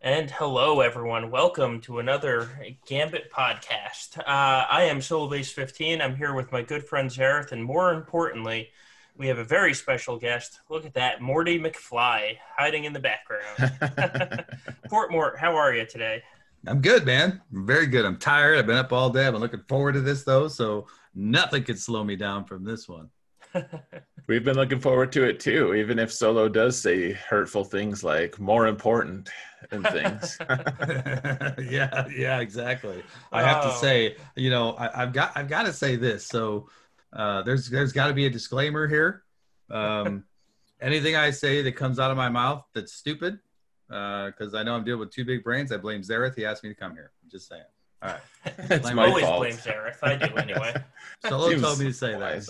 And hello, everyone. Welcome to another Gambit podcast. Uh, I am Solobass15. I'm here with my good friend Xaereth, and more importantly, we have a very special guest. Look at that, Morty McFly hiding in the background. Fort Mort, how are you today? I'm good, man. I'm very good. I'm tired. I've been up all day. I've been looking forward to this, though, so nothing could slow me down from this one. We've been looking forward to it too, even if Solo does say hurtful things like more important and things. yeah, yeah, exactly. I have to Oh. say, you know, I, I've got I've got to say this. So uh, there's there's got to be a disclaimer here. Um, anything I say that comes out of my mouth that's stupid, because I know I'm dealing with two big brains. I blame Xaereth. He asked me to come here. I'm just saying. All right. it's I'm my Always fault. blame Xaereth. I do anyway. Solo Seems told me to say wise.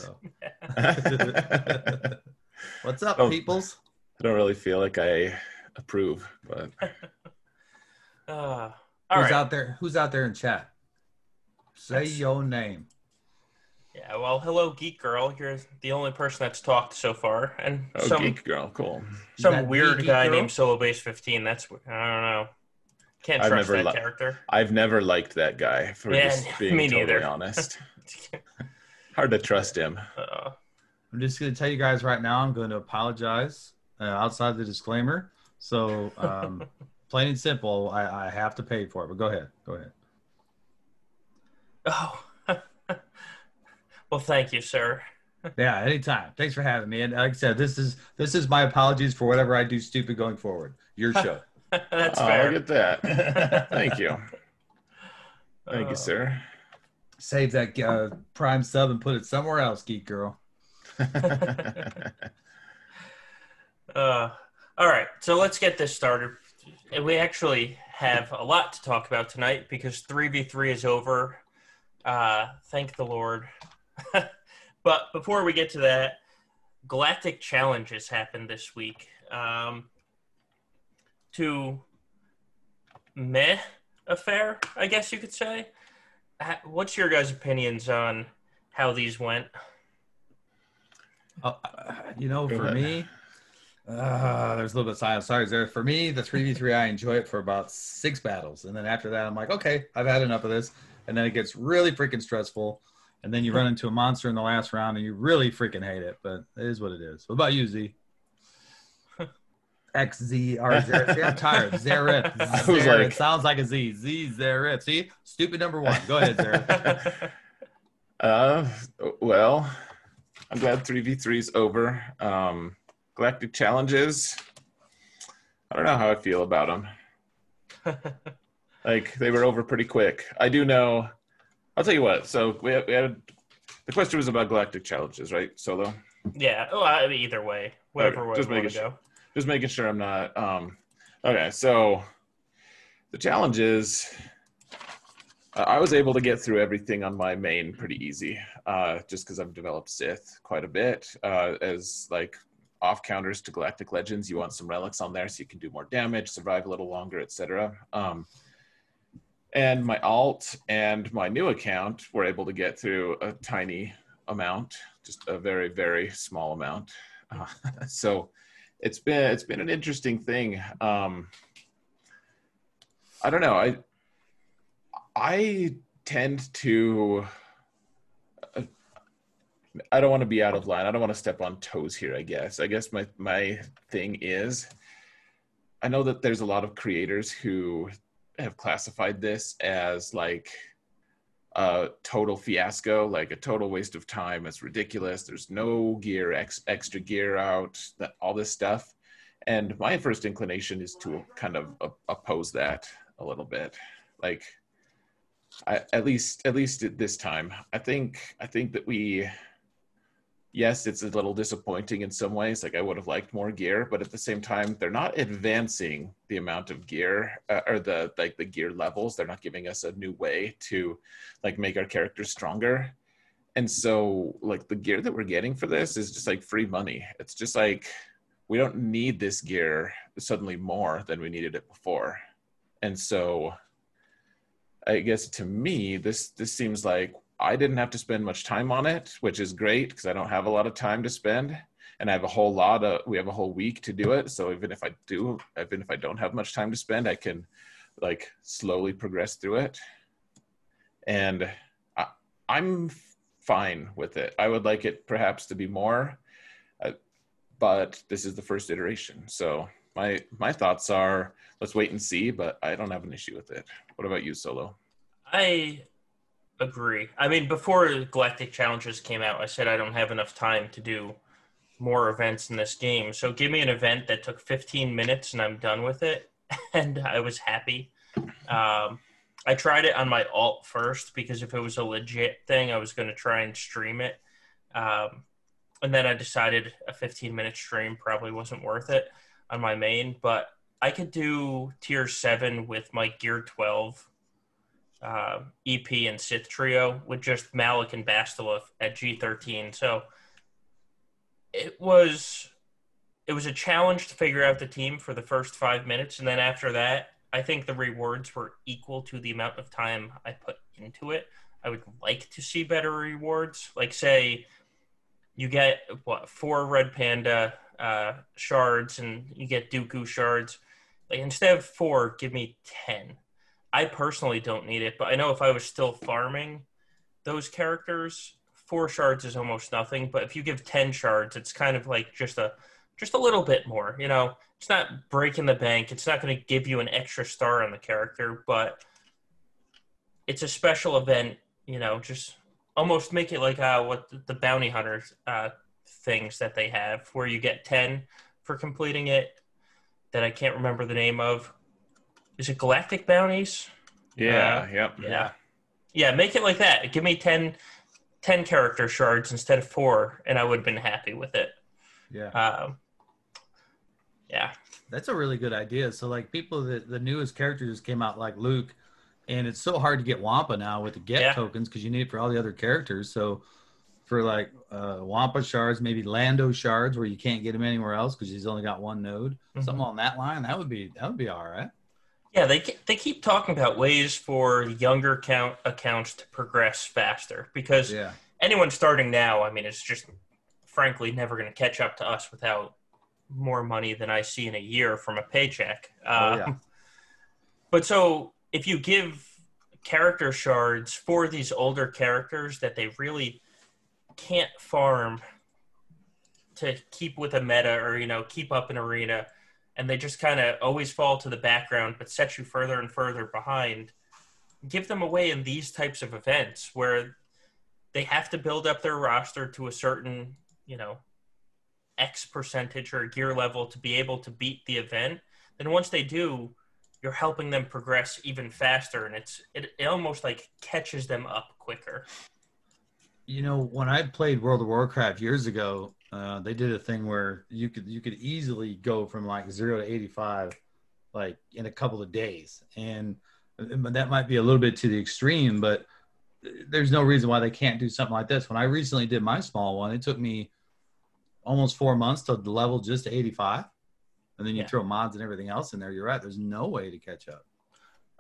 that. So. What's up, Oh. peoples? I don't really feel like I approve, but Uh, all Who's right. out there? Who's out there in chat? Say That's- your name. Yeah, well, hello, Geek Girl. You're the only person that's talked so far. And oh, some geek girl, cool. Some weird guy Girl? named Solobass15. That's, I don't know. Can't I've trust never that li- character. I've never liked that guy, for Yeah, just being me totally neither. honest. Hard to trust him. Uh, I'm just going to tell you guys right now. I'm going to apologize uh, outside the disclaimer. So, um, plain and simple, I, I have to pay for it. But go ahead. Go ahead. oh. well, thank you, sir. Yeah, anytime. Thanks for having me. And like I said, this is this is my apologies for whatever I do stupid going forward. Your show. that's oh, fair. look at that. Thank you. Thank Uh, you, sir. Save that uh, Prime sub and put it somewhere else, geek girl. Uh, all right, so let's get this started. We actually have a lot to talk about tonight because 3v3 is over. Uh, thank the Lord. but before we get to that, Galactic Challenges happened this week. Um, to meh affair, I guess you could say. What's your guys' opinions on how these went? Uh, you know, for me, uh, there's a little bit of silence. Sorry, there. For me, the three v three, I enjoy it for about six battles, and then after that, I'm like, okay, I've had enough of this. And then it gets really freaking stressful, and then you run into a monster in the last round, and you really freaking hate it. But it is what it is. What about you, Z? X Z R Xaereth. See, I'm tired. Xaereth. I was Xaereth. like- sounds like a Z. Z Xaereth. See, stupid number one. Go ahead, Xaereth. Uh, well, I'm glad 3v3 is over. Um, Galactic Challenges, I don't know how I feel about them. Like, they were over pretty quick. I do know, I'll tell you what. So, we had, we had the question was about Galactic Challenges, right? Solo? yeah, well, I- either way, whatever Okay, way just you want to go. Just making sure I'm not. Um, okay, so the challenge is uh, I was able to get through everything on my main pretty easy, uh, just because I've developed Sith quite a bit. Uh, as like off counters to Galactic Legends, you want some relics on there so you can do more damage, survive a little longer, etc. Um, and my alt and my new account were able to get through a tiny amount, just a very very small amount. So it's been it's been an interesting thing. Um, I don't know. I I tend to. uh, I don't want to be out of line. I don't want to step on toes here. I guess. I guess my my thing is. I know that there's a lot of creators who have classified this as like a total fiasco, like a total waste of time. It's ridiculous. There's no gear, ex- extra gear out, that, all this stuff. And my first inclination is to kind of op- oppose that a little bit. Like, I, at least, at least at this time, I think, I think that we, yes, it's a little disappointing in some ways. Like I would have liked more gear, but at the same time, they're not advancing the amount of gear uh, or the like the gear levels. They're not giving us a new way to like make our characters stronger. And so like the gear that we're getting for this is just like free money. It's just like we don't need this gear suddenly more than we needed it before. And so I guess to me this this seems like I didn't have to spend much time on it, which is great because I don't have a lot of time to spend. and I have a whole lot of we have a whole week to do it. So even if I do, even if I don't have much time to spend, I can like slowly progress through it. And I, I'm fine with it. I would like it perhaps to be more, uh, but this is the first iteration. So my my thoughts are let's wait and see. But I don't have an issue with it. What about you, Solo? I agree. I mean, before Galactic Challenges came out, I said I don't have enough time to do more events in this game. So give me an event that took 15 minutes and I'm done with it. And I was happy. Um, I tried it on my alt first because if it was a legit thing, I was going to try and stream it. Um, and then I decided a 15 minute stream probably wasn't worth it on my main, but I could do tier seven with my gear 12 uh, EP and Sith trio with just Malak and Bastila at G13. So it was it was a challenge to figure out the team for the first five minutes, and then after that, I think the rewards were equal to the amount of time I put into it. I would like to see better rewards, like say you get what four red panda uh, shards and you get Dooku shards. Like instead of four, give me ten. I personally don't need it, but I know if I was still farming those characters, four shards is almost nothing. But if you give ten shards, it's kind of like just a just a little bit more. You know, it's not breaking the bank. It's not going to give you an extra star on the character, but it's a special event. You know, just almost make it like uh, what the bounty hunters uh, things that they have, where you get ten for completing it. That I can't remember the name of. Is it Galactic Bounties? Yeah, Uh, yep. Yeah. Yeah, make it like that. Give me 10, 10 character shards instead of four, and I would have been happy with it. Yeah. Um, yeah. That's a really good idea. So like people that the newest characters just came out like Luke, and it's so hard to get Wampa now with the get Yeah. tokens because you need it for all the other characters. So for like uh, Wampa shards, maybe Lando shards where you can't get him anywhere else because he's only got one node. Mhm. Something on that line that would be that would be all right. Yeah, they they keep talking about ways for younger count accounts to progress faster because Yeah. anyone starting now, I mean, it's just frankly never going to catch up to us without more money than I see in a year from a paycheck. Oh, Um, yeah. But so if you give character shards for these older characters that they really can't farm to keep with a meta or you know keep up an arena and they just kind of always fall to the background but set you further and further behind. Give them away in these types of events where they have to build up their roster to a certain you know x percentage or gear level to be able to beat the event. Then once they do you're helping them progress even faster and it's it, it almost like catches them up quicker. You know, when I played World of Warcraft years ago, uh, they did a thing where you could you could easily go from like zero to eighty five, like in a couple of days, and that might be a little bit to the extreme, but there's no reason why they can't do something like this. When I recently did my small one, it took me almost four months to level just to eighty five, and then you Yeah. throw mods and everything else in there. You're right. There's no way to catch up.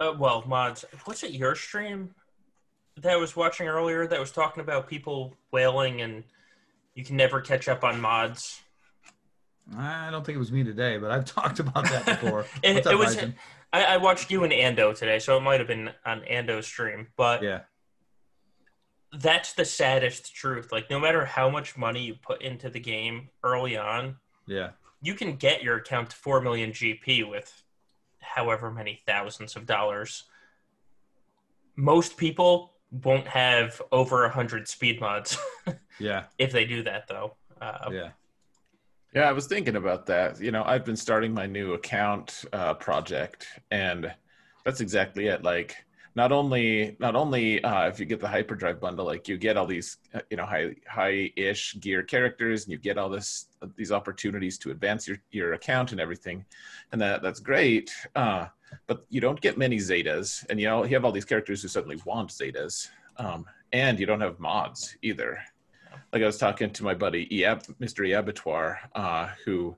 Uh, well, mods. Was it your stream that I was watching earlier that was talking about people whaling and you can never catch up on mods? I don't think it was me today, but I've talked about that before. It, up, it was. I, I watched you and Ando today, so it might have been on Ando's stream. But Yeah. that's the saddest truth. Like, no matter how much money you put into the game early on, Yeah. you can get your account to 4 million GP with however many thousands of dollars. Most people won't have over 100 speed mods Yeah. if they do that, though. Uh, Yeah. Yeah, I was thinking about that. You know, I've been starting my new account uh, project, and that's exactly it. Like, not only not only uh, if you get the hyperdrive bundle, like you get all these uh, you know high high ish gear characters, and you get all this these opportunities to advance your your account and everything, and that that's great. Uh, but you don't get many Zetas, and you know you have all these characters who suddenly want Zetas, um, and you don't have mods either like I was talking to my buddy Eab, Mr. Eabatoire, uh, who,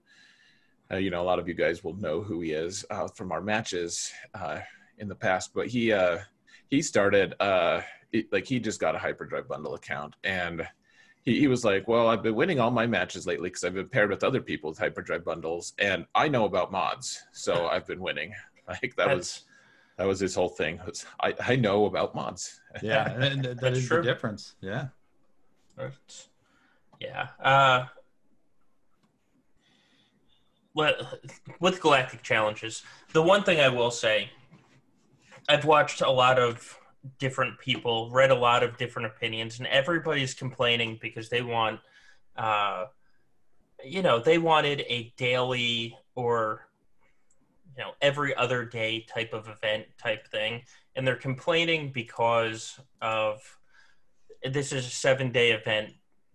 uh, you know, a lot of you guys will know who he is uh, from our matches uh, in the past. But he uh, he started uh, it, like he just got a hyperdrive bundle account, and he, he was like, "Well, I've been winning all my matches lately because I've been paired with other people with hyperdrive bundles, and I know about mods, so I've been winning." Like that was that was his whole thing. Was I I know about mods. Yeah, and that That's is true. the difference. Yeah. that's- yeah. Uh, with, with Galactic Challenges, the one thing I will say, I've watched a lot of different people, read a lot of different opinions, and everybody's complaining because they want, uh, you know, they wanted a daily or, you know, every other day type of event type thing. And they're complaining because of this is a seven day event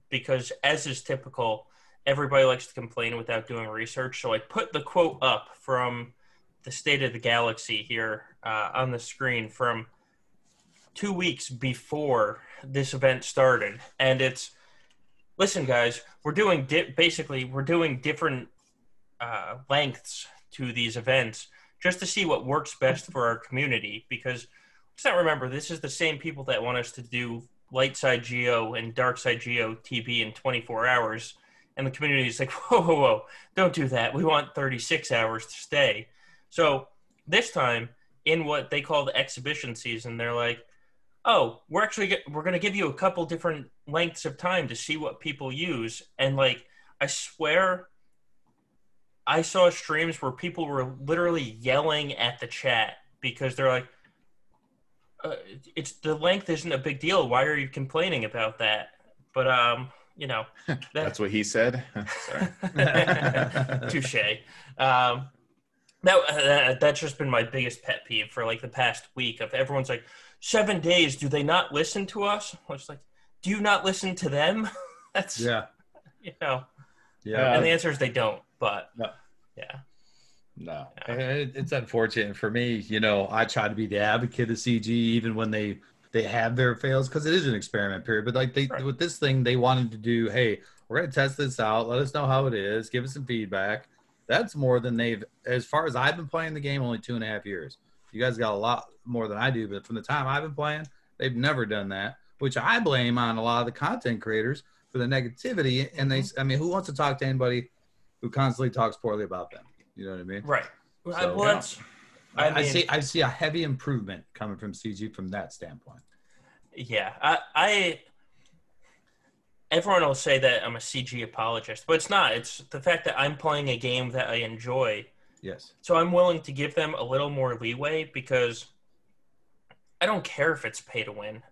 because as is typical everybody likes to complain without doing research so i put the quote up from the state of the galaxy here uh, on the screen from two weeks before this event started and it's listen guys we're doing di- basically we're doing different uh, lengths to these events just to see what works best for our community because let's not remember. This is the same people that want us to do light side geo and dark side geo tb in 24 hours and the community is like whoa whoa whoa don't do that. We want 36 hours to stay. So this time in what they call the exhibition season they're like oh we're actually get, we're going to give you a couple different lengths of time to see what people use. And like i swear i saw streams where people were literally yelling at the chat because they're like uh, it's the length isn't a big deal why are you complaining about that but um you know that, That's what he said. Touche. Um, that, uh, that's just been my biggest pet peeve for like the past week. Of everyone's like, seven days. Do they not listen to us? I was like, do you not listen to them? that's Yeah. you know. Yeah. And the answer is they don't. But No. yeah, No. It- it's unfortunate for me. You know, I try to be the advocate of CG even when they they have their fails because it is an experiment period. But like they Right. with this thing, they wanted to do. Hey, we're gonna test this out. Let us know how it is. Give us some feedback. That's more than they've. As far as I've been playing the game, only two and a half years. You guys got a lot more than I do, but from the time I've been playing, they've never done that. Which I blame on a lot of the content creators for the negativity. And they, mm-hmm. I mean, who wants to talk to anybody who constantly talks poorly about them? You know what I mean? right. Well, So, well, yeah. I, I see I see a heavy improvement coming from CG from that standpoint. Yeah, I, I everyone will say that I'm a CG apologist, but it's not. It's the fact that I'm playing a game that I enjoy, Yes. so I'm willing to give them a little more leeway because I don't care if it's pay to win.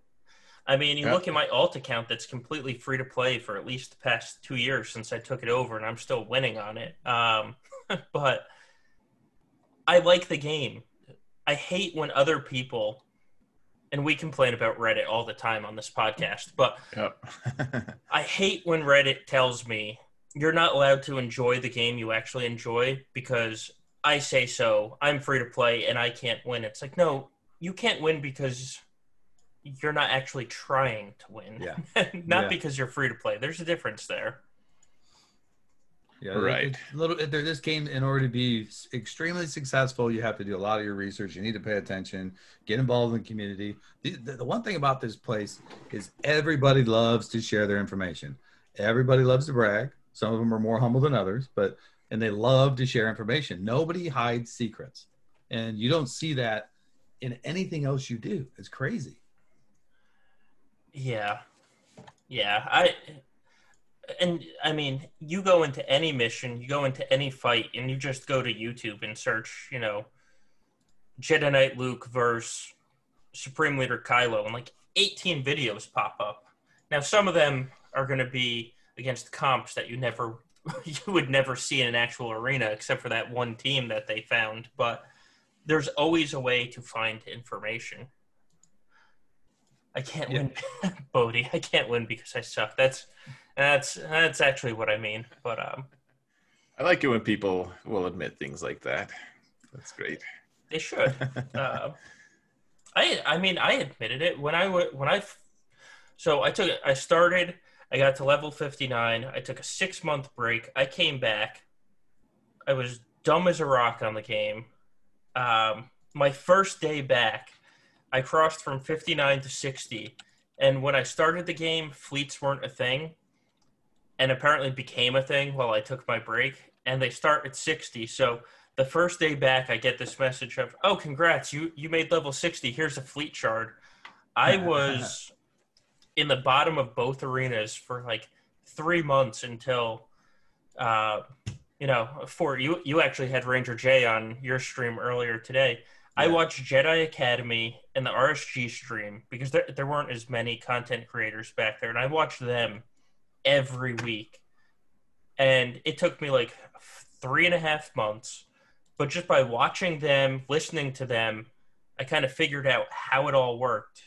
I mean, you Yeah. look at my alt account that's completely free to play for at least the past two years since I took it over, and I'm still winning on it. Um, but I like the game. I hate when other people, and we complain about Reddit all the time on this podcast, but Yep. I hate when Reddit tells me you're not allowed to enjoy the game you actually enjoy because I say so. I'm free to play and I can't win. It's like, no, you can't win because you're not actually trying to win. Yeah. not Yeah. because you're free to play. There's a difference there. Yeah. Right. it- it- little this game in order to be extremely successful, you have to do a lot of your research. You need to pay attention, get involved in the community. The, the, the one thing about this place is everybody loves to share their information. Everybody loves to brag. Some of them are more humble than others, but and they love to share information. Nobody hides secrets. And you don't see that in anything else you do. It's crazy. Yeah. Yeah. I and I mean, you go into any mission, you go into any fight, and you just go to YouTube and search, you know, Jedi Knight Luke versus Supreme Leader Kylo, and like 18 videos pop up. Now, some of them are going to be against comps that you never, you would never see in an actual arena, except for that one team that they found. But there's always a way to find information. I can't Yeah. win, Bodie. I can't win because I suck. That's that's that's actually what I mean. But um, I like it when people will admit things like that. That's great. they should. uh, I I mean I admitted it when I when I so I took I started I got to level 59 I took a 6 month break I came back I was dumb as a rock on the game um, my first day back I crossed from 59 to 60 and when I started the game fleets weren't a thing and apparently became a thing while I took my break. And they start at 60. So the first day back, I get this message of, "Oh, congrats! You you made level 60. Here's a fleet shard." I was in the bottom of both arenas for like three months until, uh, you know, for you you actually had Ranger J on your stream earlier today. I watched Jedi Academy and the RSG stream because there there weren't as many content creators back there, and I watched them every week, and it took me like three and a half months. But just by watching them, listening to them, I kind of figured out how it all worked,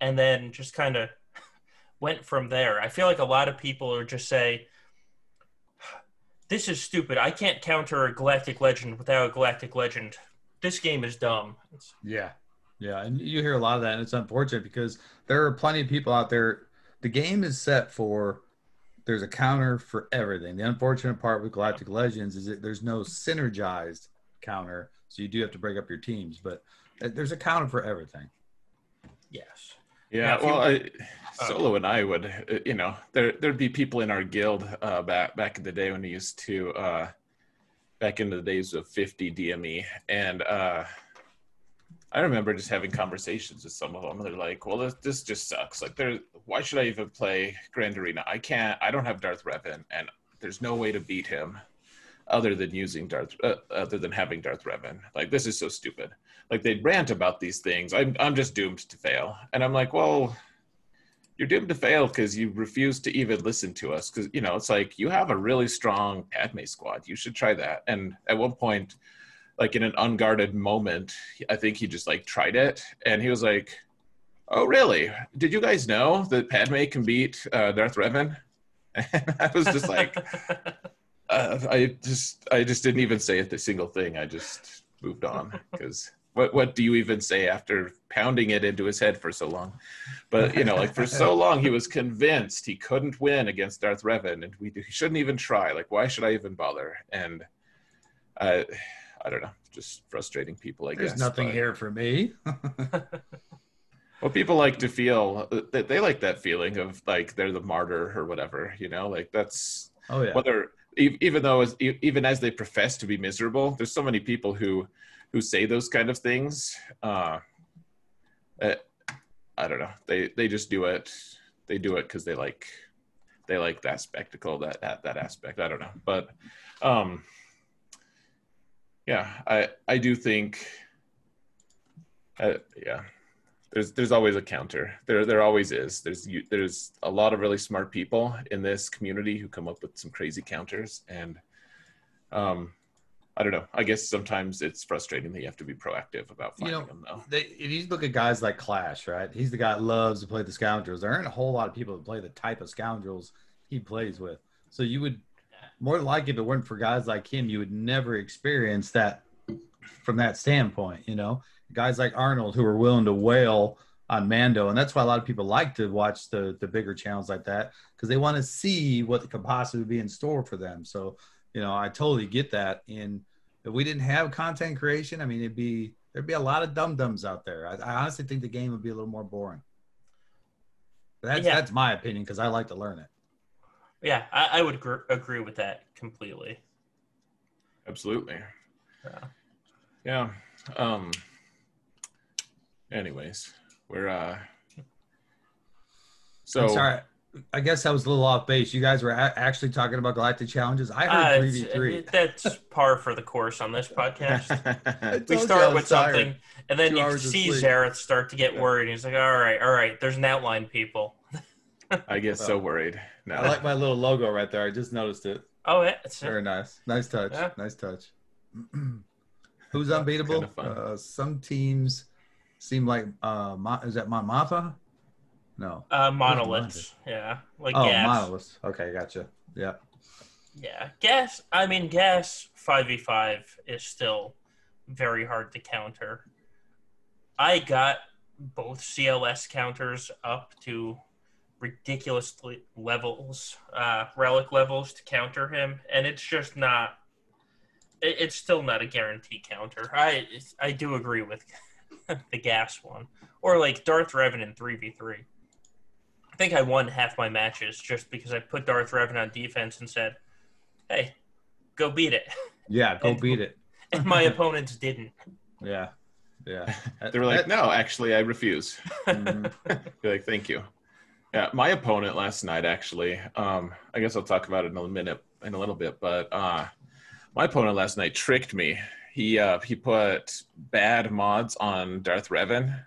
and then just kind of went from there. I feel like a lot of people are just say, "This is stupid. I can't counter a Galactic Legend without a Galactic Legend. This game is dumb." It's- Yeah. Yeah. And you hear a lot of that. And it's unfortunate because there are plenty of people out there. The game is set for there's a counter for everything. The unfortunate part with Galactic Legends is that there's no synergized counter. So you do have to break up your teams, but uh, there's a counter for everything. yes. Yeah, Now, well, I, uh, Solo and I would, uh, you know, there there'd be people in our guild uh, back back in the day when we used to, uh, back in the days of 50 DME, and uh, I remember just having conversations with some of them. They're like, "Well, this, this just sucks. Like, there, why should I even play Grand Arena? I can't. I don't have Darth Revan, and there's no way to beat him." Other than using Darth, uh, other than having Darth Revan, like this is so stupid. Like they rant about these things. I'm I'm just doomed to fail, and I'm like, well, you're doomed to fail because you refuse to even listen to us. Because you know, it's like you have a really strong Padme squad. You should try that. And at one point, like in an unguarded moment, I think he just like tried it, and he was like, "Oh, really? Did you guys know that Padme can beat uh, Darth Revan?" And I was just like, uh, I just I just didn't even say a single thing. I just moved on because what what do you even say after pounding it into his head for so long? But you know, like for so long, he was convinced he couldn't win against Darth Revan, and we he shouldn't even try. Like, why should I even bother? And I I don't know, just frustrating people. I There's guess There's nothing but- here for me. Well, people like to feel that they like that feeling of like they're the martyr or whatever. You know, like that's oh, yeah. whether even though as, e- even as they profess to be miserable there's so many people who who say those kind of things uh uh, i don't know. They they just do it. They do it because they like they like that spectacle that, that that aspect. I don't know. But um yeah i i do think uh, yeah there's there's always a counter. There there always is. There's you, there's a lot of really smart people in this community who come up with some crazy counters. And um i don't know i guess sometimes it's frustrating that you have to be proactive about You finding know, them though they, if you look at guys like Clash, right? He's the guy that loves to play the scoundrels. There aren't a whole lot of people that play the type of scoundrels he plays with. So you would more likely, if it weren't for guys like him, you would never experience that from that standpoint. You know, guys like Arnold who are willing to wail on Mando, and that's why a lot of people like to watch the the bigger channels like that because they want to see what could possibly be in store for them. So you know, I totally get that. And if we didn't have content creation, I mean, it'd be there'd be a lot of dum dums out there. I, I honestly think the game would be a little more boring. But that's Yeah. that's my opinion because I like to learn it. Yeah, I, I would gr- agree with that completely. absolutely Yeah. yeah um anyways we're uh so I'm sorry. I guess I was a little off base. You guys were a- actually talking about galactic challenges. I Uh, heard three it's- v three. That's par for the course on this podcast. we told you I start with tired. something, and then Two you see sleep. Xaereth start to get Yeah. worried. He's like, "All right, all right, there's an outline, people." i get so worried now I like my little logo right there. I just noticed it. Oh, yeah, it's Very nice. Nice touch. Yeah. Nice touch. Who's unbeatable? Kinda. Uh, some teams seem like uh, Mo- is that Mon Mothma? No. uh, monoliths. Yeah, like oh, gas. monoliths. Okay, gotcha. Yeah. Yeah, gas. I mean, gas five v five is still very hard to counter. I got both CLS counters up to ridiculous levels, uh, relic levels to counter him, and it's just not. it- It's still not a guarantee counter. I I do agree with the gas one, or like Darth Revan in three v three. Think I won half my matches just because I put Darth Revan on defense and said, "Hey, go beat it," Yeah, go And- beat it. and my opponents didn't. Yeah, yeah. They were like, no, actually, I refuse. You're like, thank you. Yeah, my opponent last night actually. Um, I guess I'll talk about it in a minute, in a little bit. But uh, my opponent last night tricked me. He uh, he put bad mods on Darth Revan,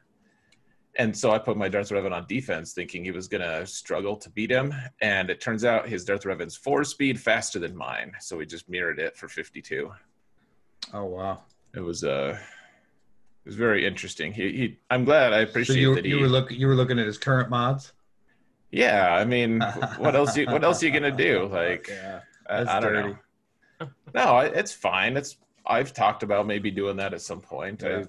and so I put my Darth Revan on defense, thinking he was gonna struggle to beat him. And it turns out his Darth Revan's four speed faster than mine, so we just mirrored it for 52. Oh wow. It was uh, it was very interesting. He, he I'm glad. I So appreciate you that he. you were look you were looking at his current mods. Yeah, I mean, what else? You, what else are you gonna do? Like, yeah. I, That's I don't dirty. know. No, it's fine. It's I've talked about maybe doing that at some point. Yeah. I,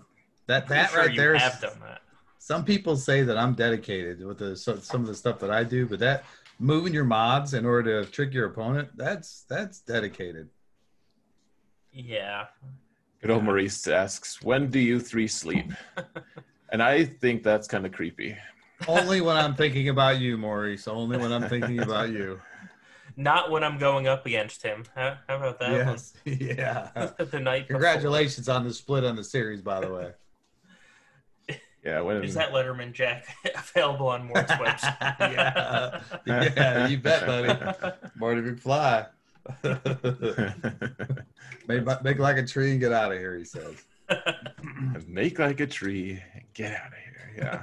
that that right you there. is- have done that. Some people say that I'm dedicated with the so, some of the stuff that I do, but that moving your mods in order to trick your opponent, that's that's dedicated. Yeah, good old Maurice asks, "When do you three sleep?" and I think that's kind of creepy. Only when I'm thinking about you, Maurice. Only when I'm thinking about you. not when I'm going up against him. How, how about that? Yes. Yeah. the night. before. Congratulations on the split on the series, by the way. Yeah, when Is that Letterman Jack available on Mort's website? yeah. Yeah, you bet, buddy. Marty McFly. make, make like a tree and get out of here, he says. make like a tree, and get out of here. Yeah,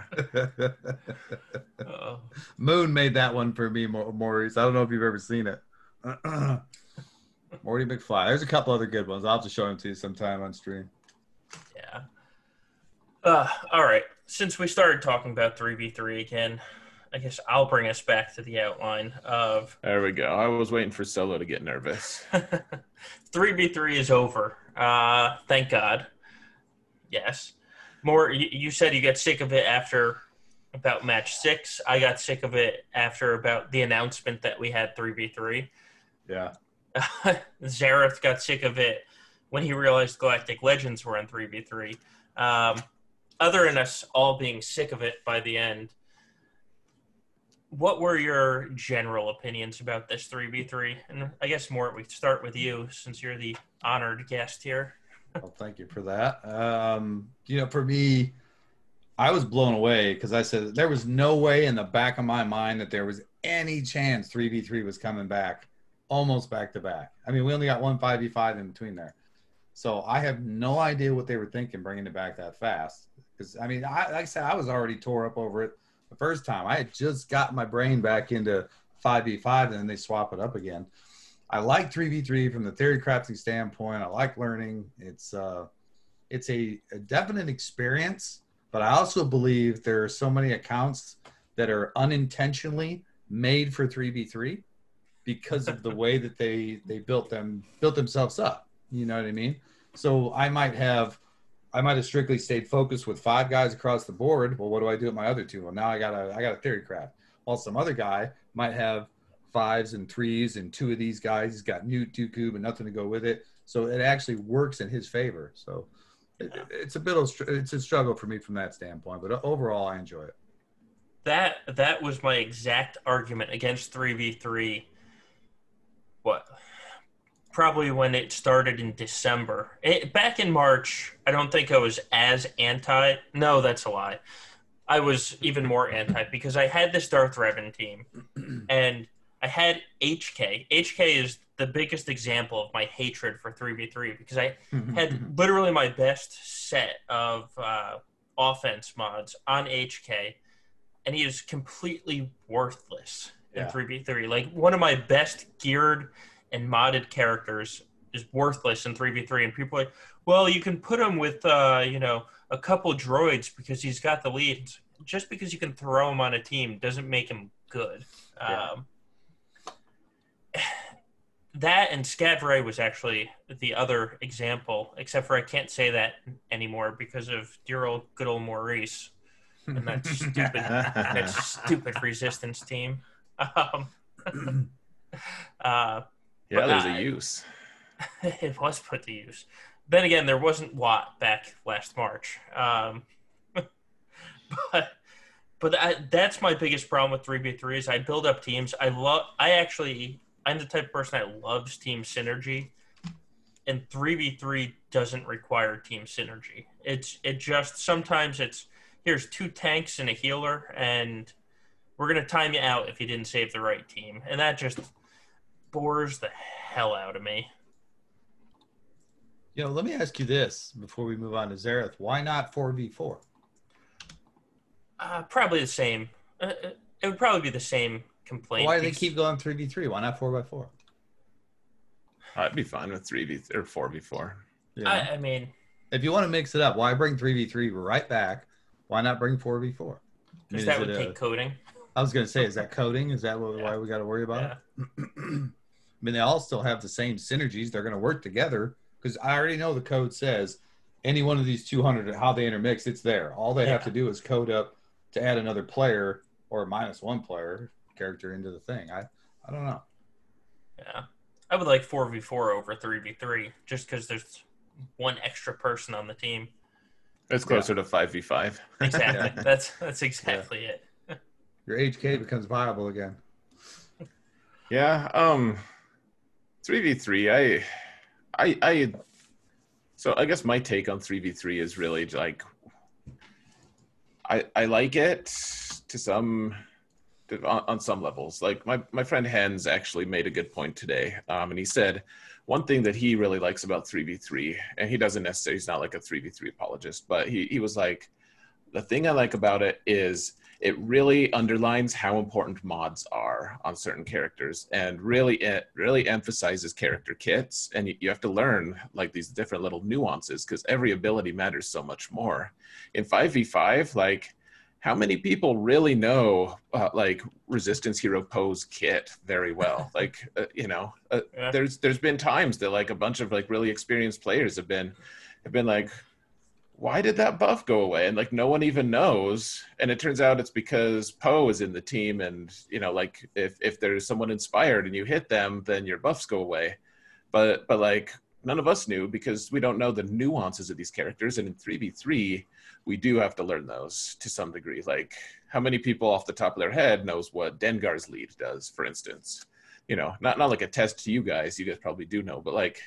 Moon made that one for me, Mau- Maurice. I don't know if you've ever seen it. Morty McFly. There's a couple other good ones. I'll have to show them to you sometime on stream. yeah. Uh, all right. Since we started talking about 3v3 again, I guess I'll bring us back to the outline of there we go. I was waiting for Solo to get nervous. 3v3 is over. Uh, thank God. Yes. More, you, you said you got sick of it after about match six. I got sick of it after about the announcement that we had 3v3. Yeah. Xaereth got sick of it when he realized Galactic Legends were on 3v3. Um, other than us all being sick of it by the end, what were your general opinions about this 3v3? And I guess, Mort, we start with you since you're the honored guest here. Well, thank you for that. Um, you know, for me, I was blown away because I said there was no way in the back of my mind that there was any chance 3v3 was coming back almost back to back. I mean, we only got one 5v5 in between there. So I have no idea what they were thinking bringing it back that fast. Because, I mean, I, like I said, I was already tore up over it the first time. I had just got my brain back into 5v5 and then they swap it up again. I like 3v3 from the theory crafting standpoint. I like learning. It's uh, it's a, a definite experience, but I also believe there are so many accounts that are unintentionally made for 3v3 because of the way that they they built them built themselves up. You know what I mean? So I might have I might have strictly stayed focused with five guys across the board. Well, what do I do with my other two? Well, now I got a I got a theory craft. While some other guy might have fives and threes and two of these guys he's got new two cube and nothing to go with it so it actually works in his favor so it, it's a bit of it's a struggle for me from that standpoint but overall i enjoy it That that was my exact argument against 3v3. What? Probably when it started in December. It, back in March, I don't think I was as anti. No, that's a lie. I was even more anti because I had this Darth Revan team and I had HK. HK is the biggest example of my hatred for 3v3 because I mm-hmm, had mm-hmm. literally my best set of uh, offense mods on HK, and he is completely worthless in Yeah. 3v3. Like one of my best geared and modded characters is worthless in 3v3, and people are like, well, you can put him with, uh, you know, a couple droids because he's got the lead. Just because you can throw him on a team doesn't make him good. Yeah. Um, that and Scav Rey was actually the other example, except for I can't say that anymore because of dear old good old Maurice and that stupid that stupid resistance team. Um, uh, Yeah, there's I- a use. it was put to use. Then again, there wasn't Watt back last March. Um, but but I, that's my biggest problem with 3v3 is I build up teams. I love I actually I'm the type of person that loves team synergy. And 3v3 doesn't require team synergy. It's it just sometimes it's here's two tanks and a healer and we're going to time you out if you didn't save the right team. And that just bores the hell out of me. You know, let me ask you this before we move on to Xaereth. Why not 4v4? Uh, probably the same. Uh, uh, it would probably be the same complaint. Why do they keep going 3v3? Why not 4x4? I'd be fine with three v or four v four. Yeah. I, I mean, if you want to mix it up, why bring 3v3 right back? Why not bring 4v4? I mean, because is that it would a- take coding. I was going to say, is that coding? Is that what, Yeah. why we got to worry about Yeah. it? I mean, they all still have the same synergies. They're going to work together because I already know the code says any one of these 200, how they intermix, it's there. All they have to do is code up to add another player or minus one player character into the thing. I, I don't know. Yeah. I would like 4v4 over 3v3 just because there's one extra person on the team. It's closer to five v five. Exactly. Yeah. That's that's exactly it. Your HK becomes viable again. Yeah. Um, three v three. I, I, I. So I guess my take on three v three is really like, I I like it to some, to, on, on some levels. Like my my friend Hens actually made a good point today, um, and he said one thing that he really likes about three v three, and he doesn't necessarily he's not like a three v three apologist, but he he was like, the thing I like about it is it really underlines how important mods are on certain characters and really it really emphasizes character kits. And you, you have to learn like these different little nuances because every ability matters so much more. In 5v5 like how many people really know uh, like resistance hero Poe's kit very well? Like uh, you know uh, Yeah. there's there's been times that like a bunch of like really experienced players have been have been like why did that buff go away? And like no one even knows. And it turns out it's because Poe is in the team, and you know, like if if there's someone inspired and you hit them, then your buffs go away. But but like none of us knew because we don't know the nuances of these characters. And in three v three, we do have to learn those to some degree. Like how many people off the top of their head knows what Dengar's lead does, for instance? You know, not not like a test to you guys. You guys probably do know, but like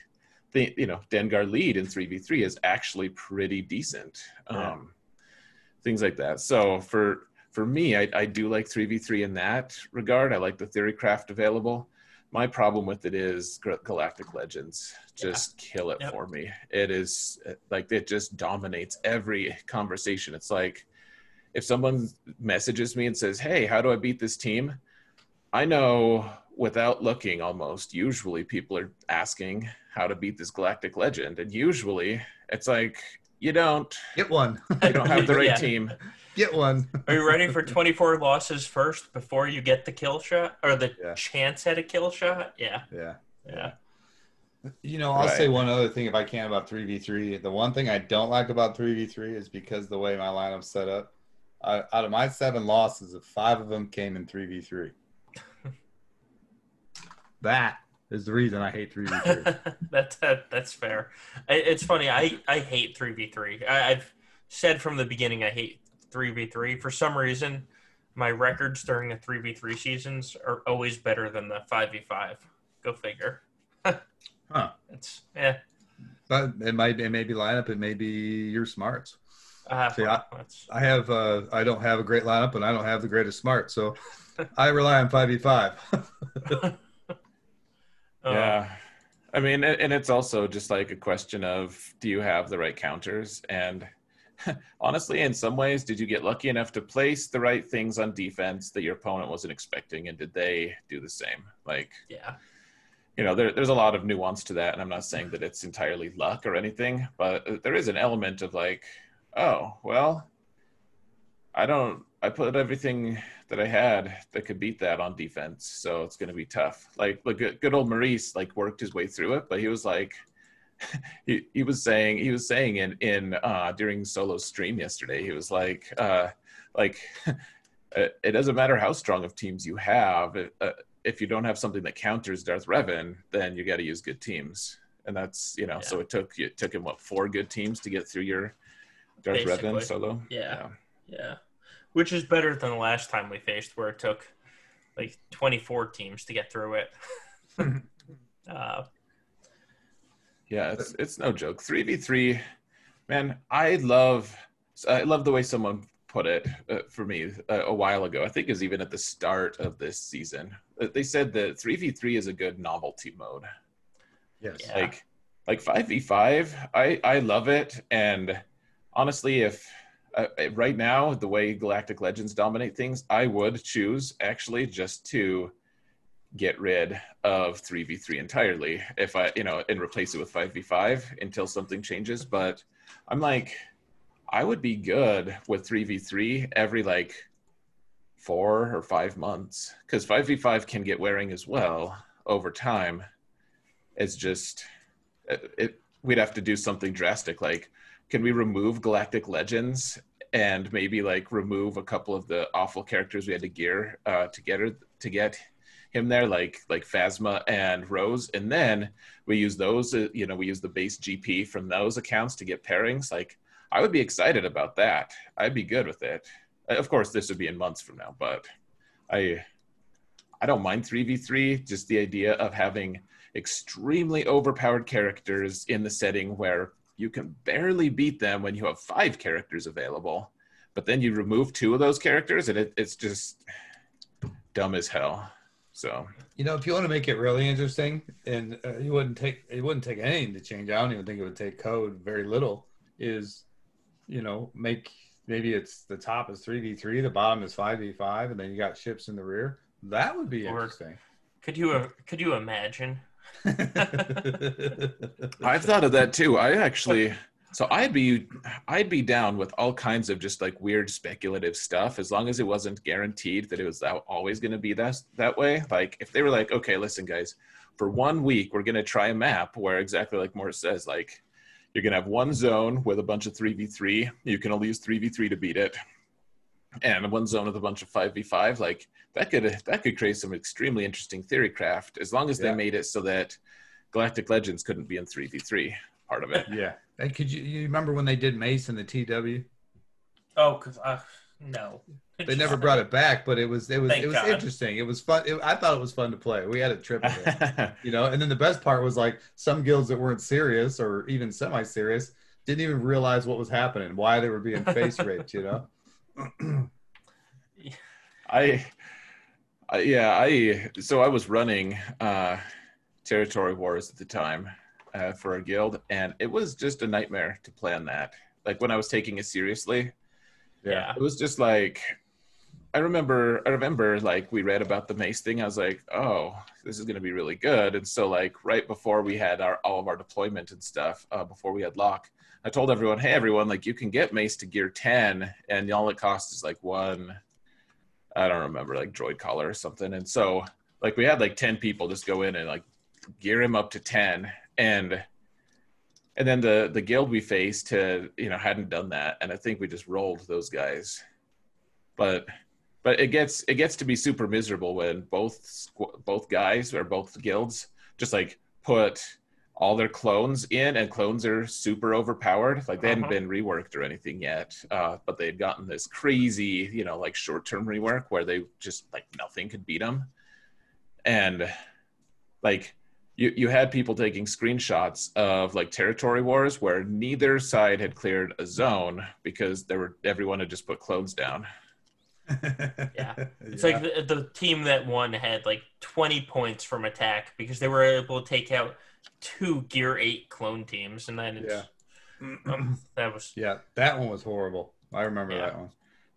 the you know Dengar lead in 3v3 is actually pretty decent. Yeah. Um, things like that. So for for me, I, I do like 3v3 in that regard. I like the theory craft available. My problem with it is Galactic Legends just kill it Yep. for me. It is like it just dominates every conversation. It's like if someone messages me and says, "Hey, how do I beat this team?" I know without looking almost usually people are asking how to beat this galactic legend and usually it's like you don't Get one. you don't have the right Yeah. team Get one. Are you ready for 24 losses first before you get the kill shot or the Yeah. chance at a kill shot? Yeah. Yeah. Yeah. You know, I'll Right. say one other thing if I can about 3v3. The one thing I don't like about 3v3 is because the way my lineup's set up. I, out of my seven losses, five of them came in 3v3. That is the reason I hate 3v3. that's that, that's fair. I, it's funny. I I hate three v three. I've said from the beginning I hate three v three. For some reason, my records during the three v three seasons are always better than the five v five. Go figure. Huh. It's yeah. but it might it may be lineup, it may be your smarts. Uh, See, I- I have uh I don't have a great lineup and I don't have the greatest smart, so I rely on 5v5. uh, Um, yeah. I mean and it's also just like a question of do you have the right counters? And honestly in some ways did you get lucky enough to place the right things on defense that your opponent wasn't expecting? And did they do the same? Like Yeah. you know there, there's a lot of nuance to that and i'm not saying that it's entirely luck or anything but uh, there is an element of like oh well i don't i put everything that i had that could beat that on defense so it's going to be tough like look good, good old maurice like worked his way through it but he was like he, he was saying he was saying in in uh during solo stream yesterday he was like uh like it doesn't matter how strong of teams you have uh, if you don't have something that counters Darth Revan, then you got to use good teams, and that's you know. So it took it took him what four good teams to get through your Darth Basically. Revan solo. Yeah. Yeah. Which is better than the last time we faced, where it took like 24 teams to get through it. uh, Yeah, it's it's no joke. Three v three, man. I love I love the way someone put it uh, for me uh, a while ago. I think it was even at the start of this season. Uh, They said that three v three is a good novelty mode. Yes. Yeah. Like like five v five, I I love it. And honestly, if uh, uh, right now the way Galactic Legends dominate things, I would choose actually just to get rid of 3v3 entirely if i you know and replace it with 5v5 until something changes. But i'm like i would be good with 3v3 every like four or five months because 5v5 can get wearing as well over time. It's just it, it we'd have to do something drastic like can we remove galactic legends and maybe like remove a couple of the awful characters we had to gear uh, to get her to get him there, like like Phasma and Rose, and then we use those. Uh, you know, we use the base GP from those accounts to get pairings. Like, I would be excited about that. I'd be good with it. Uh, Of course, this would be in months from now, but I I don't mind three v three. Just the idea of having extremely overpowered characters in the setting where you can barely beat them when you have five characters available, but then you remove two of those characters, and it, it's just dumb as hell. So You know, if you want to make it really interesting, and uh, you wouldn't take it wouldn't take anything to change. I don't even think it would take code very little. Is you know make maybe it's the top is three v three, the bottom is five v five, and then you got ships in the rear. That would be Or- interesting. could you uh, could you imagine? I've thought of that too. I actually, so I'd be, I'd be down with all kinds of just like weird speculative stuff as long as it wasn't guaranteed that it was always going to be that that way. Like if they were like, okay, listen, guys, for one week we're going to try a map where exactly like Morris says, like you're going to have one zone with a bunch of three v three. You can only use three v three to beat it, and one zone with a bunch of five v five. Like that could that could create some extremely interesting theory craft as long as they Yeah. made it so that Galactic Legends couldn't be in 3v3 part of it. yeah. And could you you remember when they did Mace in the TW? Oh, cause uh, no, They never brought it back, but it was it was Thank it was God. interesting. It was fun. It, I thought it was fun to play. We had a trip with it. you know and then the best part was like some guilds that weren't serious or even semi-serious didn't even realize what was happening why they were being face raped you know I, I, yeah, I, so I was running uh, Territory Wars at the time uh, for a guild, and it was just a nightmare to plan that. Like when I was taking it seriously, Yeah. it was just like I remember I remember like we read about the mace thing. I was like, oh, this is gonna be really good. And so like right before we had our all of our deployment and stuff, uh, before we had lock, I told everyone, hey everyone, like you can get mace to gear 10 and all it costs is like one I don't remember, like droid collar or something. And so like we had like 10 people just go in and like gear him up to 10 and and then the the guild we faced had you know hadn't done that. And i think we just rolled those guys. But but it gets it gets to be super miserable when both both guys or both guilds just like put all their clones in and clones are super overpowered like they hadn't Uh-huh. been reworked or anything yet uh, but they'd gotten this crazy you know like short-term rework where they just like nothing could beat them and like you, you had people taking screenshots of like territory wars where neither side had cleared a zone because there were everyone had just put clones down Yeah. It's like the, the team that won had like 20 points from attack because they were able to take out two Gear 8 clone teams. And then it's, um, that was, yeah that one was horrible i remember Yeah. that one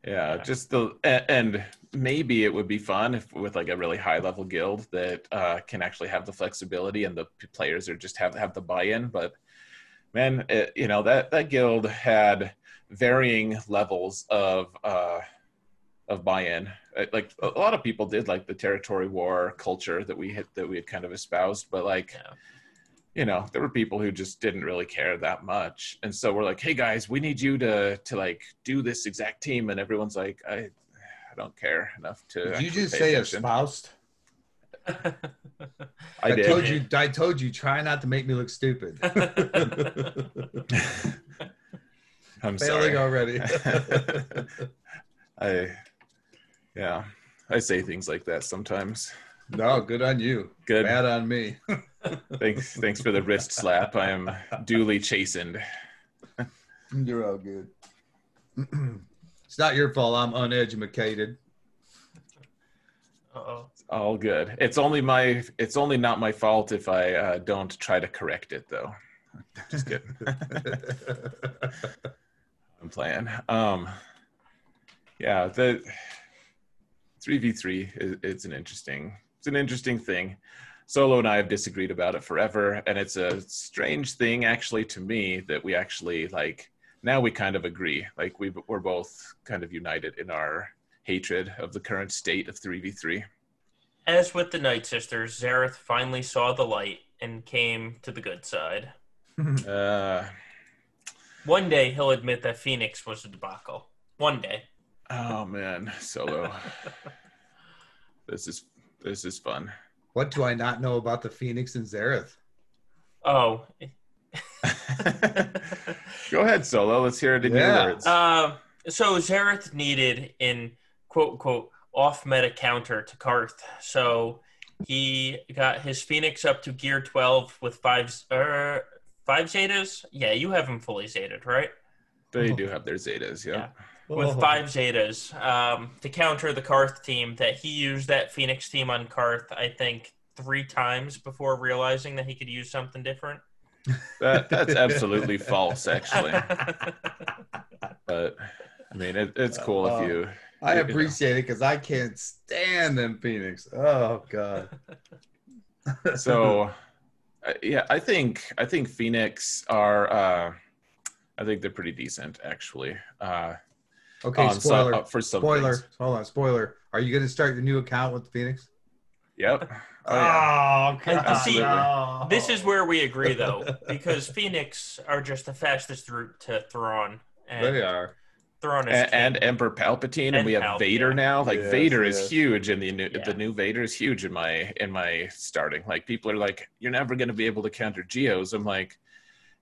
yeah, Yeah. just the and maybe it would be fun if with like a really high level guild that uh, can actually have the flexibility and the players are just have have the buy in. But man, it, you know that that guild had varying levels of uh, of buy in. Like a a lot of people did like the territory war culture that we had that we had kind of espoused, but like yeah. You know there were people who just didn't really care that much and so we're like hey guys we need you to to like do this exact team and everyone's like i i don't care enough to did you just say attention." espoused i did told you i told you try not to make me look stupid i'm failing sorry already I, yeah, I say things like that sometimes. No, good on you. Good. Bad on me. Thanks, thanks for the wrist slap. I am duly chastened. You're all good. it's not your fault. I'm uneducated. Uh-oh. All good. It's only my. It's only not my fault if I uh, don't try to correct it, though. Just kidding. I'm playing. Um, yeah, the three v three. It's an interesting. It's an interesting thing. Solo and I have disagreed about it forever, and it's a strange thing, actually, to me that we actually like. Now we kind of agree. Like we we're both kind of united in our hatred of the current state of three v three. As with the Night Sisters, Xaereth finally saw the light and came to the good side. Uh, One day he'll admit that Phoenix was a debacle. One day. oh man, solo. this is this is fun. What do I not know about the Phoenix and Xaereth? Oh. Go ahead, solo. Let's hear it in Yeah. your words. Uh, so Xaereth needed in quote unquote off meta counter to Carth. So he got his Phoenix up to gear 12 with five, uh, five Zetas. Yeah, you have him fully Zeted, right? they do have their zetas, yeah. Yeah. With five Zetas um, to counter the Carth team that he used that Phoenix team on Carth, I think, three times before realizing that he could use something different. That that's absolutely false, actually. But I mean, it, it's cool Uh, if you. I you know. appreciate it because I can't stand them Phoenix. Oh God. so uh, yeah i think i think phoenix are uh i think they're pretty decent actually uh okay, on some- spoiler. uh, for some spoiler. things. Hold on, spoiler. Are you going to start your new account with Phoenix? yep oh, yeah. God. Absolutely. no. This is where we agree, though, because Phoenix are just the fastest route to Thrawn. And they are. Thrawn is and, and emperor palpatine and, And we have Palp, vader now like Yes, vader yes. is huge in the new Yeah. the new vader is huge in my in my starting like people are like you're never going to be able to counter geos i'm like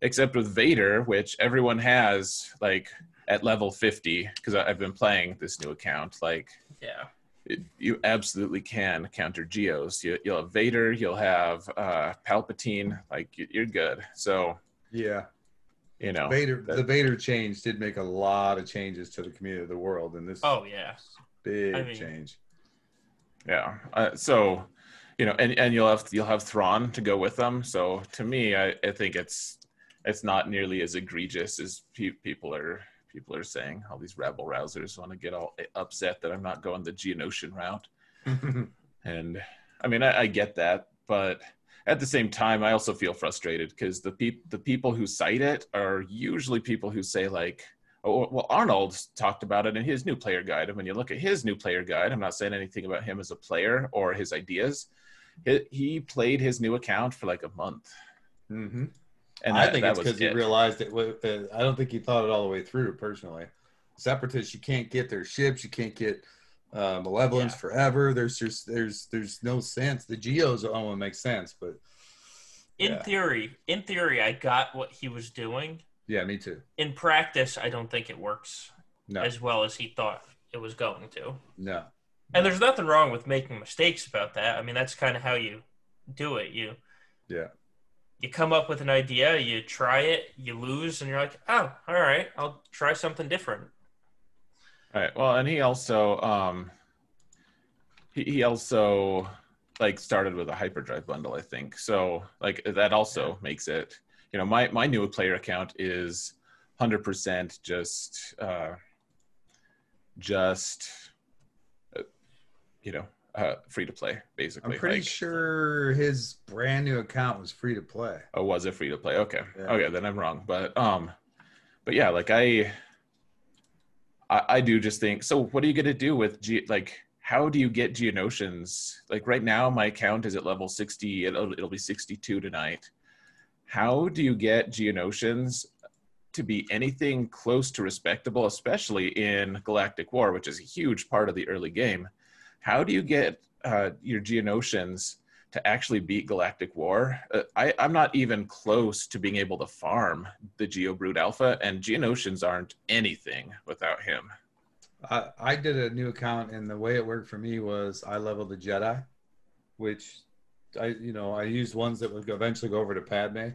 except with vader which everyone has like at level 50 because i've been playing this new account like yeah. it, you absolutely can counter geos. You, you'll have Vader, you'll have uh, Palpatine, like you- you're good. So Yeah. you know, Vader. that- the Vader change did make a lot of changes to the community of the world, and this Oh, yeah. big I mean- change. yeah. Uh, so you know, and, and you'll have you'll have Thrawn to go with them. So to me, I, I think it's it's not nearly as egregious as pe- people are people are saying. All these rabble rousers want to get all upset that I'm not going the Geonosian route. And I mean, I, I get that, but at the same time, I also feel frustrated because the peop- the people who cite it are usually people who say like, "Oh, well, Arnold talked about it in his new player guide." And when you look at his new player guide, I'm not saying anything about him as a player or his ideas. He, he played his new account for like a month, hmm and I that, think that it's was because he realized it. wa- Uh, I don't think he thought it all the way through. Personally, separatists, you can't get their ships. You can't get uh, malevolence Yeah. forever. There's just there's there's no sense. The geos almost make sense, but In Yeah. theory, in theory, I got what he was doing. yeah, me too. In practice, I don't think it works No, as well as he thought it was going to. no. And there's nothing wrong with making mistakes about that. I mean, that's kind of how you do it. You Yeah. You come up with an idea, you try it, you lose, and you're like, oh, all right, I'll try something different. All right. Well, and he also um he, he also like started with a hyperdrive bundle, I think. So like that also makes it you know my my new player account is 100% just uh just uh, you know uh free to play basically. I'm pretty Like, sure his brand new account was free to play. Oh, was it free to play? Okay. Yeah. Okay, then I'm wrong. But um but yeah, like I I, I do just think so what are you gonna do with G like how do you get Geonosians? Like right now my account is at level 60, it'll it'll be 62 tonight. How do you get Geonosians to be anything close to respectable, especially in Galactic War, which is a huge part of the early game? How do you get uh, your Geonosians to actually beat Galactic War. Uh, I, I'm not even close to being able to farm the Geobrood Alpha, and Geonosians aren't anything without him. I, I did a new account, and the way it worked for me was I leveled the Jedi, which I you know I used ones that would eventually go over to Padme,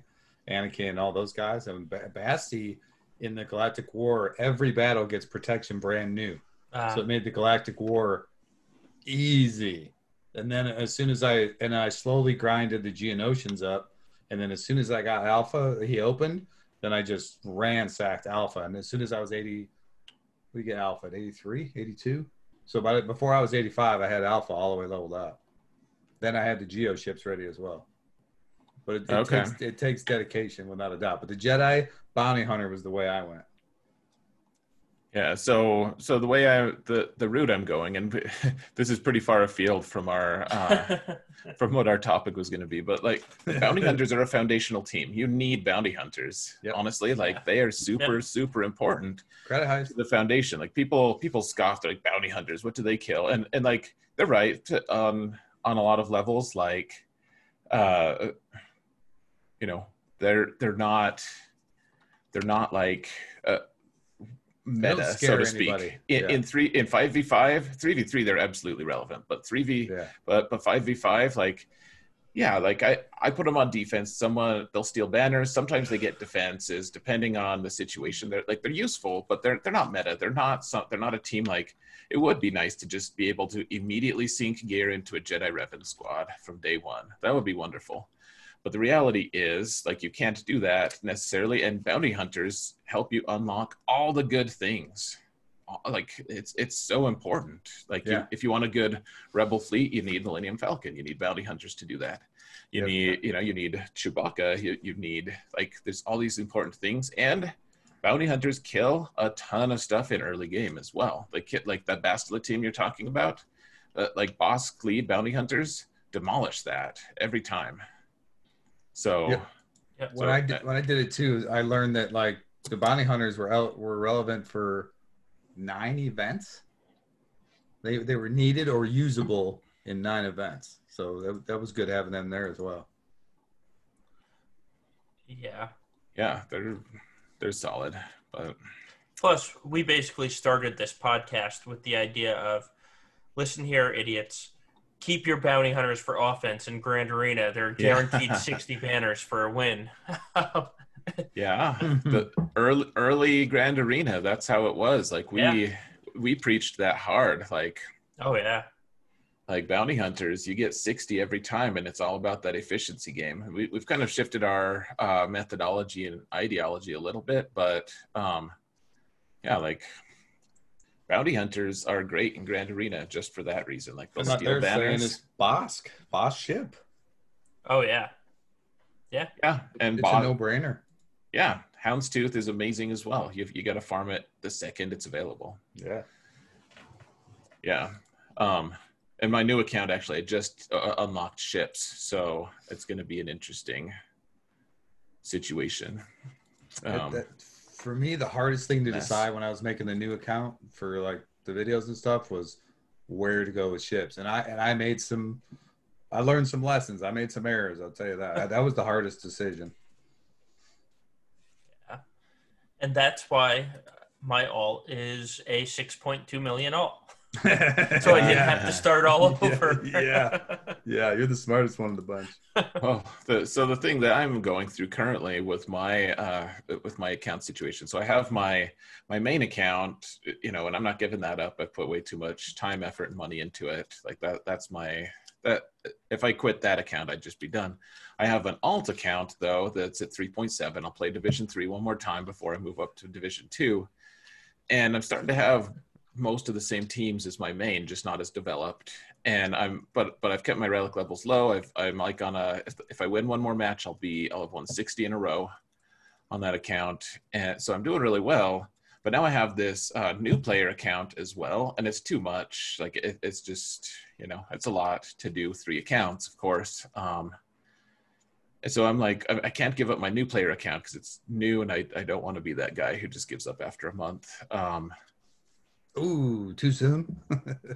Anakin, and all those guys. And ba- Basti in the Galactic War, every battle gets protection brand new, Uh, so it made the Galactic War easy. And then as soon as I and I slowly grinded the Geonosians up, and then as soon as I got Alpha, he opened. Then I just ransacked Alpha, and as soon as I was eighty, we get Alpha at 83, 82. So by before I was eighty five, I had Alpha all the way leveled up. Then I had the Geo ships ready as well. But it, it Okay. takes it takes dedication without a doubt. But the Jedi bounty hunter was the way I went. Yeah, so so the way I the the route I'm going, and this is pretty far afield from our uh, from what our topic was going to be, but like bounty hunters are a foundational team. You need bounty hunters. Yep. Honestly, like Yeah. they are super super important Credit to the foundation. Like people people scoff they're like bounty hunters. What do they kill? And and like they're right um, on a lot of levels. Like, uh, you know, they're they're not they're not like. Uh, meta so to speak. anybody. in, Yeah. in three in 5v5 3v3 they're absolutely relevant but 3v Yeah. but but 5v5 like yeah like i i put them on defense. Someone they'll steal banners. Sometimes they get defenses depending on the situation. They're like they're useful but they're they're not meta. They're not some, they're not a team like it would be nice to just be able to immediately sink gear into a jedi revan squad from day one. That would be wonderful but the reality is like you can't do that necessarily and bounty hunters help you unlock all the good things. Like it's it's so important. Like you, if you want a good rebel fleet you need millennium falcon. You need bounty hunters to do that. You Yep. need you know you need chewbacca. You, you need like there's all these important things and bounty hunters kill a ton of stuff in early game as well. Like ki- like that bastila team you're talking about uh, like Bossk lead bounty hunters demolish that every time so Yep. Yep. when So, I did when I did it too, I learned that like the bounty hunters were out, were relevant for nine events. They they were needed or usable in nine events, so that, that was good having them there as well. yeah. yeah they're they're solid but Plus, we basically started this podcast with the idea of listen here, idiots. Keep your bounty hunters for offense in Grand Arena. They're Yeah. guaranteed 60 banners for a win. Yeah, the early early Grand Arena. That's how it was. Like we Yeah. we preached that hard. Like oh, yeah. like bounty hunters, you get sixty every time, and it's all about that efficiency game. We, we've kind of shifted our uh, methodology and ideology a little bit, but um, yeah, like bounty hunters are great in Grand Arena just for that reason. Like they'll I'm not steal there banners. it's Bossk, Bossk ship. Oh, yeah. Yeah, yeah, and It's bo- a no brainer. yeah, Houndstooth is amazing as well. You you got to farm it the second it's available. Yeah. Yeah. Um, and my new account actually I just uh, unlocked ships, so it's going to be an interesting situation. That- Um, that- for me, the hardest thing to Yes. decide when I was making the new account for like the videos and stuff was where to go with ships, and I and I made some. I learned some lessons. I made some errors. I'll tell you that. That was the hardest decision. Yeah. And that's why my alt is a 6.2 million alt. So I didn't have to start all over. yeah. Yeah, you're the smartest one of the bunch. well, the, so the thing that I'm going through currently with my uh, with my account situation, so I have my my main account, you know, and I'm not giving that up. I put way too much time, effort, and money into it. Like that, that's my that. If I quit that account, I'd just be done. I have an alt account though that's at 3.7. I'll play Division three one more time before I move up to Division two, and I'm starting to have most of the same teams as my main, just not as developed. And I'm, but but I've kept my relic levels low. I've, I'm like on a, if, if I win one more match, I'll be, I'll have won 60 in a row on that account, and so I'm doing really well. But now I have this uh, new player account as well, and it's too much. Like it, it's just, you know, it's a lot to do three accounts, of course. Um, and so I'm like, I, I can't give up my new player account because it's new, and I, I don't want to be that guy who just gives up after a month. Um, Ooh, too soon.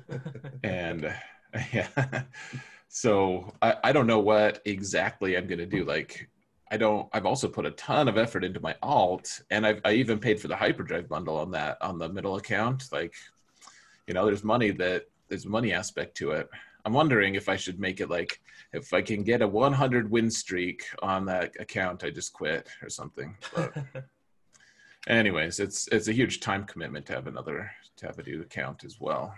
and yeah so I, I don't know what exactly i'm going to do like i don't i've also put a ton of effort into my alt and i've i even paid for the hyperdrive bundle on that on the middle account like you know, there's money that there's money aspect to it. I'm wondering if I should make it like if I can get a 100 win streak on that account, I just quit or something. But anyways, it's it's a huge time commitment to have another to have a new account as well.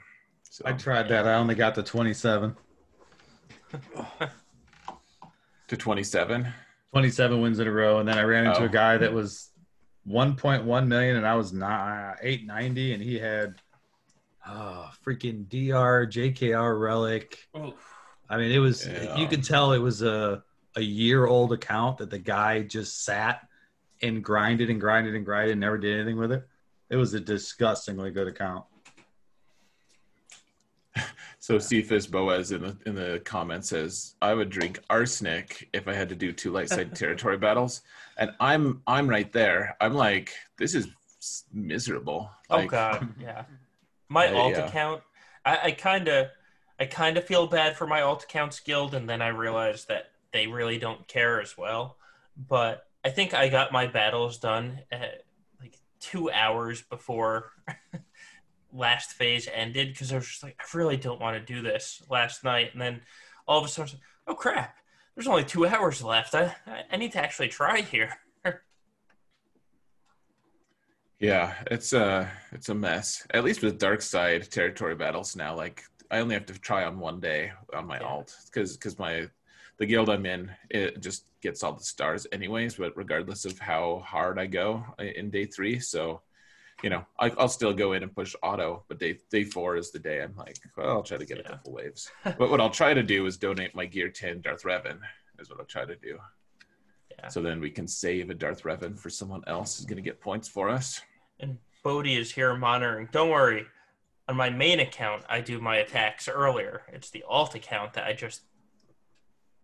So I tried that. I only got to 27. to 27. 27 wins in a row, and then I ran into Oh. a guy that was 1.1 million, and I was not uh, 890, and he had oh, freaking DR JKR relic. Oof. I mean, it was Yeah. you could tell it was a a year old account that the guy just sat and grinded and grinded and grinded and never did anything with it. It was a disgustingly good account. So Cephas Boaz in the in the comments says, "I would drink arsenic if I had to do two light side territory battles," and I'm I'm right there. I'm like, this is s- miserable. Oh god, yeah. My Uh, alt yeah. account, I, I kind of, I kind of feel bad for my alt accounts guild, and then I realized that they really don't care as well. But I think I got my battles done at like two hours before last phase ended because I was just like, I really don't want to do this last night, and then all of a sudden, I was like, oh crap, there's only two hours left. I, I- I need to actually try here. Yeah, it's a it's a mess. At least with dark side territory battles now, like I only have to try on one day on my Yeah. alt because because my the guild I'm in it just gets all the stars anyways. But regardless of how hard I go uh, in day three, so you know I, I'll still go in and push auto. But day day four is the day I'm like, well, I'll try to get a couple waves. but what I'll try to do is donate my gear ten Darth Revan is what I'll try to do. Yeah. So then we can save a Darth Revan for someone else who's going to get points for us. and Bodhi is here monitoring. Don't worry. On my main account, I do my attacks earlier. It's the alt account that I just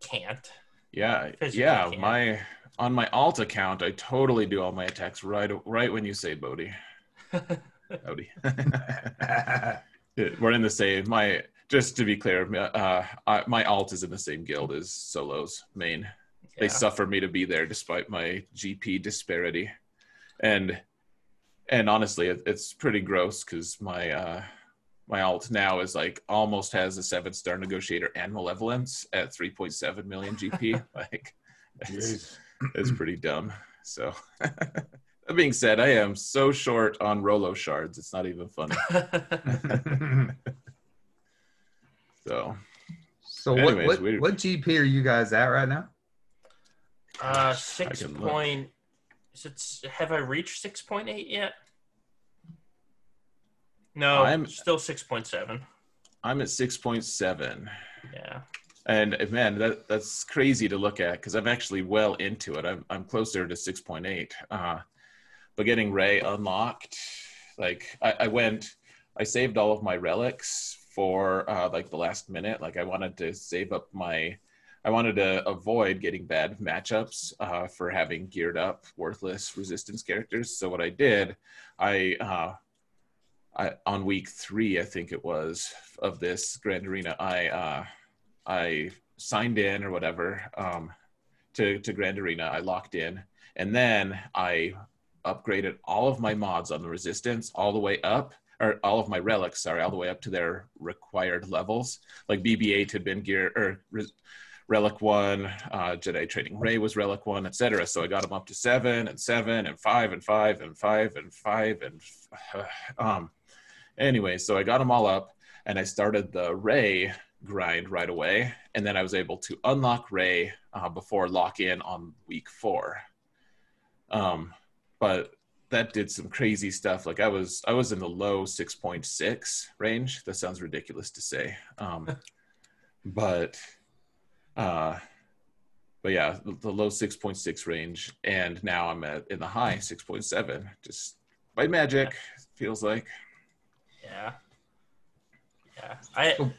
can't. Yeah, yeah. can't. My on my alt account, I totally do all my attacks right right when you say Bodhi. Bodhi. We're in the same. My just to be clear, uh, I, my alt is in the same guild as Solo's main. They suffer me to be there despite my GP disparity, and and honestly, it, it's pretty gross because my uh, my alt now is like almost has a seven star negotiator and malevolence at 3.7 million GP. like, it's, it's pretty dumb. So, that being said, I am so short on Rolo shards. It's not even funny. So, so what, Anyways, what, we- what GP are you guys at right now? uh, six can look. point. Is it? Have I reached six point eight yet? No, I'm- still six point seven. I'm at 6.7. Yeah. And uh, man, that that's crazy to look at because I'm actually well into it. I'm I'm closer to 6.8. Uh, but getting Rey unlocked, like I, I went, I saved all of my relics for uh, like the last minute. Like I wanted to save up my, I wanted to avoid getting bad matchups uh, for having geared up worthless resistance characters. So what I did, I. I, on week three, I think it was of this Grand Arena, I uh, I signed in or whatever um, to to Grand Arena. I locked in, and then I upgraded all of my mods on the Resistance all the way up, or all of my relics, sorry, all the way up to their required levels. Like BB-8 had been gear or res- Relic One, uh, Jedi Training Rey was Relic One, etc. So I got them up to seven and seven and five and five and five and five and um. Anyway, so I got them all up, and I started the Rey grind right away, and then I was able to unlock Rey uh, before lock in on week four. Um, but that did some crazy stuff. Like I was, I was in the low six point six range. That sounds ridiculous to say, um, but, uh, but yeah, the, the low six point six range, and now I'm at in the high six point seven. Just by magic, feels like. Yeah. Yeah. I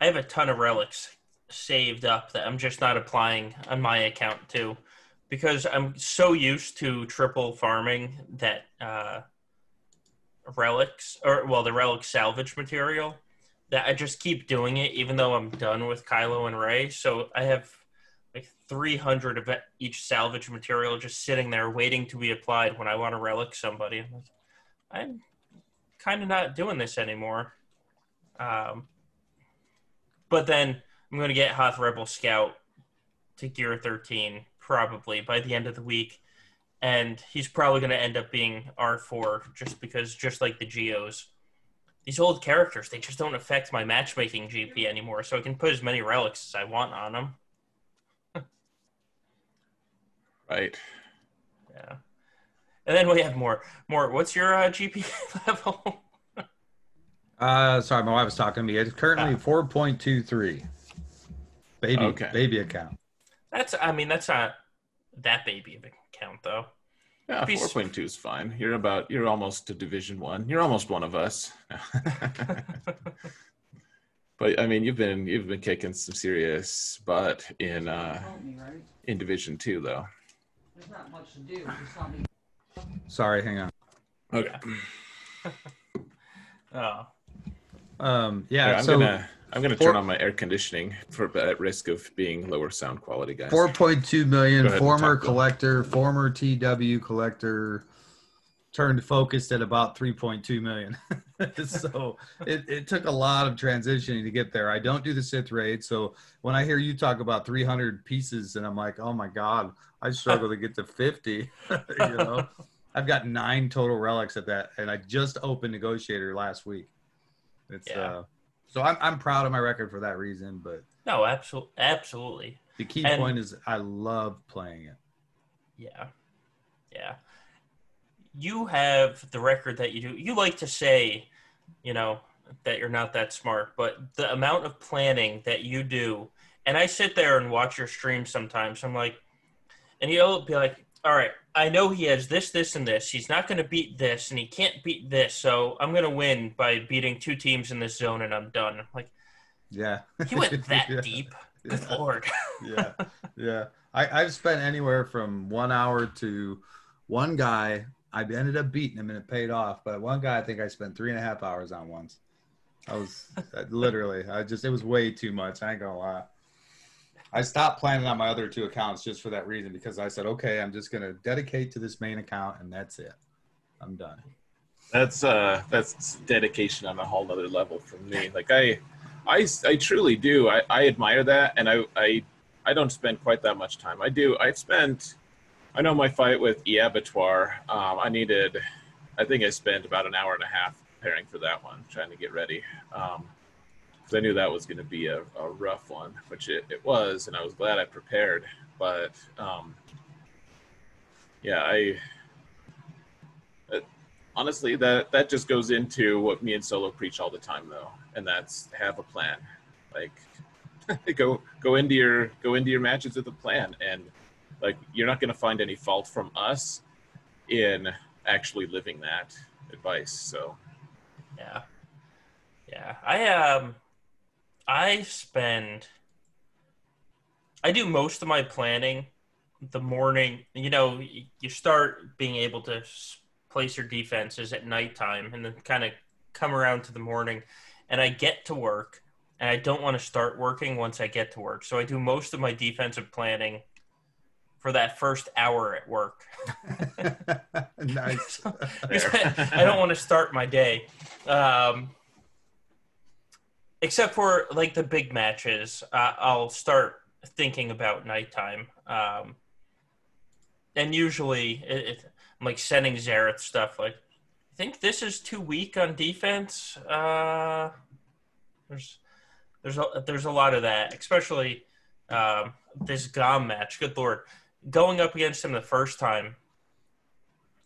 I have a ton of relics saved up that I'm just not applying on my account too. Because I'm so used to triple farming that uh relics or well the relic salvage material that I just keep doing it even though I'm done with Kylo and Rey. So I have like 300 of each salvage material just sitting there waiting to be applied when I want to relic somebody. I'm like, I'm kind of not doing this anymore. Um, but then I'm going to get Hoth Rebel Scout to Gear 13 probably by the end of the week. And he's probably going to end up being R4 just because, just like the Geos, these old characters, they just don't affect my matchmaking GP anymore. So I can put as many relics as I want on them. Right. Yeah. And then we have more. More. What's your uh, GP level? Uh, sorry, my wife was talking to me. It's currently Ah. four point two three. Baby, Okay. baby account. That's. I mean, that's not that baby of a count though. Yeah, four point two is fine. You're about you're almost to division one. You're almost one of us. but I mean you've been you've been kicking some serious butt in uh me, right? in division two though. There's not much to do. Just tell me. Sorry, hang on. Okay. Oh. Um, Yeah, yeah. I'm so gonna I'm gonna four- turn on my air conditioning for at risk of being lower sound quality, guys. four point two million. Go ahead and Former talk, Bill. collector, former TW collector, turned focused at about three point two million. so it, it took a lot of transitioning to get there. I don't do the Sith raid, so when I hear you talk about three hundred pieces, and I'm like, oh my god, I struggle to get to fifty. you know. I've got nine total relics at that, and I just opened Negotiator last week. It's Yeah. uh, so I'm I'm proud of my record for that reason. But No, absolutely, absolutely. the key And- point is I love playing it. Yeah, yeah. You have the record that you do. You like to say, you know, that you're not that smart, but the amount of planning that you do, and I sit there and watch your streams sometimes. I'm like, and you'll be like, all right, I know he has this, this, and this. He's not going to beat this, and he can't beat this. So I'm going to win by beating two teams in this zone, and I'm done. I'm like, Yeah. he went that Yeah. deep. Good Yeah. lord. yeah, yeah. I, I've spent anywhere from one hour to one guy. I ended up beating him and it paid off. But one guy, I think I spent three and a half hours on once. I was literally, I just, it was way too much. I ain't gonna lie. I stopped planning on my other two accounts just for that reason because I said, okay, I'm just gonna dedicate to this main account and that's it. I'm done. That's uh that's dedication on a whole other level for me. Like I I I truly do. I, I admire that and I I I don't spend quite that much time. I do. I've spent I know my fight with E Abattoir, um, I needed I think I spent about an hour and a half preparing for that one, trying to get ready. Um, because I knew that was going to be a, a rough one, which it, it was, and I was glad I prepared. But um, yeah, I uh, honestly that that just goes into what me and Solo preach all the time, though, and that's have a plan. Like go go into your go into your matches with a plan, and like you're not going to find any fault from us in actually living that advice. So Yeah. Yeah. I um I spend I do most of my planning the morning, you know, you start being able to place your defenses at nighttime and then kind of come around to the morning and I get to work and I don't want to start working once I get to work. So I do most of my defensive planning for that first hour at work. nice. I, don't want to start my day. Um, except for like the big matches, uh, I'll start thinking about nighttime. Um, and usually, it, it, I'm like sending Xaereth stuff like, I think this is too weak on defense. Uh, there's there's a, there's a lot of that, especially um, this Gom match. Good lord, going up against him the first time,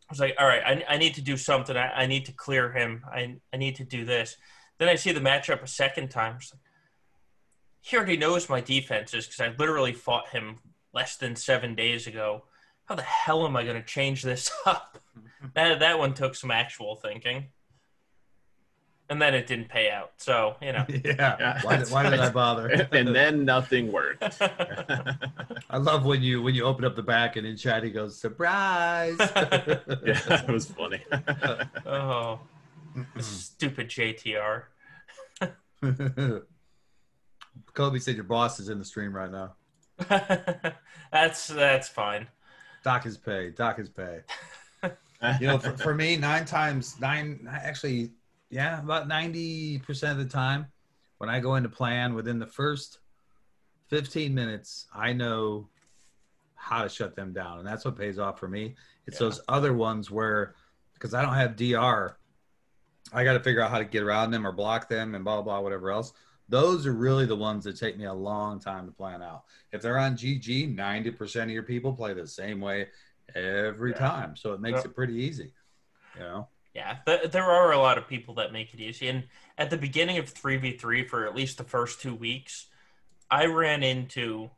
I was like, all right, I, I need to do something. I, I need to clear him. I, I need to do this. Then I see the matchup a second time. It's like, he already knows my defenses because I literally fought him less than seven days ago. How the hell am I going to change this up? that, that one took some actual thinking. And then it didn't pay out. So, you know. yeah. Why did, why did I bother? and then nothing worked. I love when you when you open up the back and in chat he goes surprise. yeah, that was funny. oh, stupid JTR. Kobe said your boss is in the stream right now. that's that's fine. Doc is pay. Doc is pay. You know, for, for me, nine times nine. Actually, Yeah, about 90% of the time when I go into plan within the first 15 minutes, I know how to shut them down. And that's what pays off for me. It's Yeah. those other ones where, because I don't have DR, I got to figure out how to get around them or block them and blah, blah, blah, whatever else. Those are really the ones that take me a long time to plan out. If they're on GG, 90% of your people play the same way every Yeah. time. So it makes Yep. it pretty easy. You know? Yeah, th- there are a lot of people that make it easy. And at the beginning of 3v3, for at least the first two weeks, I ran into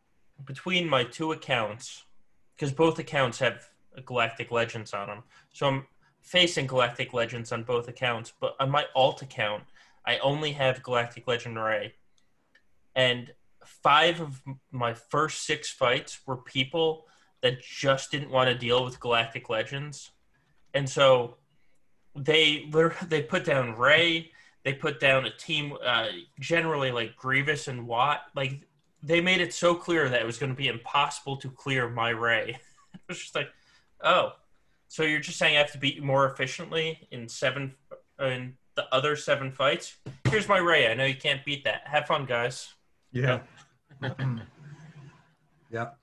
between my two accounts, because both accounts have Galactic Legends on them. So I'm facing Galactic Legends on both accounts. But on my alt account, I only have Galactic Legend Rey. And five of my first six fights were people that just didn't want to deal with Galactic Legends. And so they they put down Rey. They put down a team, uh, generally like Grievous and Wat. Like they made it so clear that it was going to be impossible to clear my Rey. it was just like, oh, so you're just saying I have to beat you more efficiently in seven in the other seven fights? Here's my Rey. I know you can't beat that. Have fun, guys. Yeah. yeah.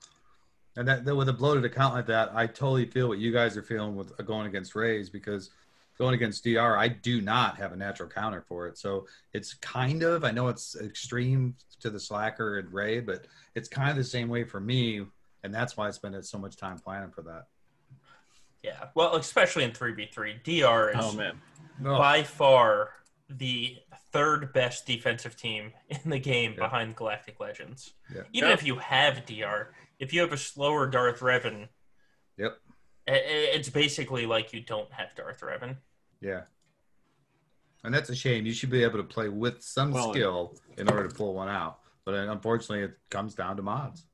And that, that with a bloated account like that, I totally feel what you guys are feeling with uh, going against Reys because going against DR, I do not have a natural counter for it. So it's kind of, I know it's extreme to the Slacker and Rey, but it's kind of the same way for me. And that's why I spend so much time planning for that. Yeah. Well, especially in three v three, DR is Oh man. Oh, by far the third best defensive team in the game Yeah. behind Galactic Legends. Yeah. Even Yeah. if you have DR, if you have a slower Darth Revan, Yep. i- i- it's basically like you don't have Darth Revan. Yeah. And that's a shame. You should be able to play with some Well, skill in order to pull one out. But uh, unfortunately, it comes down to mods.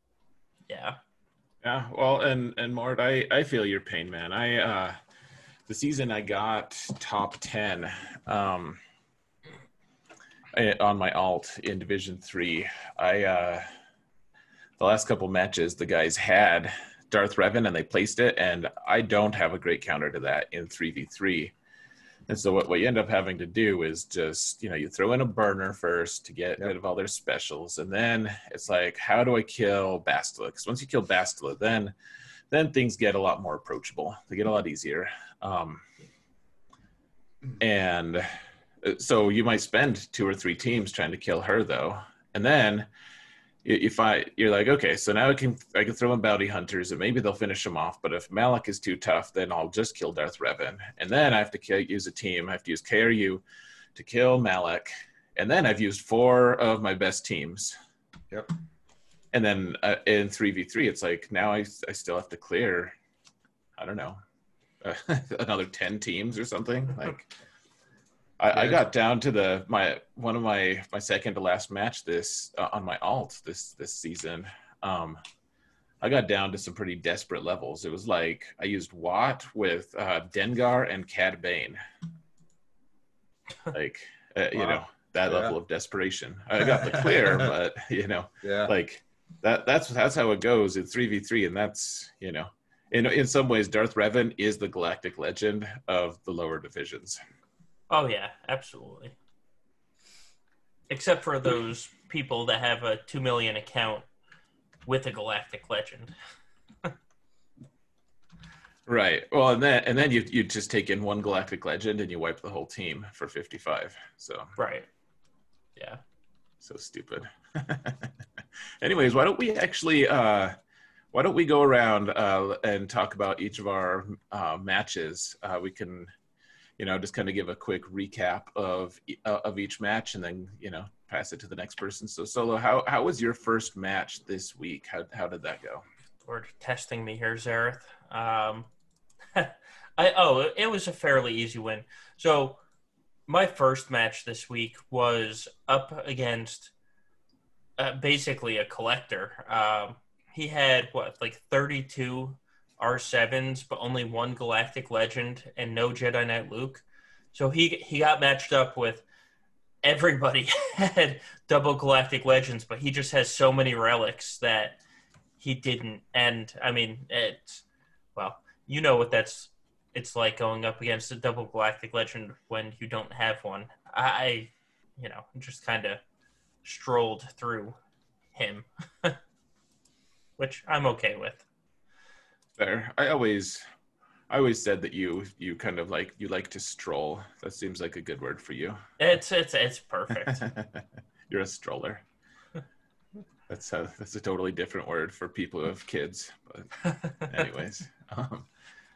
Yeah. Yeah, well, and and Mort, I I feel your pain, man. I uh the season I got top ten um eh, on my alt in Division Three. I uh the last couple matches the guys had Darth Revan and they placed it, and I don't have a great counter to that in three v three. And so what, what you end up having to do is just, you know, you throw in a burner first to get Yep. rid of all their specials. And then it's like, how do I kill Bastila? Because once you kill Bastila, then then things get a lot more approachable. They get a lot easier. Um, and uh, so you might spend two or three teams trying to kill her though. And then you, I you're like, okay, so now I can I can throw in bounty hunters and maybe they'll finish them off. But if Malak is too tough, then I'll just kill Darth Revan, and then I have to kill, use a team. I have to use KRU to kill Malak, and then I've used four of my best teams. Yep. And then uh, in three v three, it's like now I I still have to clear, I don't know, uh, another ten teams or something like. I, I got down to the my one of my my second to last match this uh, on my alt this this season. Um, I got down to some pretty desperate levels. It was like I used Wat with uh, Dengar and Cad Bane. Like uh, you know that Yeah. level of desperation. I got the clear, but you know Yeah. like that that's that's how it goes in 3v3 and that's you know in in some ways Darth Revan is the galactic legend of the lower divisions. Oh yeah, absolutely. Except for those people that have a two million account with a Galactic Legend. Right. Well, and then and then you you just take in one galactic legend and you wipe the whole team for 55. So Right. Yeah. so stupid. Anyways, why don't we actually uh why don't we go around uh and talk about each of our uh matches? Uh we can you know just kind of give a quick recap of uh, of each match and then, you know, pass it to the next person. So Solo, how how was your first match this week? How how did that go? We're testing me here, Xaereth. Um, I oh, it- it was a fairly easy win. So my first match this week was up against uh, basically a collector. Um, he had what like thirty two R sevens, but only one Galactic Legend and no Jedi Knight Luke. So he he got matched up with everybody had double Galactic Legends, but he just has so many relics that he didn't. And I mean, it's well, you know what that's it's like going up against a double galactic legend when you don't have one. I, you know, just kind of strolled through him, which I'm okay with. There. I always I always said that you you kind of like you like to stroll. That seems like a good word for you. It's it's it's perfect. You're a stroller. That's a that's a totally different word for people who have kids. But anyways, um,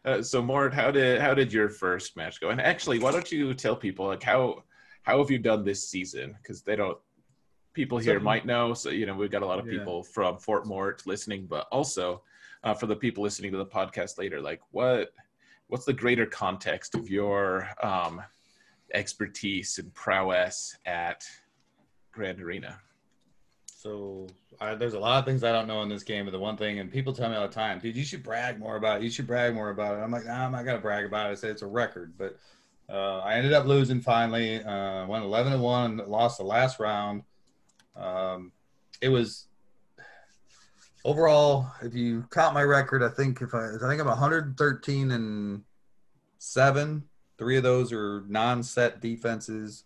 uh, so Mort, how did how did your first match go? And actually, why don't you tell people like how how have you done this season? Because they don't people here So- might know. So you know we've got a lot of Yeah. people from Fort Mort listening, but also uh, for the people listening to the podcast later, like what what's the greater context of your um, expertise and prowess at Grand Arena? So I, there's a lot of things I don't know in this game, but the one thing, and people tell me all the time, dude, you should brag more about it. You should brag more about it. I'm like, nah, I'm not gonna brag about it. I said it's a record, but uh, I ended up losing finally. Uh, went 11 and one, and lost the last round. Um, it was overall, if you count my record, I think if I, I think I'm 113 and seven. Three of those are non-set defenses.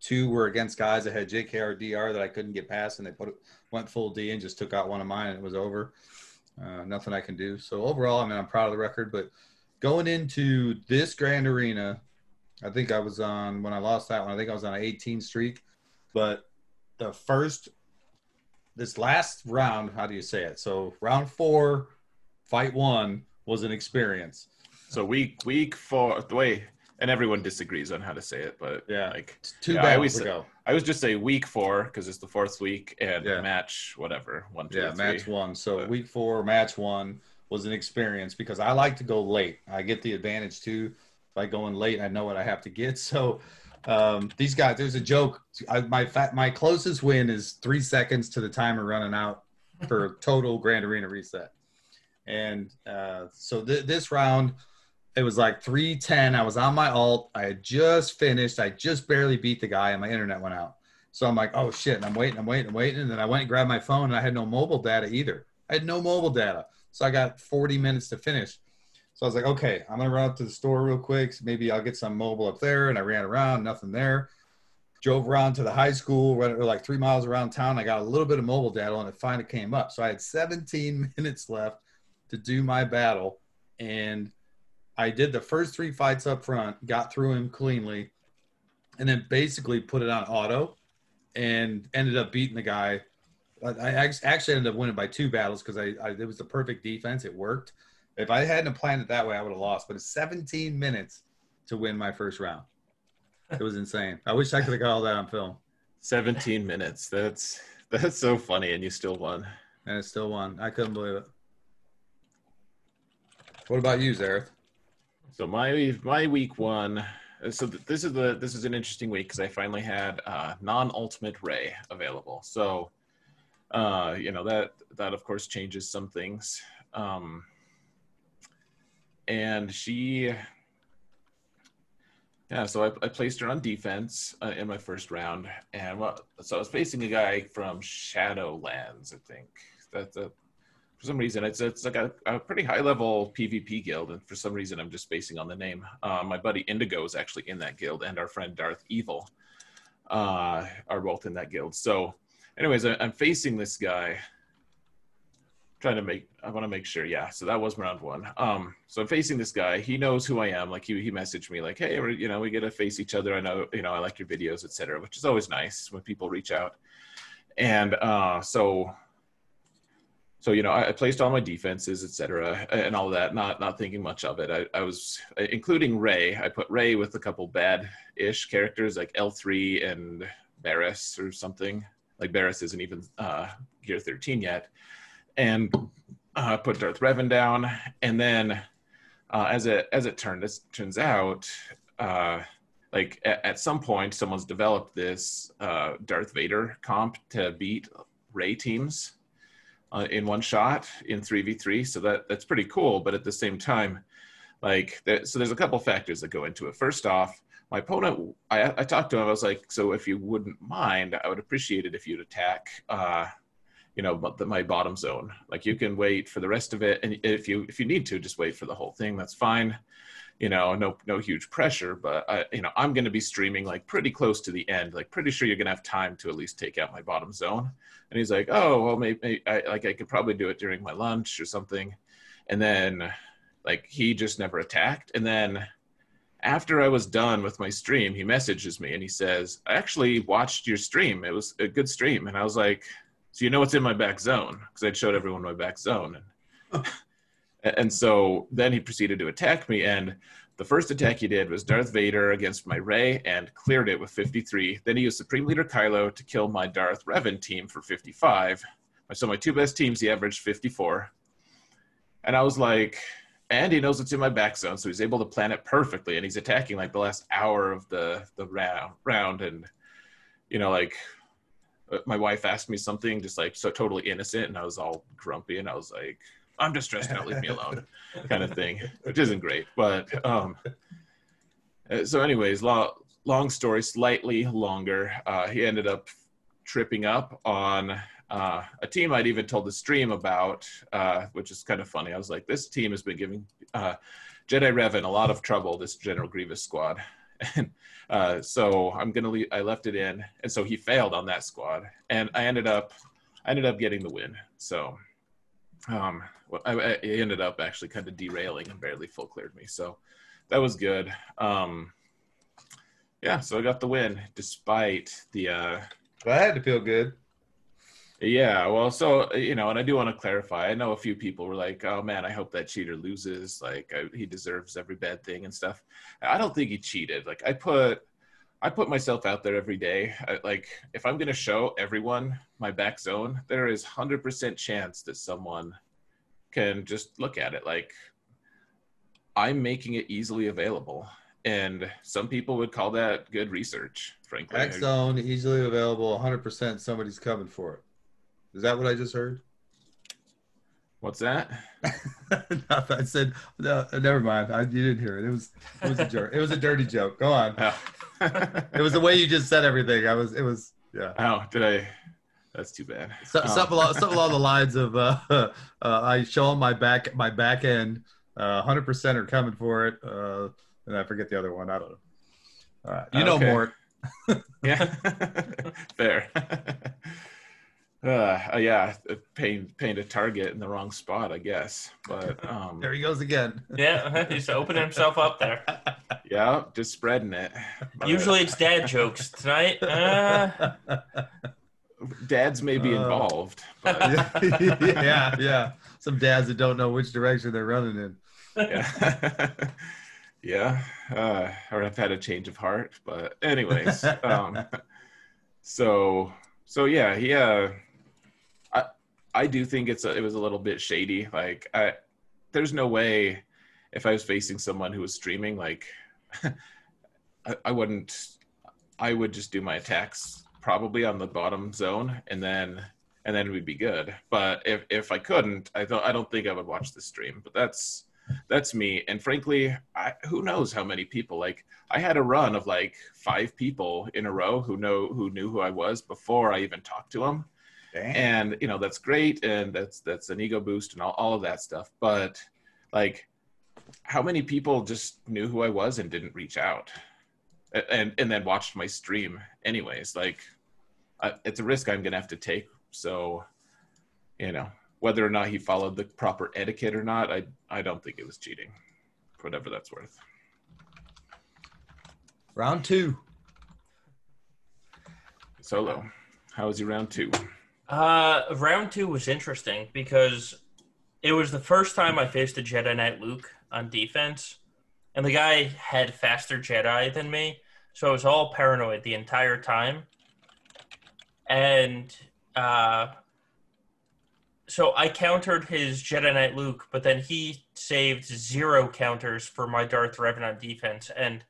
Two were against guys that had JKR DR that I couldn't get past, and they put went full D and just took out one of mine, and it was over. Uh, nothing I can do. So overall, I mean, I'm proud of the record. But going into this Grand Arena, I think I was on when I lost that one. I think I was on an 18 streak. But the first, this last round, how do you say it? So round four, fight one was an experience. So week week four. Wait, and everyone disagrees on how to say it, but Yeah. like Two Yeah, I battles always say-. I was just say week four because it's the fourth week and Yeah. match whatever one two Yeah, three. match one. So But- week four, match one was an experience because I like to go late. I get the advantage too by going late. I know what I have to get. So um, these guys, there's a joke. I, my my closest win is three seconds to the timer running out for total Grand Arena reset. And uh, so th- this round, it was like 310. I was on my alt. I had just finished. I just barely beat the guy, and my internet went out. So I'm like, oh shit. And I'm waiting, I'm waiting, I'm waiting. And then I went and grabbed my phone, and I had no mobile data either. I had no mobile data. So I got 40 minutes to finish. I was like, okay, I'm to run up to the store real quick. Maybe I'll get some mobile up there. And I ran around, nothing there. Drove around to the high school, ran like three miles around town. I got a little bit of mobile data, and it finally came up. So I had 17 minutes left to do my battle. And I did the first three fights up front, got through him cleanly, and then basically put it on auto and ended up beating the guy. I I actually ended up winning by two battles because I, I it was the perfect defense. It worked. If I hadn't planned it that way, I would have lost. But it's 17 minutes to win my first round. It was insane. I wish I could have got all that on film, Seventeen minutes. That's that's so funny, and you still won. and it still won. I couldn't believe it. What about you, Xaereth? So my my week one. uh, So th- this is the this is an interesting week because I finally had uh, non ultimate Rey available. So uh, you know that that of course changes some things. Um, and she, yeah. So I, I placed her on defense uh, in my first round, and well, so I was facing a guy from Shadowlands. I think that that for some reason it's it's like a, a pretty high level PvP guild, and for some reason I'm just basing on the name. Uh, my buddy Indigo is actually in that guild, and our friend Darth Evil uh, are both in that guild. So, anyways, I, I'm facing this guy. Trying to make, I want to make sure, yeah. So that was round one. Um, so I'm facing this guy. He knows who I am. Like he, he messaged me, like, "Hey, you know, we get to face each other. I know, you know, I like your videos, etc." Which is always nice when people reach out. And uh, so so you know I, placed all my defenses et cetera and all that not not thinking much of it i, I was including rey i put rey with a couple bad ish characters like l3 and barriss or something like barriss isn't even uh gear 13 yet and uh put darth revan down. And then uh as it as it turned this turns out uh like at, at some point someone's developed this uh darth vader comp to beat rey teams uh, in one shot in 3v3 so that that's pretty cool. But at the same time like there, so there's a couple factors that go into it. First off my opponent I, I talked to him. I was like so if you wouldn't mind i would appreciate it if you'd attack uh you know but my bottom zone like you can wait for the rest of it and if you if you need to just wait for the whole thing that's fine you know, no no huge pressure, but I, you know, I'm going to be streaming like pretty close to the end. Like, pretty sure you're going to have time to at least take out my bottom zone. And he's like, oh, well, maybe I, like I could probably do it during my lunch or something. And then, like, he just never attacked. And then after I was done with my stream, he messages me and he says, I actually watched your stream. It was a good stream. And I was like, so you know what's in my back zone? Because I'd showed everyone my back zone. And, and so then he proceeded to attack me. And the first attack he did was Darth Vader against my Rey and cleared it with 53. Then he used Supreme Leader Kylo to kill my Darth Revan team for 55. So my two best teams, he averaged 54. And I was like, and he knows it's in my back zone, so he's able to plan it perfectly. And he's attacking like the last hour of the the round, round and you know, like my wife asked me something just like so totally innocent, and I was all grumpy, and I was like, "I'm just stressed out, leave me alone," kind of thing, which isn't great. But um, uh, so, anyways, long long story, slightly longer. Uh, he ended up tripping up on uh, a team I'd even told the stream about, uh, which is kind of funny. I was like, this team has been giving uh, Jedi Revan a lot of trouble, this General Grievous squad. And uh, so I'm gonna leave. I left it in, and so he failed on that squad, and I ended up, I ended up getting the win. So, um, I, I ended up actually kind of derailing and barely full cleared me. So that was good. Um, yeah, so I got the win despite the. Uh, Well, I had to feel good. Yeah, well, so you know, and I do want to clarify. I know a few people were like, "Oh man, I hope that cheater loses. Like, I, he deserves every bad thing and stuff." I don't think he cheated. Like, I put, I put myself out there every day. I, like, if I'm gonna show everyone my back zone, there is hundred percent chance that someone can just look at it. Like, I'm making it easily available, and some people would call that good research. Frankly, Back zone, easily available, 100%. Somebody's coming for it. Is that what I just heard? what's that? I said, no, never mind. I, you didn't hear it. It was, it was a joke. It was a dirty joke. Go on. Oh. It was the way you just said everything. I was, it was, yeah. Oh, did I? That's too bad. So, Oh. something, along, something along the lines of, uh, uh, I show them my back, my back end, uh, 100% are coming for it. Uh, and I forget the other one. I don't know. All right. You know, Okay. Mort. Yeah, fair. Uh, uh, yeah, pain pain to target in the wrong spot, I guess. But um, There he goes again. Yeah, he's opening himself up there. yeah, just spreading it. But Usually it's dad jokes. Tonight, uh, dads may be Uh, involved, but yeah, yeah. Some dads that don't know which direction they're running in. yeah, yeah. Uh, or I've had a change of heart. But anyways, um, so so yeah, he. Uh, I do think it's a, it was a little bit shady. Like I, there's no way if I was facing someone who was streaming, like I, I wouldn't. I would just do my attacks probably on the bottom zone, and then and then we'd be good. But if if I couldn't, I don't I don't think I would watch the stream. But that's that's me. And frankly, I, who knows how many people like I had a run of like five people in a row who know who knew who I was before I even talked to them and you know that's great and that's that's an ego boost and all, all of that stuff but like how many people just knew who i was and didn't reach out? And and then watched my stream anyways like I, it's a risk i'm gonna have to take so you know whether or not he followed the proper etiquette or not i i don't think it was cheating whatever that's worth. Round two. solo. How was your round two uh, round two was interesting because it was the first time I faced a Jedi Knight Luke on defense, and the guy had faster Jedi than me, so I was all paranoid the entire time. And uh, so I countered his Jedi Knight Luke, but then he saved zero counters for my Darth Revan on defense, and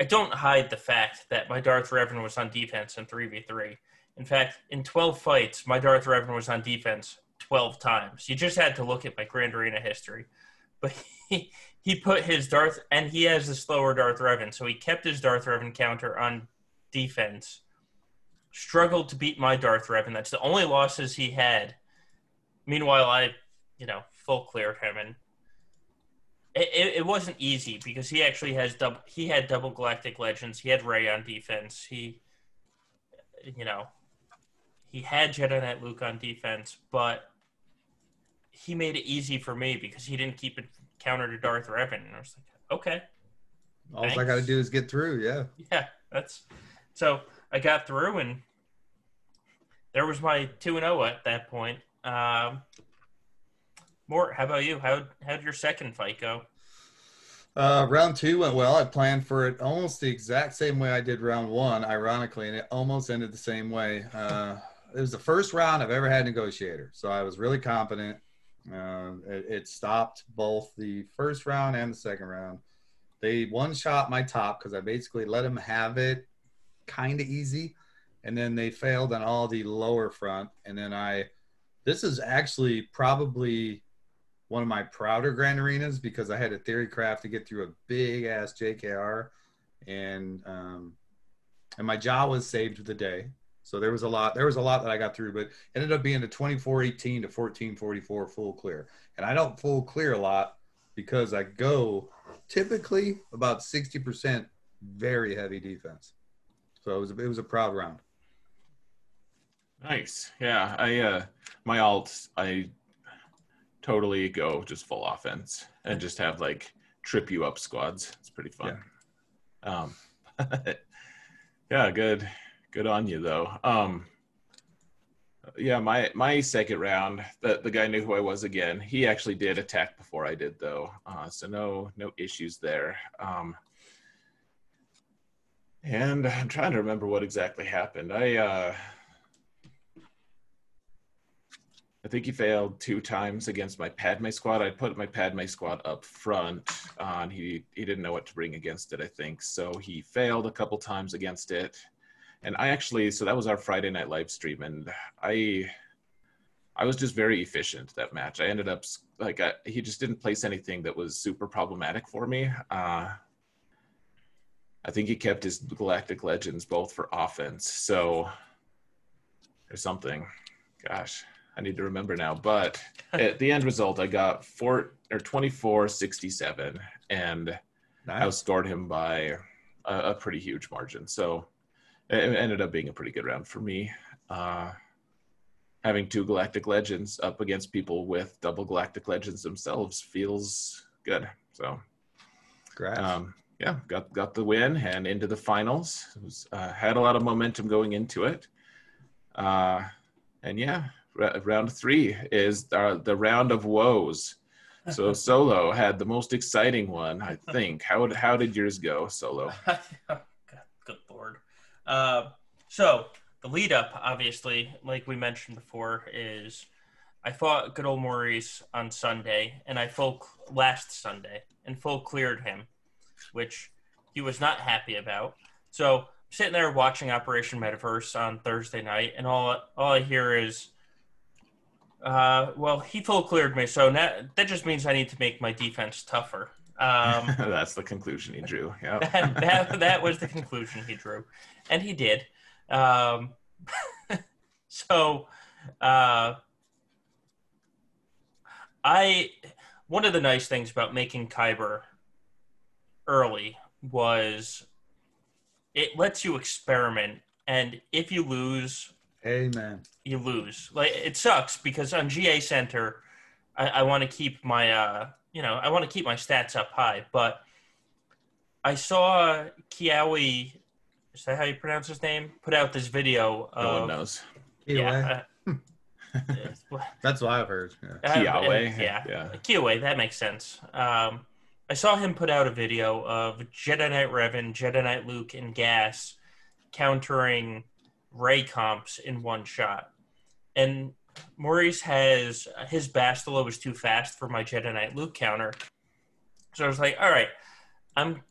I don't hide the fact that my Darth Revan was on defense in three v three. In fact, in 12 fights, my Darth Revan was on defense 12 times. You just had to look at my Grand Arena history. But he, he put his Darth, and he has the slower Darth Revan, so he kept his Darth Revan counter on defense. Struggled to beat my Darth Revan. That's the only losses he had. Meanwhile, I, you know, full cleared him, and it, it, it wasn't easy because he actually has double. He had double Galactic Legends. He had Rey on defense. He, you know, he had Jedi Knight Luke on defense, but he made it easy for me because he didn't keep it counter to Darth Revan. And I was like, okay, All I got to do is get through. Yeah. yeah, that's so I got through and there was my two and zero at that point. Um, Mort, how about you? How how'd your second fight go? Uh, round two went well. I planned for it almost the exact same way I did round one, ironically, and it almost ended the same way. Uh, it was the first round I've ever had negotiator, so I was really confident. Um, it, it stopped both the first round and the second round. They one shot my top because I basically let them have it kind of easy, and then they failed on all the lower front. And then I, this is actually probably one of my prouder grand arenas because I had a theory craft to get through a big ass JKR, and um, and my jaw was saved the day. So there was a lot. There was a lot that I got through, but ended up being a 24-18 to 14-44 full clear. And I don't full clear a lot because I go typically about 60% very heavy defense. So it was a, it was a proud round. Nice. Yeah, I uh my alt I totally go just full offense and just have like trip you up squads. It's pretty fun. Um yeah, good good on you though. Um yeah, my my second round, the the guy knew who I was again. He actually did attack before I did though. Uh so no no issues there. Um and I'm trying to remember what exactly happened. I uh I think he failed two times against my Padme squad. I put my Padme squad up front, uh, and he he didn't know what to bring against it. I think so. He failed a couple times against it, and I actually so that was our Friday night live stream, and I I was just very efficient that match. I ended up like I, he just didn't place anything that was super problematic for me. Uh, I think he kept his Galactic Legends both for offense, so there's something. Gosh. I need to remember now. But at the end result, I got four or twenty four sixty seven, and I outscored him by a, a pretty huge margin. So it ended up being a pretty good round for me. Uh, having two Galactic Legends up against people with double Galactic Legends themselves feels good. So um, yeah, got got the win and into the finals. It was, uh, had a lot of momentum going into it, uh, and yeah, r- round three is uh, the round of woes. So solo had the most exciting one, I think. How how did yours go, solo? Uh, so the lead up, obviously, like we mentioned before, is I fought good old Maurice on Sunday, and I full last Sunday and full cleared him, which he was not happy about. So I'm sitting there watching Operation Metaverse on Thursday night, and all all I hear is. Uh, well, he full cleared me, so now, that just means I need to make my defense tougher. Um, That's the conclusion he drew. Yeah. that, that, that was the conclusion he drew, and he did. Um, so, uh, I one of the nice things about making Kyber early was it lets you experiment, and if you lose, Amen. you lose. Like it sucks because on GA Center, I, I want to keep my uh, you know, I want to keep my stats up high, but I saw Kiawi. Is that how you pronounce his name? Put out this video. No one knows. Yeah. uh, That's what I've heard. Yeah. uh, Kiawe. Yeah. Yeah. Kiawe, that makes sense. Um, I saw him put out a video of Jedi Knight Revan, Jedi Knight Luke, and Gas countering Rey comps in one shot. And Maurice has his Bastila was too fast for my Jedi Knight Luke counter. So I was like, all right, I'm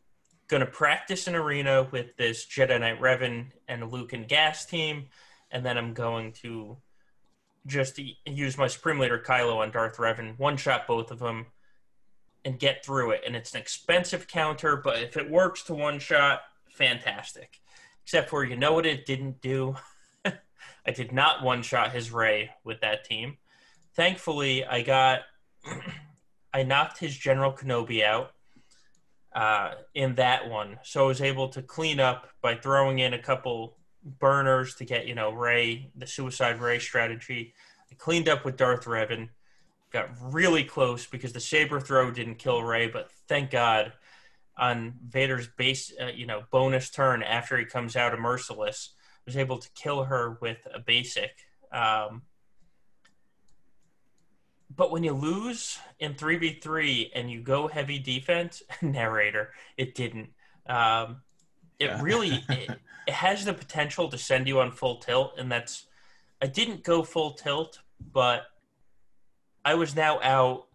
gonna practice an arena with this Jedi Knight Revan and Luke and Gas team, and then I'm going to just use my Supreme Leader Kylo on Darth Revan, one shot both of them, and get through it. And it's an expensive counter, but if it works to one shot, fantastic. Except for you know what it didn't do? I did not one shot his Rey with that team. Thankfully, I got I knocked his General Kenobi out uh, in that one, so I was able to clean up by throwing in a couple burners to get you know Rey the Suicide Rey strategy. I cleaned up with Darth Revan, got really close because the saber throw didn't kill Rey, but thank God on Vader's base, uh, you know, bonus turn after he comes out of Merciless, was able to kill her with a basic. Um, but when you lose in 3v3 and you go heavy defense, narrator, it didn't. Um, it Yeah. really it, it has the potential to send you on full tilt, and that's. I didn't go full tilt, but I was now out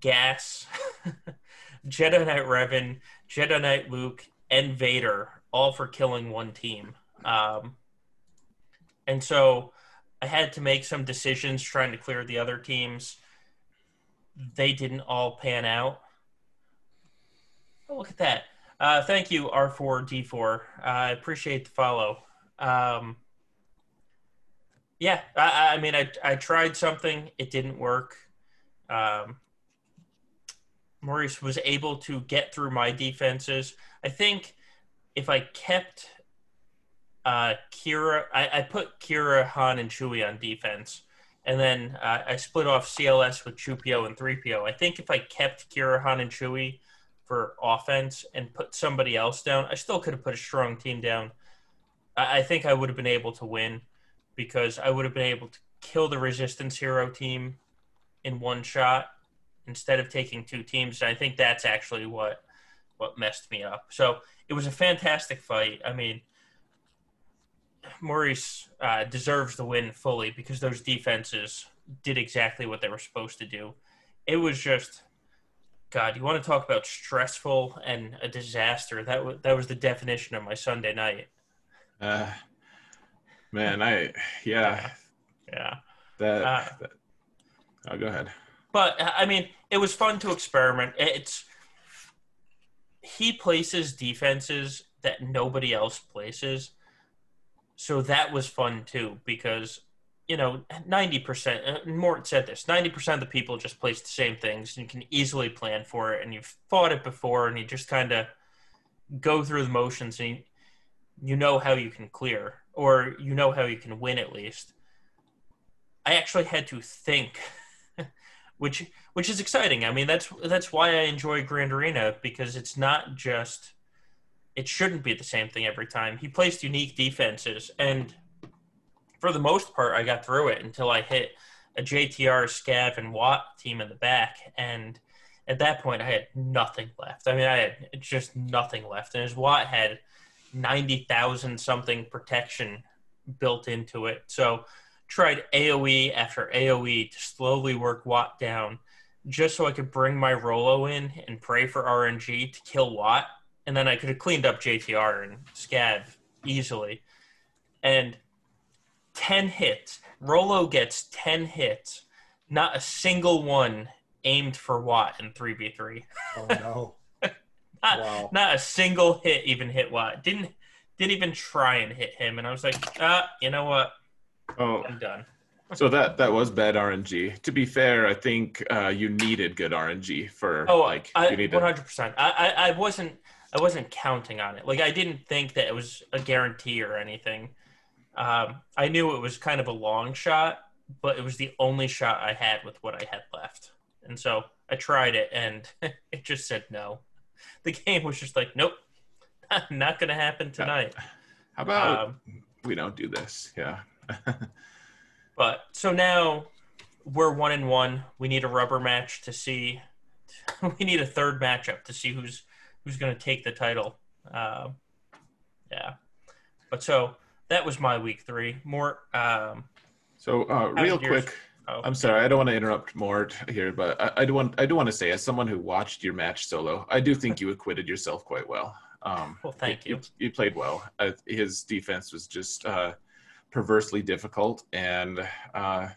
gas, Jedi Knight Revan, Jedi Knight Luke, and Vader, all for killing one team. Um, and so I had to make some decisions trying to clear the other teams. They didn't all pan out. Oh, look at that. Uh, thank you, R4D4. Uh, I appreciate the follow. Um, yeah, I, I mean, I, I tried something, it didn't work. Um, Maurice was able to get through my defenses. I think if I kept uh, Qi'ra, I, I put Qi'ra, Han, and Chewie on defense, and then uh, I split off CLS with 2PO and 3PO. I think if I kept Qi'ra, Han, and Chewie for offense and put somebody else down, I still could have put a strong team down. I, I think I would have been able to win because I would have been able to kill the Resistance Hero team in one shot instead of taking two teams. And I think that's actually what what messed me up. So it was a fantastic fight. I mean, Maurice uh, deserves the win fully because those defenses did exactly what they were supposed to do. It was just, God, you want to talk about stressful and a disaster? That was that was the definition of my Sunday night. Uh, man, I yeah Yeah. that. Uh, that oh, go ahead. But I mean, it was fun to experiment. It's he places defenses that nobody else places, so that was fun too. Because you know, ninety percent. uh, Mort said this: ninety percent of the people just place the same things, and you can easily plan for it, and you've fought it before, and you just kind of go through the motions, and you, you know how you can clear, or you know how you can win at least. I actually had to think which which is exciting. I mean, that's that's why I enjoy Grand Arena because it's not just it shouldn't be the same thing every time. He placed unique defenses, and for the most part, I got through it until I hit a JTR, Scav, and Wat team in the back, and at that point, I had nothing left. I mean, I had just nothing left, and his Wat had ninety thousand something protection built into it, so tried AoE after AoE to slowly work Wat down just so I could bring my Rolo in and pray for RNG to kill Wat. And then I could have cleaned up JTR and Scav easily. And 10 hits. Rolo gets 10 hits. Not a single one aimed for Wat in 3v3. Oh no! Not, Wow. not a single hit even hit Wat. Didn't didn't even try and hit him. And I was like, ah, you know what? Oh, I'm done. so that that was bad RNG. To be fair, I think uh, you needed good RNG for Oh, like I, you need one to. hundred percent. I, I I wasn't I wasn't counting on it. Like I didn't think that it was a guarantee or anything. Um, I knew it was kind of a long shot, but it was the only shot I had with what I had left, and so I tried it, and it just said no. The game was just like, nope, not going to happen tonight. How about Um, we don't do this? Yeah. But so now we're one and one. We need a rubber match to see. We need a third matchup to see who's who's going to take the title. Um, yeah, but so that was my week three. Mort. Um, So uh, real quick, oh, I'm sorry, I don't want to interrupt Mort here, but I, I do want I do want to say, as someone who watched your match solo, I do think you acquitted yourself quite well. Um, Well, thank you. You, played well. Uh, his defense was just uh, perversely difficult, and uh,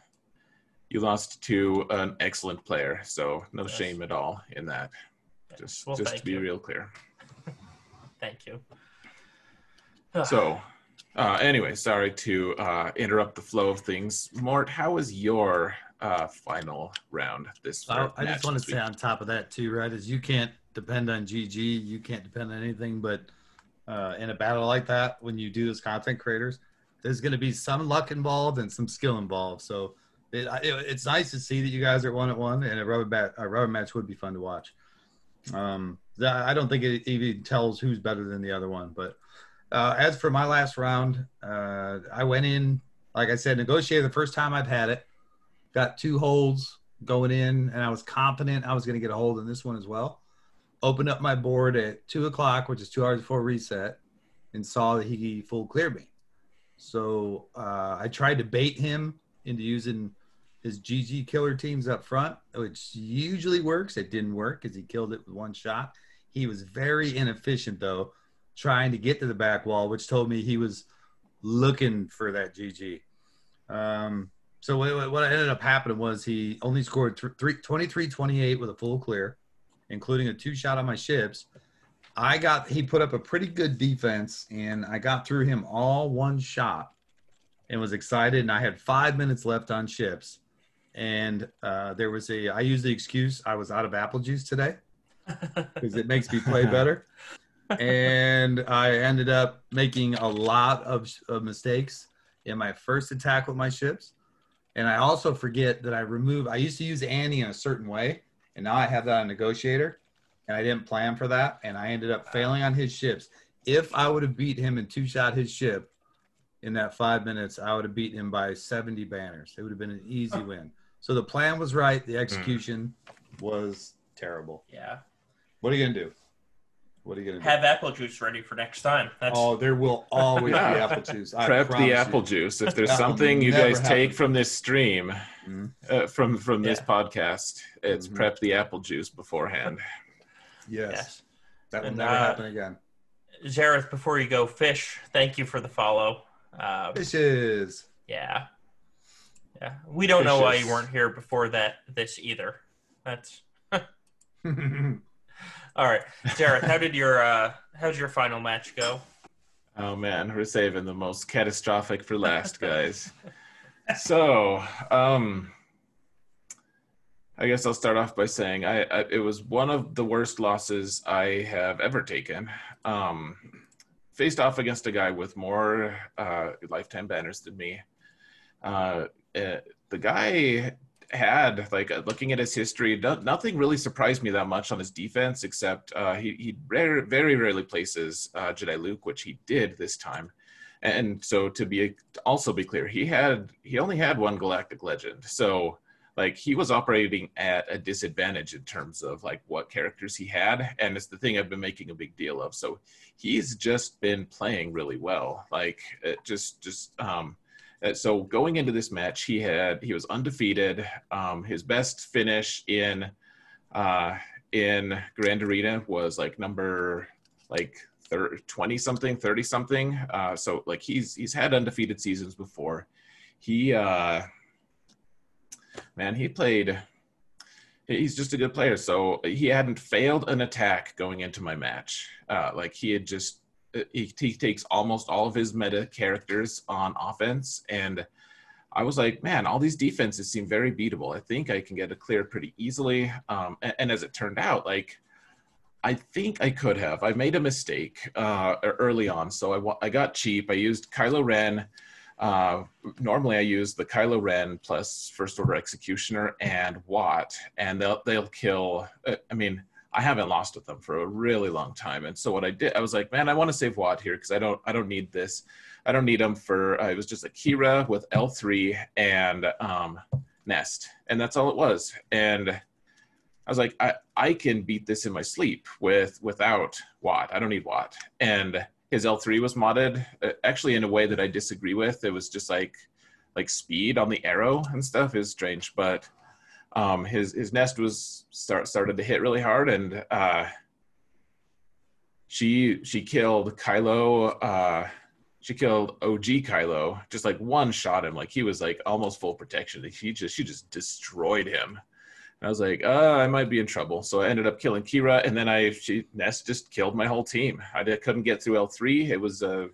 you lost to an excellent player. So no Yes. shame at all in that. Just Well, just to be you. real clear. Thank you. So, uh, anyway, sorry to uh, interrupt the flow of things. Mort, how was your uh, final round. This I, I just want to say on top of that too, right? Is you can't depend on GG, you can't depend on anything, but uh, in a battle like that, when you do as content creators, there's going to be some luck involved and some skill involved. So it, it, it's nice to see that you guys are one at one, and a rubber bat, a rubber match would be fun to watch. Um, I don't think it even tells who's better than the other one, but uh, as for my last round, uh, I went in, like I said, negotiated the first time I've had it. Got two holds going in, and I was confident I was going to get a hold in this one as well. Opened up my board at two o'clock, which is two hours before reset, and saw that he full cleared me. So uh, I tried to bait him into using his GG killer teams up front, which usually works. It didn't work because he killed it with one shot. He was very inefficient though, trying to get to the back wall, which told me he was looking for that GG. Um, so what, what ended up happening was he only scored th- three, 23 28 with a full clear, including a two shot on my ships. I got he put up a pretty good defense, and I got through him all one shot, and was excited. And I had five minutes left on ships, and uh, there was a I used the excuse I was out of apple juice today because it makes me play better. and I ended up making a lot of, of mistakes in my first attack with my ships. And I also forget that I remove. I used to use Annie in a certain way, and now I have that on negotiator, and I didn't plan for that, and I ended up failing on his ships. If I would have beat him and two shot his ship in that five minutes, I would have beat him by 70 banners. It would have been an easy win. So the plan was right. The execution was terrible. yeah. What are you gonna do? What are you gonna do? Have apple juice ready for next time. That's oh, there will always be apple juice. I Prep promise the you. apple juice. If there's something you never guys take from this stream, Mhm. uh, from from this Yeah. podcast, it's Mhm. prep the apple juice beforehand. Yes, yes. that will And, never uh, happen again. Xaereth, before you go, Fish, thank you for the follow. Uh, Fishes. yeah. Yeah. We don't know why you weren't here before that this either. That's all right. Xaereth, how did your uh how'd your final match go? Oh man, we're saving the most catastrophic for last, guys. so, um, I guess I'll start off by saying I, I it was one of the worst losses I have ever taken. Um, faced off against a guy with more uh, lifetime banners than me. Uh, eh, the guy had like uh, looking at his history, no, nothing really surprised me that much on his defense, except uh, he he rare, very rarely places uh, Jedi Luke, which he did this time. And so to be also be clear, he had he only had one Galactic Legend, so like he was operating at a disadvantage in terms of like what characters he had, and it's the thing I've been making a big deal of. So he's just been playing really well, like just just um uh, so going into this match, he had he was undefeated. Um, his best finish in uh, in Grand Arena was like number like 20 something, 30 something. Uh, so like he's he's had undefeated seasons before. He uh, man, he played. He's just a good player. So he hadn't failed an attack going into my match. Uh, like he had just he, he takes almost all of his meta characters on offense and i was like man all these defenses seem very beatable. I think i can get a clear pretty easily. Um, and, and as it turned out like i think i could have. I made a mistake uh, early on so I, I got cheap. I used kylo ren uh, normally i use the kylo ren plus first order executioner and wat and they'll, they'll kill uh, i mean I haven't lost with them for a really long time. And so what I did, I was like, man, I want to save Wat here because I don't, I don't need this. I don't need them for. Uh, it was just a Qi'ra with L three and um, Nest, and that's all it was. And I was like, I, I can beat this in my sleep with without Wat. I don't need Wat. And his L three was modded uh, actually in a way that I disagree with. It was just like like speed on the arrow and stuff is strange, but um, his his nest was start started to hit really hard, and uh, she she killed Kylo. Uh, she killed OG Kylo, just like one shot him, like he was like almost full protection. She just she just destroyed him. And I was like, uh, I might be in trouble. So I ended up killing Qi'ra, and then I she Nest just killed my whole team. I did, couldn't get through L three. It was a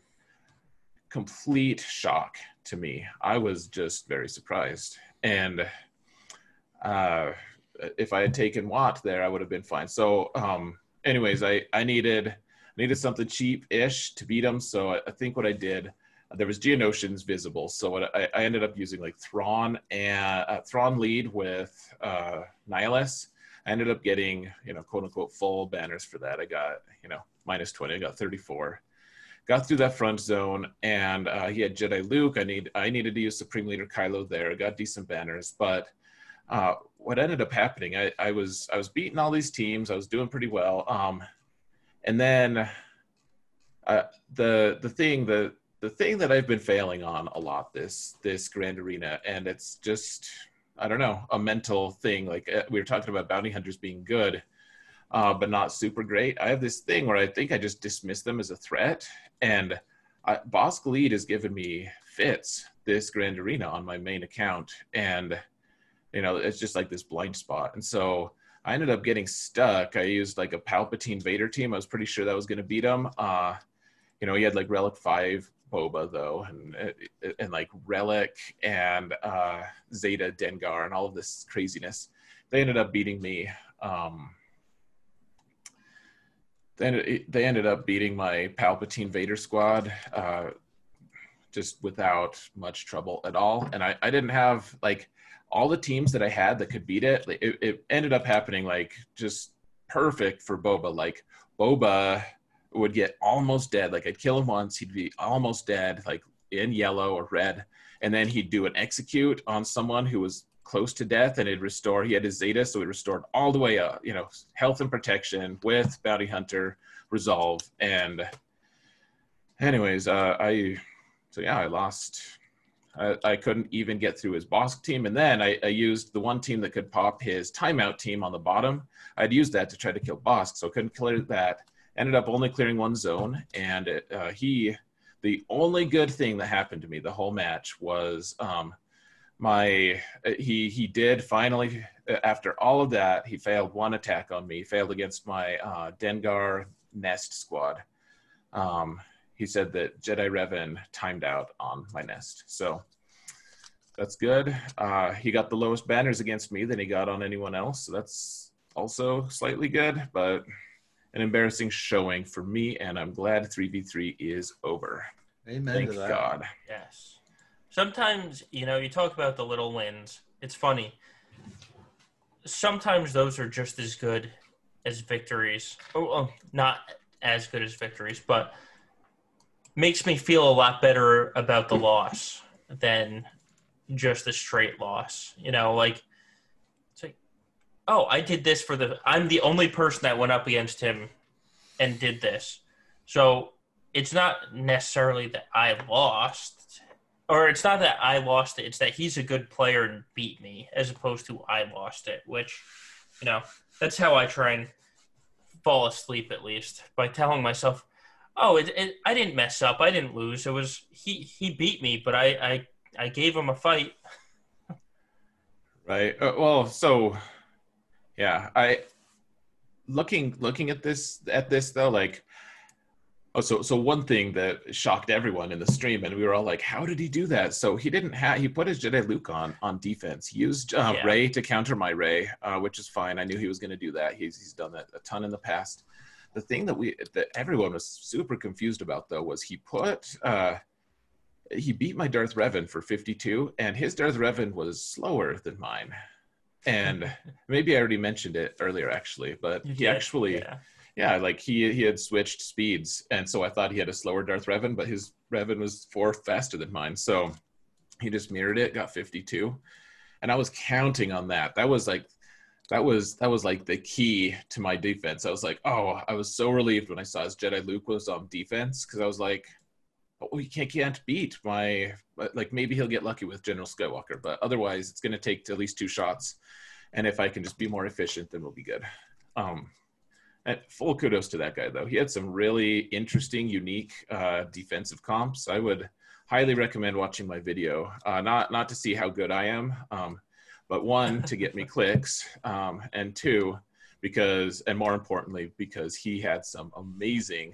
complete shock to me. I was just very surprised, and uh, if I had taken Wat there, I would have been fine. So, um, anyways, I I needed needed something cheap-ish to beat him. So I, I think what I did, there was Geonosians visible. So what I, I ended up using like Thrawn and uh, Thrawn lead with uh, Nihilus. I ended up getting you know quote unquote full banners for that. I got you know minus twenty. I got thirty four. Got through that front zone, and uh, he had Jedi Luke. I need I needed to use Supreme Leader Kylo there. Got decent banners, but uh, what ended up happening, I, I was I was beating all these teams. I was doing pretty well. Um, and then uh, the the thing the the thing that I've been failing on a lot this this Grand Arena, and it's just I don't know a mental thing. Like uh, we were talking about bounty hunters being good, uh, but not super great. I have this thing where I think I just dismiss them as a threat, and uh, Bossk Lead has given me fits this Grand Arena on my main account, and you know it's just like this blind spot, and so I ended up getting stuck. I used like a Palpatine Vader team. I was pretty sure that was going to beat him. Uh, you know, he had like Relic Five Boba though, and and like Relic and uh, Zeta Dengar and all of this craziness. They ended up beating me. Um, they they ended up beating my Palpatine Vader squad uh, just without much trouble at all. And I, I didn't have like all the teams that I had that could beat it, it, it ended up happening like just perfect for Boba. Like Boba would get almost dead. Like I'd kill him once, he'd be almost dead, like in yellow or red, and then he'd do an execute on someone who was close to death, and it'd restore. He had his Zeta, so it restored all the way up. You know, health and protection with Bounty Hunter resolve. And anyways, uh, I so yeah, I lost I, I, couldn't even get through his Bossk team. And then I, I, used the one team that could pop his timeout team on the bottom. I'd used that to try to kill Bossk, so couldn't clear that. Ended up only clearing one zone. And it, uh, he, the only good thing that happened to me the whole match was um, my, he, he did finally, after all of that, he failed one attack on me, failed against my uh, Dengar Nest squad. Um, he said that Jedi Revan timed out on my nest. So that's good. Uh, he got the lowest banners against me than he got on anyone else. So that's also slightly good, but an embarrassing showing for me. And I'm glad 3v3 is over. Amen Thank God. Yes. Sometimes, you know, you talk about the little wins. It's funny. Sometimes those are just as good as victories. Oh, well, not as good as victories, but – makes me feel a lot better about the mm. loss than just a straight loss. You know, like it's like, oh, I did this for the. I'm the only person that went up against him and did this. So it's not necessarily that I lost, or it's not that I lost it. It's that he's a good player and beat me, as opposed to I lost it. Which, you know, that's how I try and fall asleep at least by telling myself Oh, it, it, I didn't mess up. I didn't lose. It was he. He beat me, but I I, I gave him a fight. right. Uh, well, so yeah, I looking looking at this at this though, like oh, so so one thing that shocked everyone in the stream, and we were all like, how did he do that? So he didn't have he put his Jedi Luke on on defense. He used uh, yeah. Rey to counter my Rey, uh, which is fine. I knew he was going to do that. He's he's done that a ton in the past. The thing that we that everyone was super confused about though was he put uh, he beat my Darth Revan for 52, and his Darth Revan was slower than mine. And maybe I already mentioned it earlier, actually, but he actually, yeah. yeah, like he he had switched speeds, and so I thought he had a slower Darth Revan, but his Revan was four faster than mine, so he just mirrored it, got 52, and I was counting on that. That was like that was that was like the key to my defense. I was like, oh, I was so relieved when I saw his Jedi Luke was on defense because I was like, oh, he can't can't beat my like maybe he'll get lucky with General Skywalker, but otherwise it's going to take at least two shots, and if I can just be more efficient, then we'll be good. Um, and full kudos to that guy though. He had some really interesting, unique uh, defensive comps. I would highly recommend watching my video. Uh, not not to see how good I am. Um, but one to get me clicks um, and two because and more importantly because he had some amazing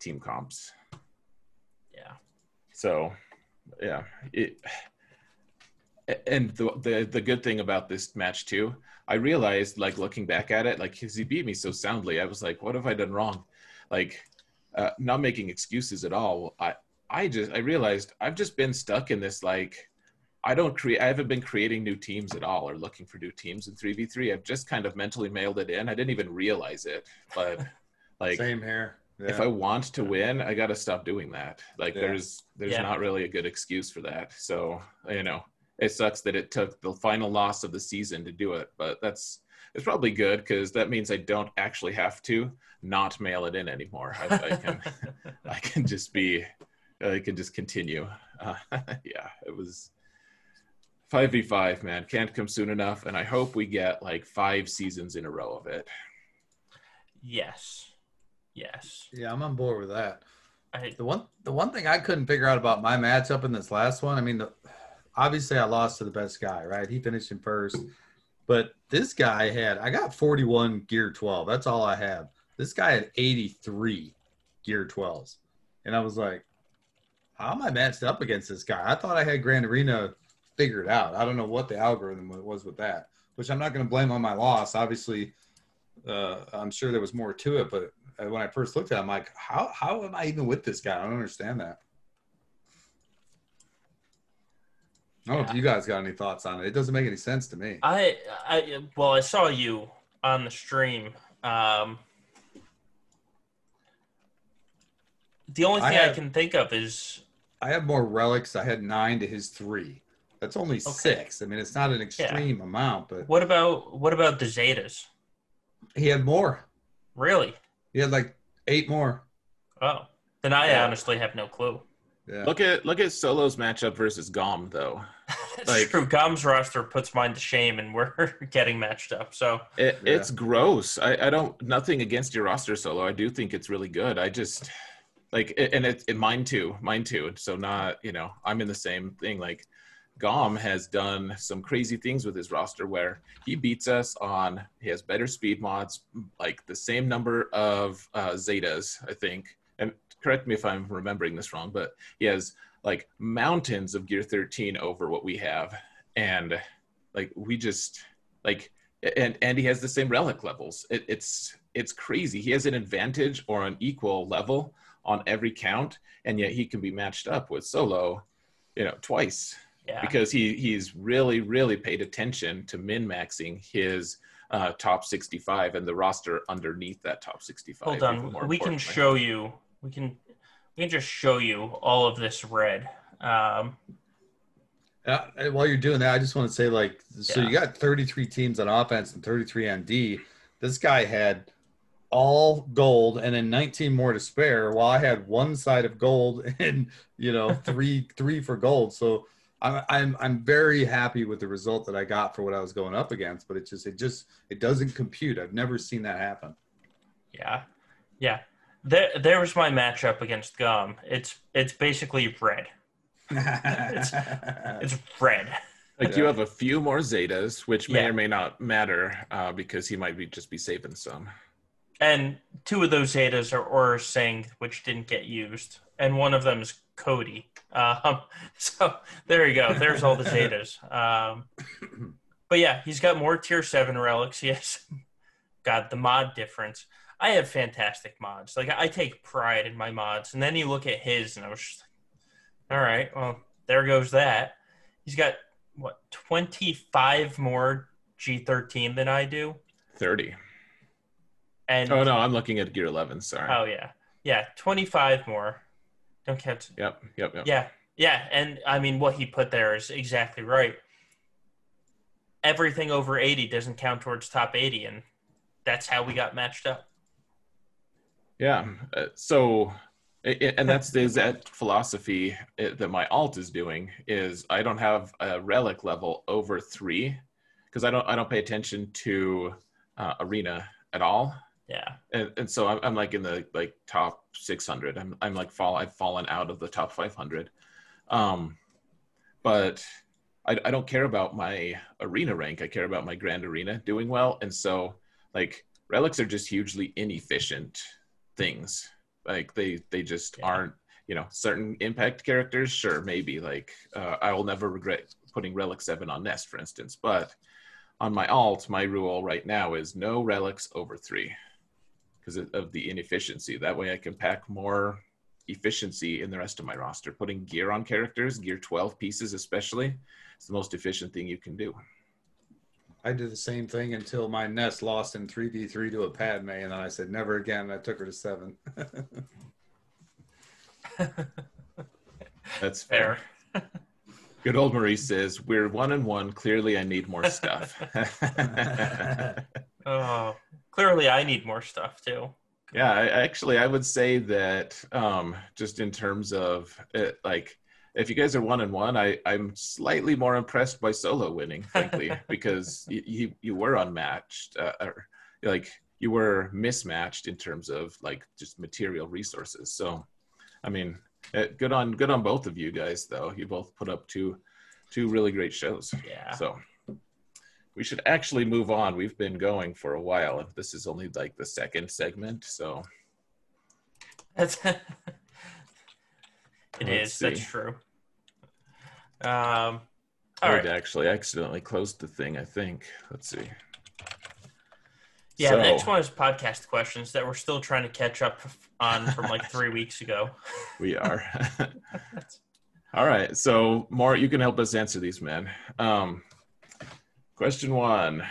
team comps yeah so yeah it and the, the the good thing about this match too, I realized like looking back at it, like 'cause he beat me so soundly, I was like, what have I done wrong? Like, uh, not making excuses at all. I I just I realized I've just been stuck in this like. I don't create. I haven't been creating new teams at all, or looking for new teams in three v three. I've just kind of mentally mailed it in. I didn't even realize it, but like Same here. if I want to win, I got to stop doing that. Like Yeah. there's there's Yeah. not really a good excuse for that. So you know, it sucks that it took the final loss of the season to do it, but that's it's probably good because that means I don't actually have to not mail it in anymore. I, I can I can just be I can just continue. Uh, yeah, it was. 5v5 man can't come soon enough and i hope we get like five seasons in a row of it yes, yes. yeah, I'm on board with that. I, The one the one thing I couldn't figure out about my matchup in this last one, I mean, the, obviously I lost to the best guy, right? He finished in first, but this guy had I got 41 gear 12. That's all I have. This guy had 83 gear 12s, and I was like, how am I matched up against this guy? I thought I had Grand Arena figured out. I don't know what the algorithm was with that, which I'm not going to blame on my loss. Obviously, uh, I'm sure there was more to it, but uh, when I first looked at it, I'm like, how how am I even with this guy? I don't understand that. I don't know if you guys got any thoughts on it. It doesn't make any sense to me. I, I, well, I saw you on the stream. Um, the only thing I, have- can think of is I have more relics. I had nine to his three. That's only six. I mean, it's not an extreme amount, but what about what about the Zetas? he had more. Really? He had like eight more. Oh, then I Yeah. honestly have no clue. Yeah. look at look at solo's matchup versus gom though It's Like- true. Gom's roster puts mine to shame, and we're getting matched up. So It, Yeah. It's gross. I, I don't nothing against your roster solo. I do think it's really good. I just like and it, it mine too, mine too. So not you know I'm in the same thing. Like Gom has done some crazy things with his roster where he beats us on. He has better speed mods, like the same number of uh, Zetas, I think. And correct me if I'm remembering this wrong, but he has like mountains of Gear 13 over what we have, and like we just like and and he has the same relic levels. It, it's it's crazy. He has an advantage or an equal level on every count, and yet he can be matched up with Solo, you know, twice yeah, because he he's really really paid attention to min maxing his uh, top 65 and the roster underneath that top 65. hold on. We can show you. We can we can just show you all of this red. Um, Uh, while you're doing that, I just want to say, like, so Yeah. you got 33 teams on offense and 33 on D. This guy had all gold and then 19 more to spare, while I had one side of gold and you know three three for gold. So I'm I'm I'm very happy with the result that I got for what I was going up against. But it just it just it doesn't compute. I've never seen that happen. yeah, yeah. There, there was my matchup against Gom. It's it's basically red. It's red. Like you have a few more Zetas, which may Yeah. or may not matter uh, because he might be just be saving some. And two of those Zetas are Aurra Sing, which didn't get used, and one of them is Cody. Um, so there you go. There's all the Zetas. Um, but yeah, he's got more Tier Seven relics. He has got the mod difference. I have fantastic mods. Like I take pride in my mods, and then you look at his, and I was just like, all right, well, there goes that. He's got what 25 more G13 than I do, 30. and Oh no, I'm looking at Gear 11. Sorry. Oh yeah, yeah, twenty five more. Don't count. Yep, yep, yep. Yeah, yeah, and I mean what he put there is exactly right. Everything over eighty doesn't count towards top eighty, and that's how we got matched up. Yeah. Uh, so, i- i- and that's the exact philosophy uh, that my alt is doing. Is I don't have a relic level over three because I don't I don't pay attention to uh, arena at all, Yeah, and, and so I'm, I'm like in the like top 600. I'm I'm like fall I've fallen out of the top 500. Um, but I, I don't care about my arena rank. I care about my grand arena doing well, and so like relics are just hugely inefficient things. Like they they just Yeah. aren't. You know, certain impact characters, sure, maybe like uh, I will never regret putting relic seven on nest, for instance. But on my alt, my rule right now is no relics over three because of the inefficiency. That way, I can pack more efficiency in the rest of my roster. Putting gear on characters, gear 12 pieces especially, is the most efficient thing you can do. I did the same thing until my nest lost in 3v3 to a Padme, and then I said, never again. I took her to seven. That's fair. Good old Maurice says, We're one and one. Clearly, I need more stuff. Oh, clearly I need more stuff too. yeah, I, actually, I would say that um, just in terms of it, like, if you guys are one and one, I, I'm slightly more impressed by solo winning, frankly, because you, you, you were unmatched, uh, or like you were mismatched in terms of like just material resources. So, I mean, uh, good on good on both of you guys, though. You both put up two two really great shows. Yeah. So we should actually move on. We've been going for a while, this is only like the second segment. So That's it is. That's true. Um, I all would right. actually accidentally closed the thing. I think. Let's see. Yeah, So- the next one is podcast questions that we're still trying to catch up on from like three weeks ago. We are. All right. So, Mort, you can help us answer these, man. Um, question one.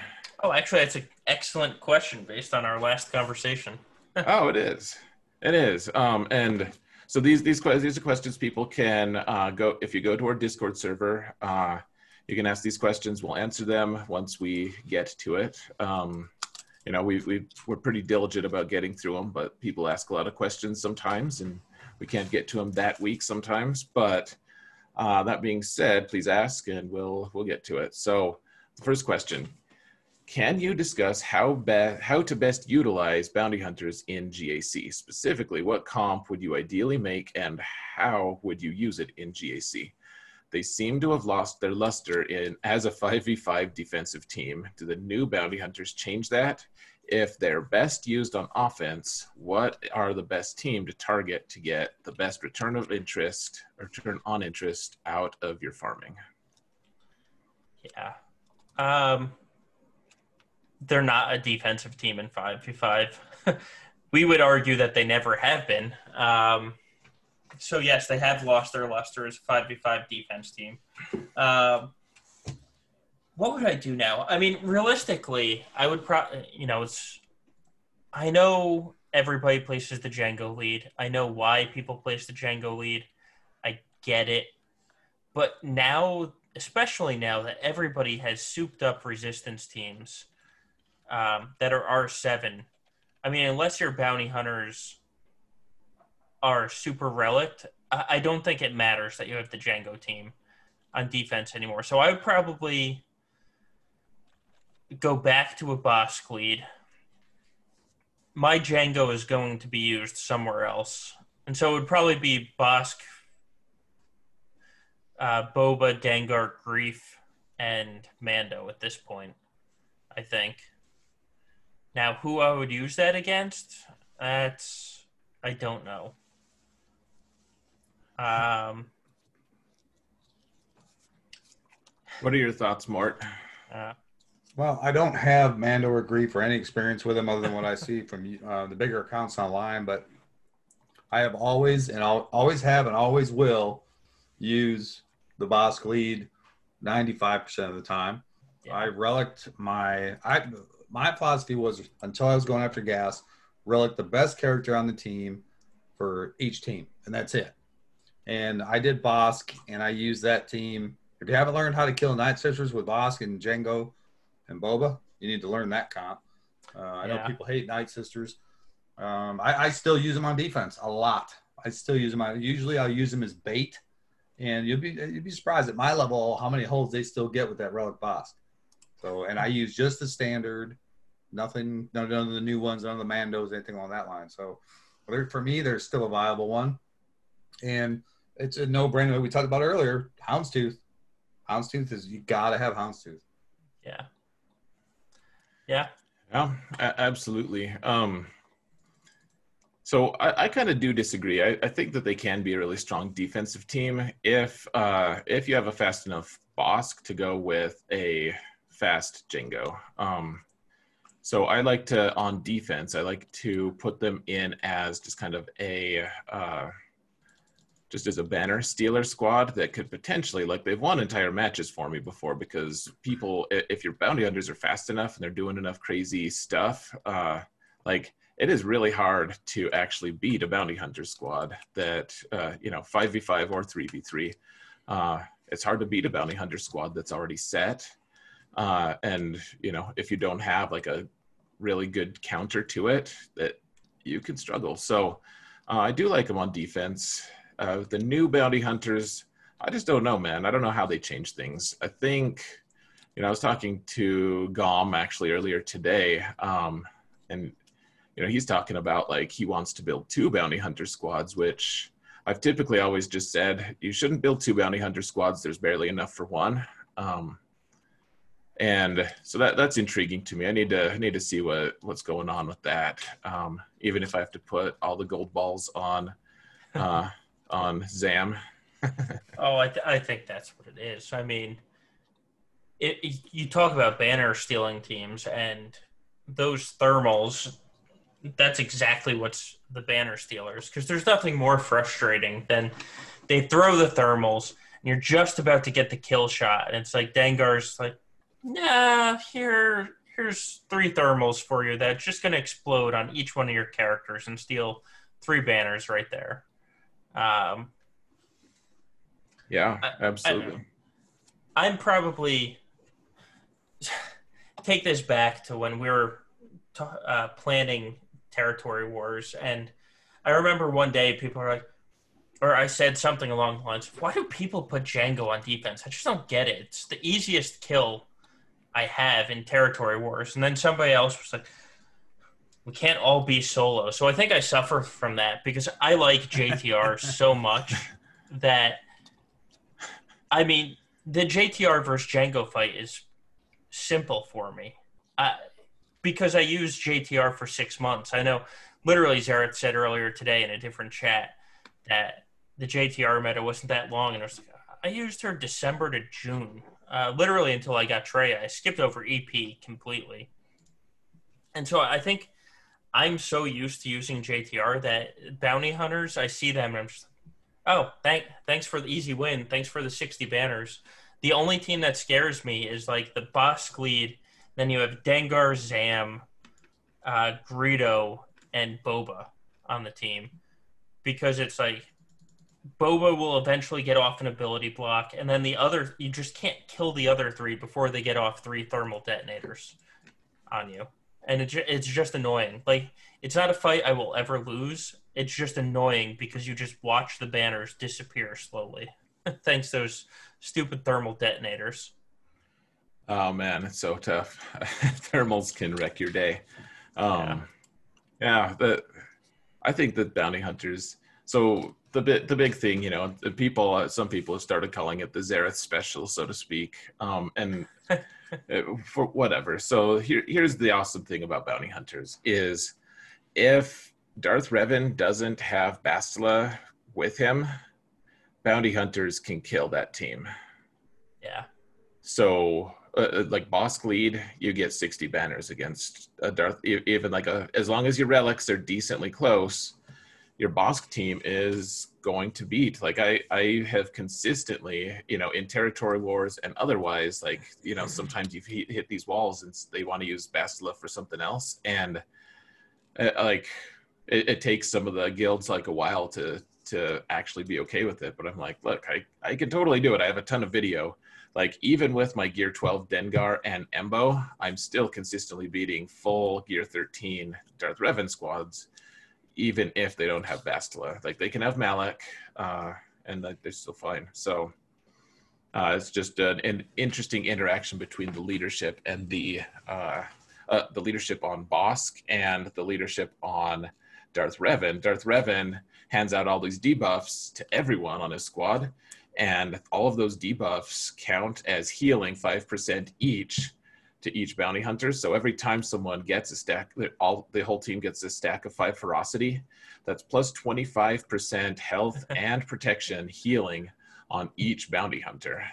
Oh, actually, that's an excellent question based on our last conversation. oh, it is. It is. Um, and so these these que- these are questions people can uh, go if you go to our Discord server. Uh, you can ask these questions. We'll answer them once we get to it. Um, you know, we we we're pretty diligent about getting through them, but people ask a lot of questions sometimes, and we can't get to them that week sometimes. But uh, that being said, please ask, and we'll we'll get to it. So, the first question: Can you discuss how be- how to best utilize bounty hunters in GAC? Specifically, what comp would you ideally make, and how would you use it in GAC? They seem to have lost their luster in as a 5v5 defensive team. Do the new bounty hunters change that? If they're best used on offense, what are the best team to target to get the best return of interest, or return on interest out of your farming? Yeah. Um, they're not a defensive team in 5v5. we would argue that they never have been. Um, so, yes, they have lost their luster as a 5v5 defense team. Um, what would I do now? I mean, realistically, I would probably, you know, it's, I know everybody places the Jango lead. I know why people place the Jango lead. I get it. But now especially now that everybody has souped up resistance teams um, that are R7. I mean, unless your bounty hunters are super relict, I, don't think it matters that you have the Jango team on defense anymore. So I would probably go back to a Bossk lead. My Jango is going to be used somewhere else. And so it would probably be Bossk uh, Boba, Dengar, Greef, and Mando at this point, I think. Now, who I would use that against? That's I don't know. Um, What are your thoughts, Mort? uh, Well, I don't have Mando or Greef or any experience with him other than what I see from uh, the bigger accounts online, but I have always and I'll always have and always will use the Bossk lead 95% of the time. Yeah. I relicked my I my philosophy was until I was going after gas, relic the best character on the team for each team, and that's it. And I did Bossk, and I used that team. If you haven't learned how to kill Night Sisters with Bossk and Jango and Boba, you need to learn that comp. Uh, I know people hate Night Sisters. Um, I, I still use them on defense a lot. I still use them. On, usually, I'll use them as bait, and you'll be you'd be surprised at my level how many holes they still get with that relic Bossk. So, and I use just the standard, nothing, none none of the new ones, none of the Mandos, anything along that line. So, for me, they're still a viable one, and it's a no-brainer. Like we talked about earlier, Houndstooth. Houndstooth is you gotta have Houndstooth. yeah, yeah. Yeah, a- absolutely. Um, So I, I kind of do disagree. I, I think that they can be a really strong defensive team if uh, if you have a fast enough Bossk to go with a fast Jango. Um, so I like to on defense. I like to put them in as just kind of a uh, just as a banner stealer squad that could potentially like they've won entire matches for me before because people if your bounty hunters are fast enough and they're doing enough crazy stuff uh like it is really hard to actually beat a bounty hunter squad that uh you know 5v5 or 3v3 uh it's hard to beat a bounty hunter squad that's already set. Uh and you know if you don't have like a really good counter to it that you can struggle. So uh, I do like them on defense uh, the new bounty hunters, I just don't know, man. I don't know how they change things. I think, you know, I was talking to Gom actually earlier today, um, and you know, he's talking about like he wants to build two bounty hunter squads, which I've typically always just said you shouldn't build two bounty hunter squads. There's barely enough for one. Um, and so that that's intriguing to me. I need to I need to see what what's going on with that. Um, even if I have to put all the gold balls on uh, on Zam. oh, I, th- I think that's what it is. I mean, it, it, you talk about banner stealing teams and those thermals. That's exactly what's the banner stealers because there's nothing more frustrating than they throw the thermals and you're just about to get the kill shot and it's like Dengar's like, nah, here here's three thermals for you that's just going to explode on each one of your characters and steal three banners right there. Um, yeah, absolutely. I, am probably take this back to when we were t- uh, planning territory wars, and I remember one day people were like, or I said something along the lines, "Why do people put Jango on defense? I just don't get it. It's the easiest kill I have in territory wars." And then somebody else was like, we can't all be solo. So I think I suffer from that because I like JTR so much that I mean the JTR versus Jango fight is simple for me. I, because I used JTR for six months. I know literally Xaereth said earlier today in a different chat that the JTR meta wasn't that long, and I was like, I used her December to June, uh, literally until I got Traya. I skipped over EP completely, and so I think I'm so used to using JTR that bounty hunters, I see them and I'm just like, oh, thank, thanks for the easy win. Thanks for the 60 banners. The only team that scares me is like the Bossk lead. Then you have Dengar, Zam, uh, Greedo, and Boba on the team because it's like Boba will eventually get off an ability block, and then the other you just can't kill the other three before they get off three thermal detonators on you and it, it's just annoying. Like it's not a fight I will ever lose. It's just annoying because you just watch the banners disappear slowly, thanks those stupid thermal detonators. Oh man, it's so tough. Thermals can wreck your day. Um, yeah, yeah the, I think that bounty hunters. So the bit, the big thing, you know, the people, uh, some people have started calling it the Xaereth special, so to speak. Um, and for whatever. So here, here's the awesome thing about bounty hunters is if Darth Revan doesn't have Bastila with him, bounty hunters can kill that team. Yeah. So uh, uh like Bossk lead, you get 60 banners against a Darth even like a as long as your relics are decently close, your Bossk team is going to beat. Like I, I have consistently, you know, in territory wars and otherwise, like you know, sometimes you hit, hit these walls and they want to use Bastila for something else, and uh, like it, it, takes some of the guilds like a while to to actually be okay with it. But I'm like, look, I I can totally do it. I have a ton of video. Like even with my Gear 12 Dengar and Embo, I'm still consistently beating full Gear 13 Darth Revan squads even if they don't have Bastila. Like they can have Malak, uh, and like they're still fine. So uh, it's just an, an, interesting interaction between the leadership and the uh, uh, the leadership on Bossk and the leadership on Darth Revan. Darth Revan hands out all these debuffs to everyone on his squad, and all of those debuffs count as healing five percent each to each bounty hunter. So every time someone gets a stack, all the whole team gets a stack of five ferocity. That's plus 25% health and protection healing on each bounty hunter.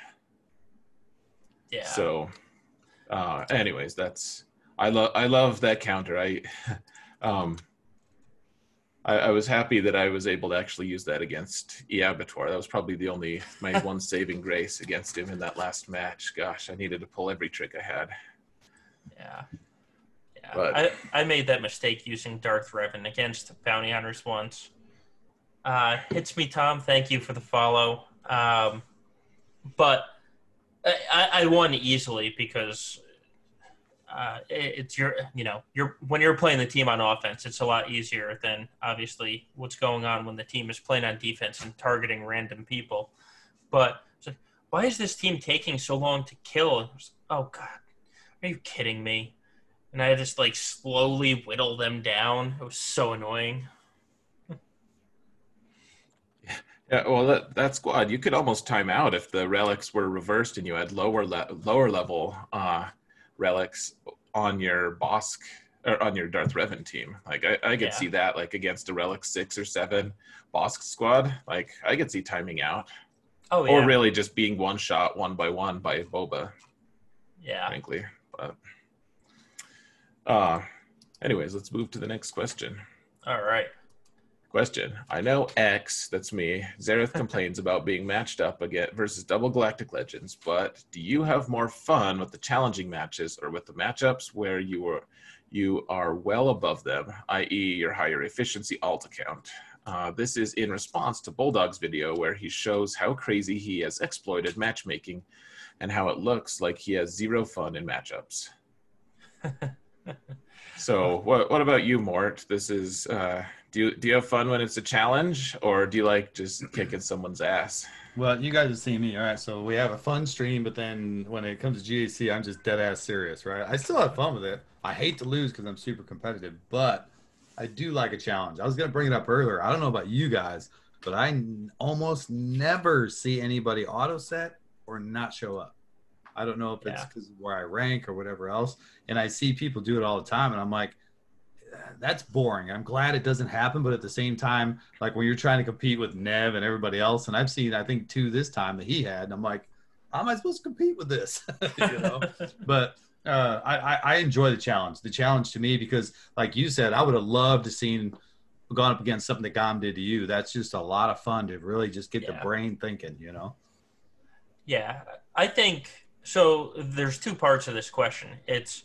Yeah. So, uh, anyways, that's I love I love that counter. I, um, I, I was happy that I was able to actually use that against Eabator. That was probably the only my one saving grace against him in that last match. Gosh, I needed to pull every trick I had. Yeah. Yeah. But- I, I made that mistake using Darth Revan against bounty hunters once. Uh, hits me, Tom. Thank you for the follow. Um, but I, I won easily because uh, it- it's your, you know, you're when you're playing the team on offense, it's a lot easier than obviously what's going on when the team is playing on defense and targeting random people. But it's like, why is this team taking so long to kill? Was, oh God, are you kidding me? And I just like slowly whittle them down. It was so annoying. Yeah, well, that that squad you could almost time out if the relics were reversed and you had lower le- lower level uh, relics on your Bossk or on your Darth Revan team. Like I, I could Yeah. see that like against a relic six or seven Bossk squad. Like I could see timing out Oh yeah, or really just being one shot one by one by Boba. yeah. Frankly, but uh, anyways, let's move to the next question. All right. Question. I know X, that's me. Xaereth complains about being matched up again versus double galactic legends, but do you have more fun with the challenging matches or with the matchups where you are you are well above them, i.e., your higher efficiency alt account? Uh, this is in response to Bulldog's video where he shows how crazy he has exploited matchmaking and how it looks like he has zero fun in matchups. So, what what about you, Mort? This is uh, do you do you have fun when it's a challenge, or do you like just kicking someone's ass? Well, you guys have seen me, all right? So we have a fun stream, but then when it comes to GAC, I'm just dead ass serious, right? I still have fun with it. I hate to lose because I'm super competitive, but I do like a challenge. I was gonna bring it up earlier. I don't know about you guys, but I n- almost never see anybody auto set or not show up. I don't know if it's Yeah. because where I rank or whatever else, and I see people do it all the time, and I'm like, that's boring. I'm glad it doesn't happen, but at the same time, like when you're trying to compete with Nev and everybody else, and I've seen I think two this time that he had, and I'm like, how am I supposed to compete with this? you know. but uh, I, I I enjoy the challenge. The challenge to me because, like you said, I would have loved to seen gone up against something that Gom did to you. That's just a lot of fun to really just get the brain thinking. You know. Yeah, I think so. There's two parts of this question. It's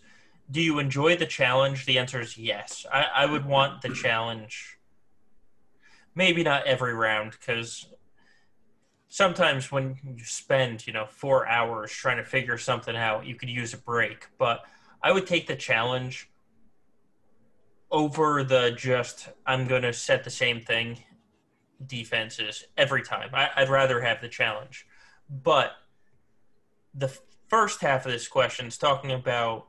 do you enjoy the challenge? The answer is yes. I, I would want the challenge. Maybe not every round because sometimes when you spend you know four hours trying to figure something out, you could use a break. But I would take the challenge over the just I'm going to set the same thing defenses every time. I, I'd rather have the challenge. But the first half of this question is talking about,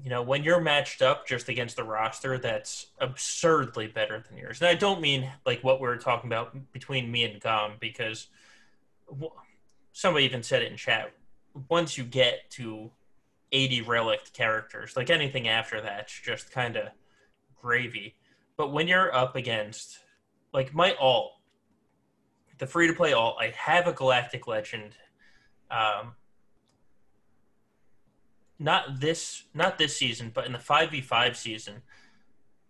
you know, when you're matched up just against the roster that's absurdly better than yours. And I don't mean like what we are talking about between me and Gom, because somebody even said it in chat. Once you get to 80 relic characters, like anything after that's just kind of gravy. But when you're up against, like my alt, the free to play alt, I have a Galactic Legend. Um, not this, not this season, but in the five v five season,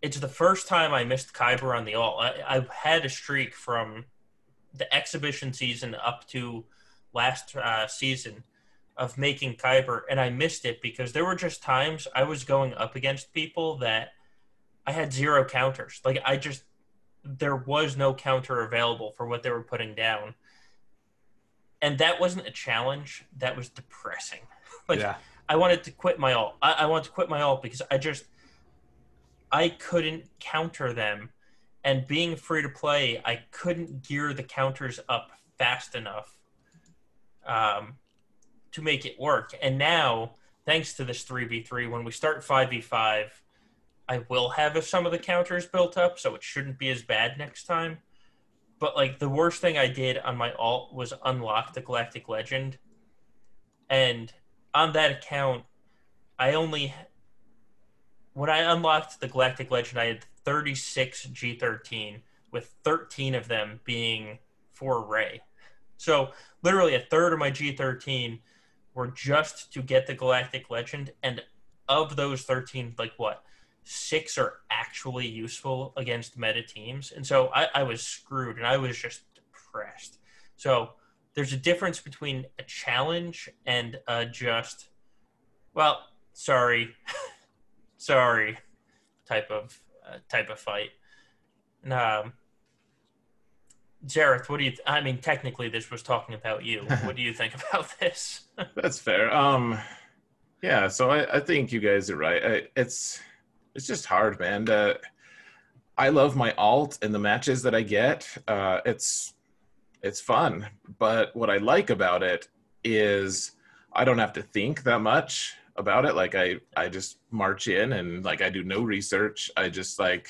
it's the first time I missed Kyber on the alt. I, I've had a streak from the exhibition season up to last uh, season of making Kyber, and I missed it because there were just times I was going up against people that I had zero counters. Like I just there was no counter available for what they were putting down. And that wasn't a challenge. That was depressing. like yeah. I wanted to quit my alt. I, I wanted to quit my alt because I just I couldn't counter them. And being free to play, I couldn't gear the counters up fast enough um, to make it work. And now, thanks to this 3v3, when we start 5v5, I will have some of the counters built up, so it shouldn't be as bad next time. But like the worst thing I did on my alt was unlock the Galactic Legend. And on that account, I only when I unlocked the Galactic Legend, I had 36 G13, with 13 of them being for Rey. So literally a third of my G13 were just to get the Galactic Legend, and of those 13, like what? Six are actually useful against meta teams. And so I, I was screwed and I was just depressed. So there's a difference between a challenge and a just, well, sorry, sorry type of uh, type of fight. And, um, Xaereth, what do you? Th- I mean, technically, this was talking about you. what do you think about this? That's fair. Um, yeah. So I, I think you guys are right. I, it's it's just hard, man. Uh, I love my alt and the matches that I get. Uh, it's it's fun, but what I like about it is I don't have to think that much about it. Like I I just march in and like I do no research. I just like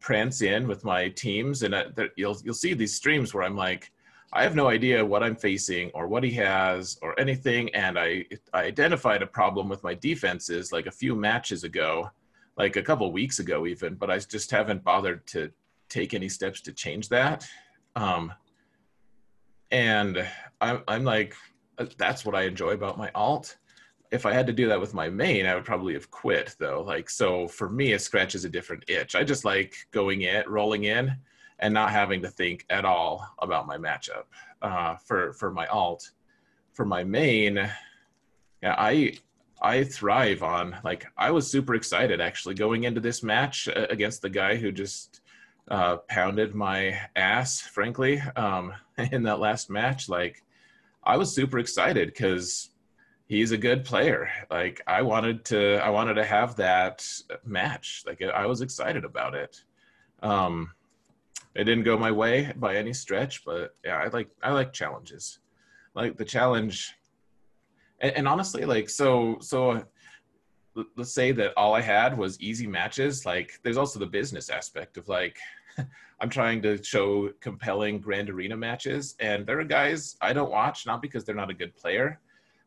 prance in with my teams, and uh, there, you'll you'll see these streams where I'm like, I have no idea what I'm facing or what he has or anything, and I I identified a problem with my defenses like a few matches ago, like a couple weeks ago even, but I just haven't bothered to take any steps to change that. Um, and I'm I'm like, that's what I enjoy about my alt if I had to do that with my main, I would probably have quit though. Like, so for me, a scratch is a different itch. I just like going in, rolling in, and not having to think at all about my matchup. Uh, for for my alt, for my main, yeah, I I thrive on like I was super excited actually going into this match uh, against the guy who just uh, pounded my ass, frankly, um, in that last match. Like, I was super excited because he's a good player. Like I wanted to, I wanted to have that match. Like I was excited about it. Um, it didn't go my way by any stretch, but yeah, I like, I like challenges. Like the challenge, and, and honestly, like so, so. Let's say that all I had was easy matches. Like, there's also the business aspect of like, I'm trying to show compelling Grand Arena matches, and there are guys I don't watch not because they're not a good player,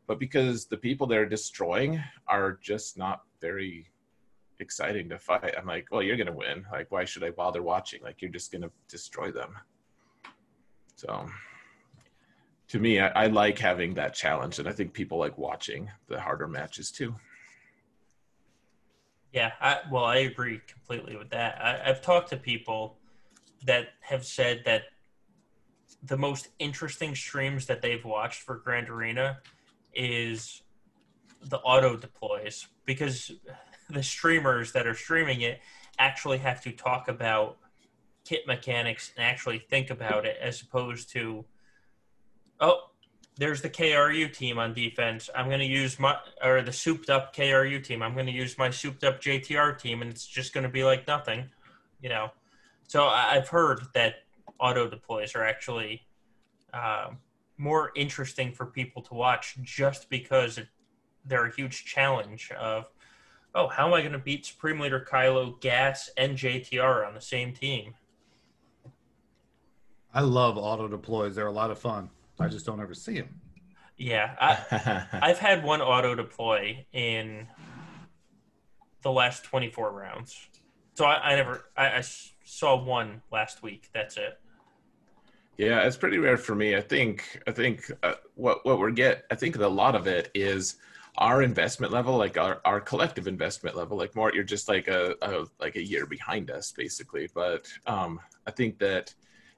but because the people they're destroying are just not very exciting to fight. I'm like, well, you're gonna win. Like, why should I bother watching? Like, you're just gonna destroy them. So, to me, I, I like having that challenge, and I think people like watching the harder matches too. Yeah, I, well, I agree completely with that. I, I've talked to people that have said that the most interesting streams that they've watched for Grand Arena is the auto deploys because the streamers that are streaming it actually have to talk about kit mechanics and actually think about it as opposed to oh there's the KRU team on defense. I'm going to use my or the souped up KRU team. I'm going to use my souped up JTR team, and it's just going to be like nothing, you know. So I've heard that auto deploys are actually um, more interesting for people to watch just because they're a huge challenge of oh how am i going to beat supreme leader kylo gas and jtr on the same team I love auto deploys. They're a lot of fun. I just don't ever see them. yeah I, i've had one auto deploy in the last 24 rounds so i, I never I, I saw one last week that's it Yeah, it's pretty rare for me. I think I think uh, what what we're get I think a lot of it is our investment level, like our, our collective investment level. Like more, you're just like a, a like a year behind us, basically. But um, I think that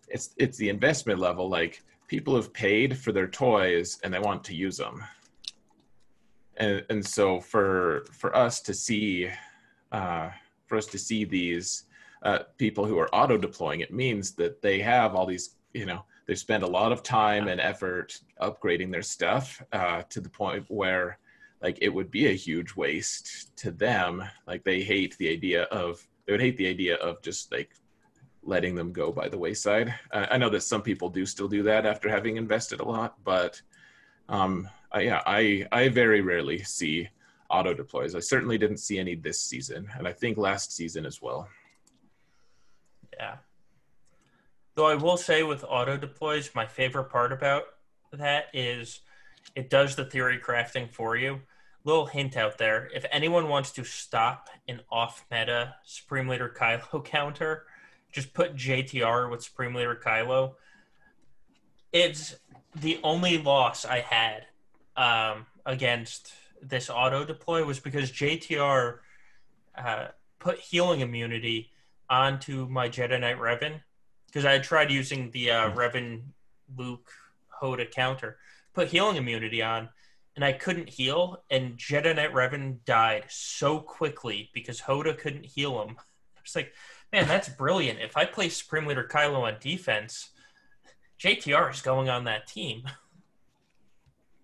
it's it's the investment level. Like people have paid for their toys and they want to use them, and and so for for us to see uh, for us to see these uh, people who are auto deploying, it means that they have all these you know they spend a lot of time and effort upgrading their stuff uh, to the point where like it would be a huge waste to them. Like they hate the idea of they would hate the idea of just like letting them go by the wayside i know that some people do still do that after having invested a lot but um I, yeah i i very rarely see auto deploys i certainly didn't see any this season and i think last season as well Yeah. Though I will say with auto deploys, my favorite part about that is it does the theory crafting for you. little hint out there: if anyone wants to stop an off-meta Supreme Leader Kylo counter, just put JTR with Supreme Leader Kylo. It's the only loss I had um, against this auto deploy was because JTR uh, put healing immunity onto my Jedi Knight Revan because I had tried using the uh, Revan Luke Hoda counter, put healing immunity on, and I couldn't heal, and Jedi Knight Revan died so quickly because Hoda couldn't heal him. I was like, man, that's brilliant. If I play Supreme Leader Kylo on defense, JTR is going on that team.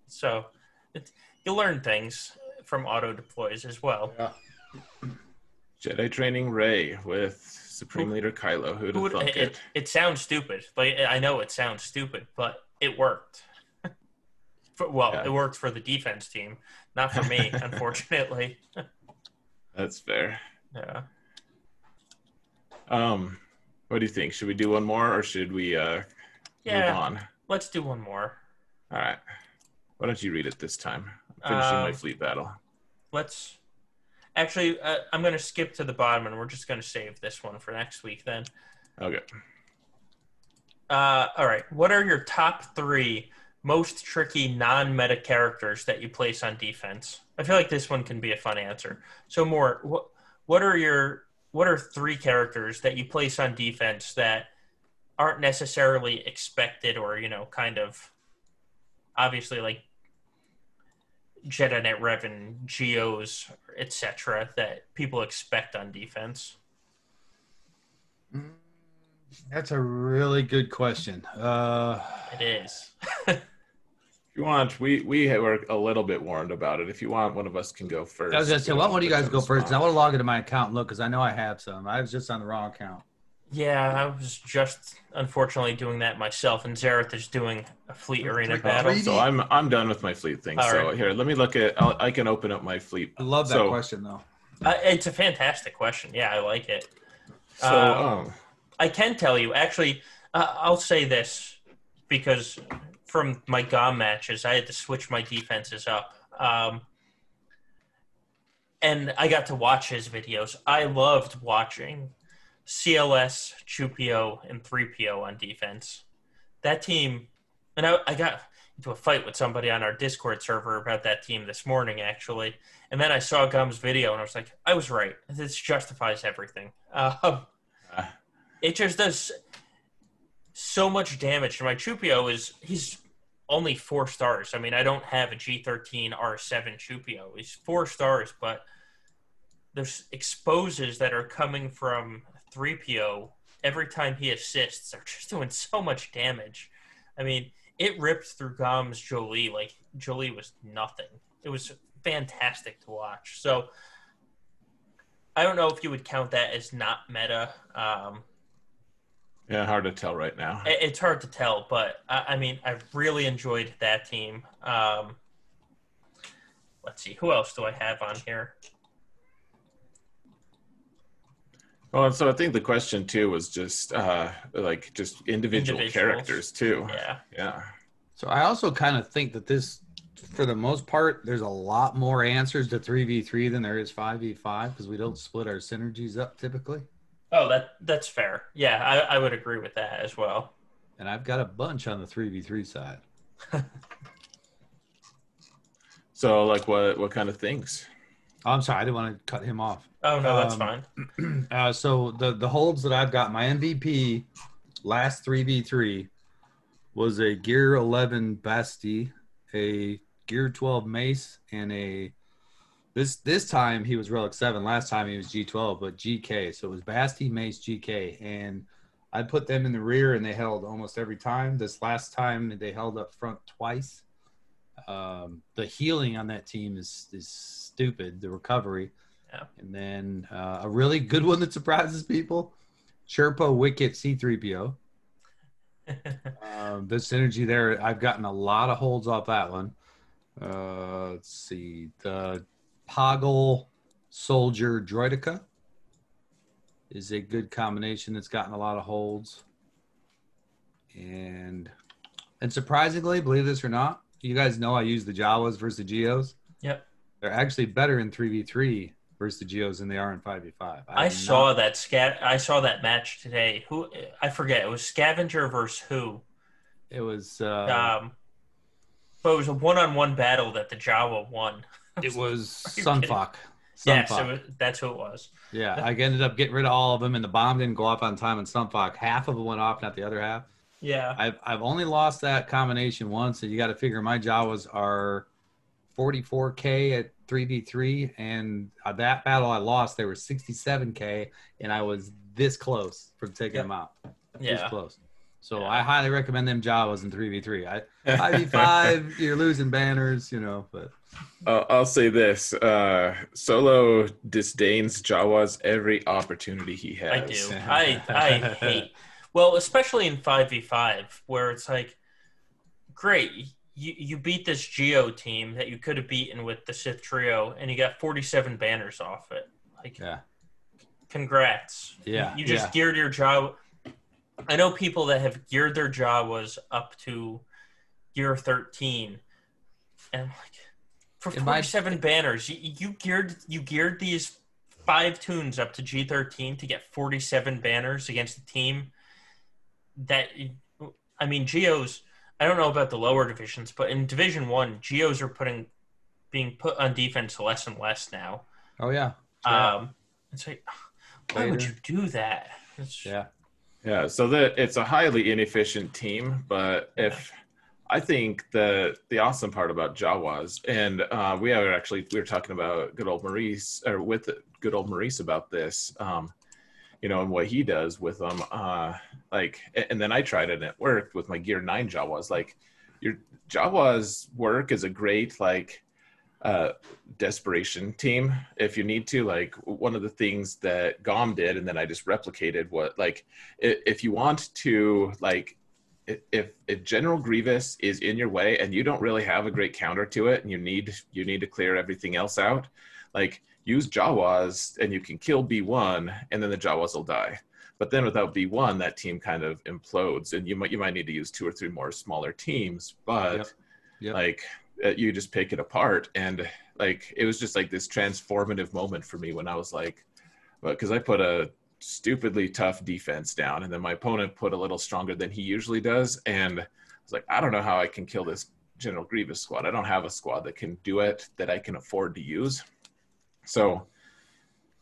So it, you learn things from auto deploys as well. Yeah. Jedi training Rey with Supreme Leader Kylo. Who'd Who thunk it, it? it sounds stupid. Like I know it sounds stupid, but it worked. For, well, Yeah. it worked for the defense team, not for me, unfortunately. That's fair. Yeah. Um, what do you think? Should we do one Mort or should we uh, move on? Let's do one more. All right. Why don't you read it this time? I'm finishing my Um, fleet battle. Let's actually. Uh, I'm going to skip to the bottom, and we're just going to save this one for next week. Then. Okay. Uh, all right. What are your top three most tricky non-meta characters that you place on defense? I feel like this one can be a fun answer. So, more. What what are your what are three characters that you place on defense that aren't necessarily expected or you know kind of obviously like Jedi Knight Revan, Geos, etc. that people expect on defense? That's a really good question. Uh, It is. If you want, we we were a little bit warned about it. If you want, one of us can go first. I was gonna say, You well, know, why don't you guys go first? I want to log into my account and look because I know I have some. I was just on the wrong account. Yeah, I was just unfortunately doing that myself, and Xaereth is doing a fleet arena Three- battle. So I'm I'm done with my fleet thing. All so right. here, let me look at. I'll, I can open up my fleet. I love that So- question though. Uh, it's a fantastic question. Yeah, I like it. So Um, um, I can tell you, actually, uh, I'll say this because from my GOM matches, I had to switch my defenses up. Um, and I got to watch his videos. I loved watching CLS, Chewpio, and 3PO on defense. That team, and I, I got into a fight with somebody on our Discord server about that team this morning, actually. And then I saw Gom's video, and I was like, I was right. This justifies everything. Um, Ah. it just does so much damage. My Chewpio is he's only four stars. I mean, I don't have a G13 R7 Chewpio. He's four stars, but there's exposes that are coming from 3PO every time he assists are just doing so much damage. I mean, it ripped through Gom's Jolee like Jolee was nothing. It was fantastic to watch. So I don't know if you would count that as not meta. Um, yeah, hard to tell right now. it's hard to tell, but I, I mean, I really enjoyed that team. Um, let's see, who else do I have on here? Well, and so I think the question too was just uh like just individual Individuals. characters too. Yeah, Yeah. So I also kind of think that this, for the most part, there's a lot more answers to three v three than there is five v five because we don't split our synergies up typically. Oh, that that's fair. Yeah, I, I would agree with that as well. And I've got a bunch on the three v three side. So like what what kind of things? Oh, I'm sorry, I didn't want to cut him off. Oh no, that's Um, fine. Uh, so the the holds that I've got, my MVP last three v three was a Gear 11 Basti, a Gear 12 Mace, and a this this time he was Relic Seven. Last time he was G12, but GK. So it was Basti, Mace, GK, and I put them in the rear, and they held almost every time. This last time they held up front twice. Um, the healing on that team is is stupid. The recovery. And then uh, a really good one that surprises people Chirpa Wicket C3PO. Um, the synergy there, I've gotten a lot of holds off that one. Uh, let's see. The Poggle Soldier Droideka is a good combination that's gotten a lot of holds. And and surprisingly, believe this or not, you guys know I use the Jawas versus the Geos. Yep. They're actually better in three v three versus the Geos than they are in five v five. I saw that scat. I saw that match today. Who I forget. It was Scavenger versus who. It was. Uh, Um, but it was a one-on-one battle that the Jawa won. it was Are you kidding? Sun Fac. Sunfuck. it was, that's who it was. Yeah, I ended up getting rid of all of them, and the bomb didn't go off on time. And Sun Fac, half of them went off, not the other half. Yeah. I've I've only lost that combination once, and you got to figure my Jawas are 44k at 3v3, and uh, that battle I lost, they were 67k, and I was this close from taking Yeah. them out. This Yeah. close. So Yeah. I highly recommend them Jawas in 3v3. I 5v5, you're losing banners, you know, but Uh, I'll say this: uh, Solo disdains Jawas every opportunity he has. I do. I I hate. Well, especially in five v five, where it's like, great, you you beat this Geo team that you could have beaten with the Sith trio, and you got forty seven banners off it. Like, yeah, congrats. Yeah, You just yeah. geared your Jawa. I know people that have geared their Jawas up to gear thirteen, and I'm like, for In my- forty seven banners, you, you geared you geared these five tunes up to G thirteen to get forty seven banners against a team that I mean Geos. I don't know about the lower divisions, but in Division One, Geos are putting being put on defense less and less now. oh yeah, Yeah. Um, it's like, why would you do that? It's, yeah. Yeah, so that it's a highly inefficient team, but if I think the the awesome part about Jawas, and uh, we are actually we were talking about good old Maurice or with good old Maurice about this, um, you know, and what he does with them. Uh, like, and then I tried it and it worked with my Gear Nine Jawas. Like, your Jawas work is a great like uh, desperation team if you need to. Like, one of the things that Gom did, and then I just replicated what like if you want to like if if general grievous is in your way and you don't really have a great counter to it and you need you need to clear everything else out like use jawas and you can kill b1 and then the jawas will die but then without b1 that team kind of implodes and you might you might need to use two or three more smaller teams but Yep. Yep. like Uh, you just pick it apart. And like it was just like this transformative moment for me when i was like because i put a stupidly tough defense down and then my opponent put a little stronger than he usually does. And i was like i don't know how i can kill this general grievous squad. I don't have a squad that can do it that i can afford to use. So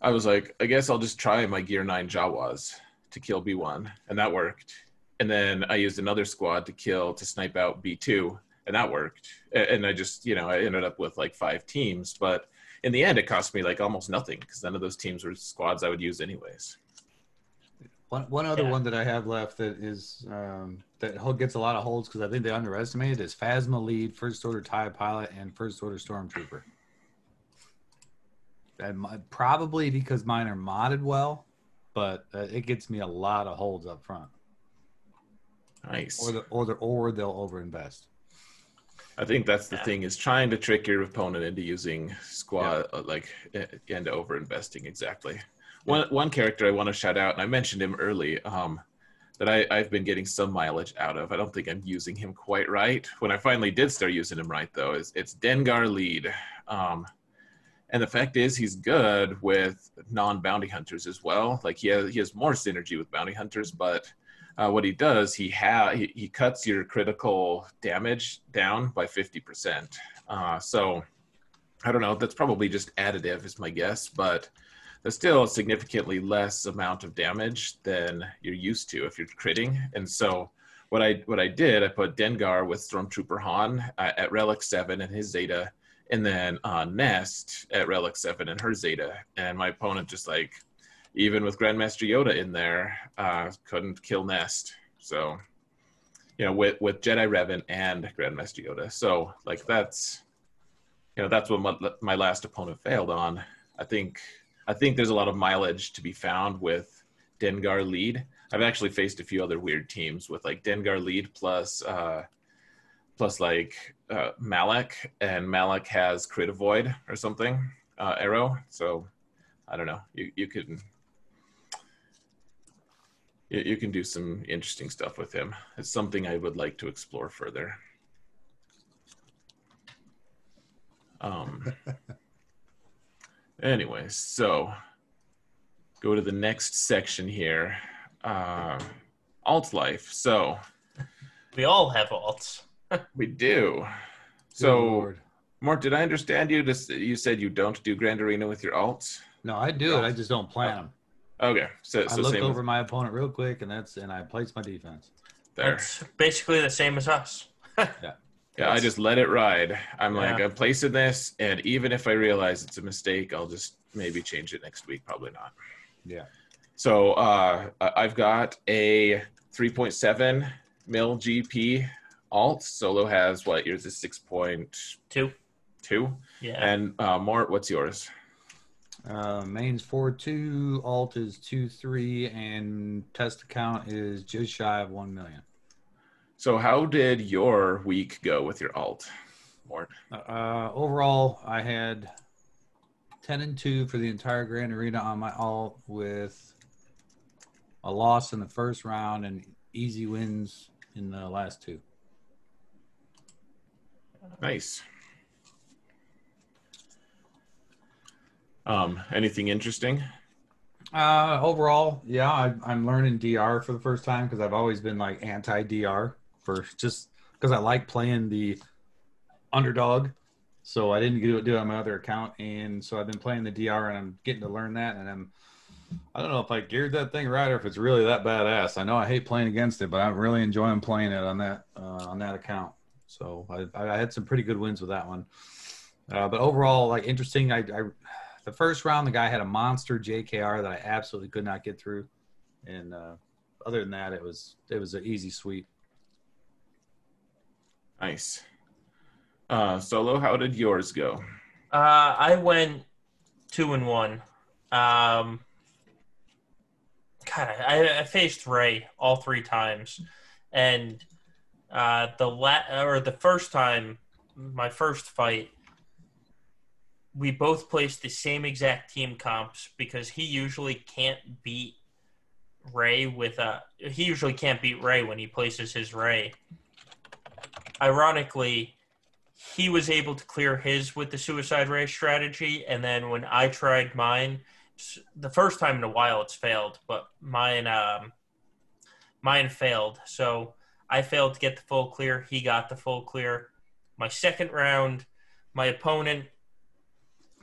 i was like i guess i'll just try my gear 9 jawas to kill b1 and that worked. And then i used another squad to kill to snipe out b2 and that worked and i just you know i ended up with like five teams but in the end it cost me like almost nothing because none of those teams were squads i would use anyways One one other Yeah. one that I have left that is um, that gets a lot of holds because I think they underestimated is Phasma lead, first order tie pilot, and first order stormtrooper. And my, probably because mine are modded well, but uh, it gets me a lot of holds up front, nice or the or the or they'll overinvest. I think that's the Yeah. thing is trying to trick your opponent into using squad uh, like and over investing exactly. One one character I want to shout out, and I mentioned him early, um, that I, I've been getting some mileage out of. I don't think I'm using him quite right. When I finally did start using him right, though, is it's Dengar Lead. Um, and the fact is, he's good with non-bounty hunters as well. Like he has, he has more synergy with bounty hunters, but uh, what he does, he ha- he, he cuts your critical damage down by fifty percent. Uh, so I don't know. That's probably just additive, is my guess, but there's still significantly less amount of damage than you're used to if you're critting. And so what I what I did, I put Dengar with Stormtrooper Han uh, at Relic Seven and his Zeta, and then uh, Nest at Relic Seven and her Zeta. And my opponent just like, even with Grandmaster Yoda in there, uh, couldn't kill Nest. So, you know, with with Jedi Revan and Grandmaster Yoda. So like that's, you know, that's what my, my last opponent failed on. I think I think there's a lot of mileage to be found with Dengar lead. I've actually faced a few other weird teams with like Dengar lead plus uh, plus like uh, Malak, and Malak has crit avoid or something uh, arrow. So I don't know. You you can you, you can do some interesting stuff with him. It's something I would like to explore further. Um, Anyway, so go to the next section here. Uh, alt life. So We all have alts. we do. So, Lord. Mark, did I understand you? Just you said you don't do Grand Arena with your alts. no, I do it. I just don't plan them. Okay, so I look same over with my opponent real quick, and that's and I place my defense. there. That's basically the same as us. Yeah, Yeah, I just let it ride. I'm like, I'm placing this, and even if I realize it's a mistake, I'll just maybe change it next week. Probably not. Yeah. So uh, I- I've got a 3.7 mil GP alt. Solo has what? Yours is 6.2. Two. Yeah. And uh, Mort, what's yours? Uh, main's four two, alt is two three, and test account is just shy of one million. So how did your week go with your alt, Mort? Uh, overall, I had ten and two for the entire Grand Arena on my alt, with a loss in the first round and easy wins in the last two. Nice. Um, anything interesting? Uh, overall, yeah, I, I'm learning DR for the first time because I've always been like anti DR for just because I like playing the underdog. So I didn't do it, do it on my other account, and so I've been playing the DR, and I'm getting to learn that, and I'm. I don't know if I geared that thing right or if it's really that badass. I know I hate playing against it, but I'm really enjoying playing it on that uh, on that account. So I, I had some pretty good wins with that one. Uh, but overall, like interesting. I, I the first round, the guy had a monster JKR that I absolutely could not get through, and uh, other than that, it was it was an easy sweep. Nice. Uh, Solo, how did yours go? Uh, I went two and one. Um, God, I, I faced Rey all three times, and uh, the la- or the first time, my first fight, we both placed the same exact team comps because he usually can't beat Rey with a. He usually can't beat Rey when he places his Rey. Ironically, he was able to clear his with the suicide rey strategy, and then when I tried mine, the first time in a while it's failed, but mine um, mine failed. So I failed to get the full clear. He got the full clear. My second round, my opponent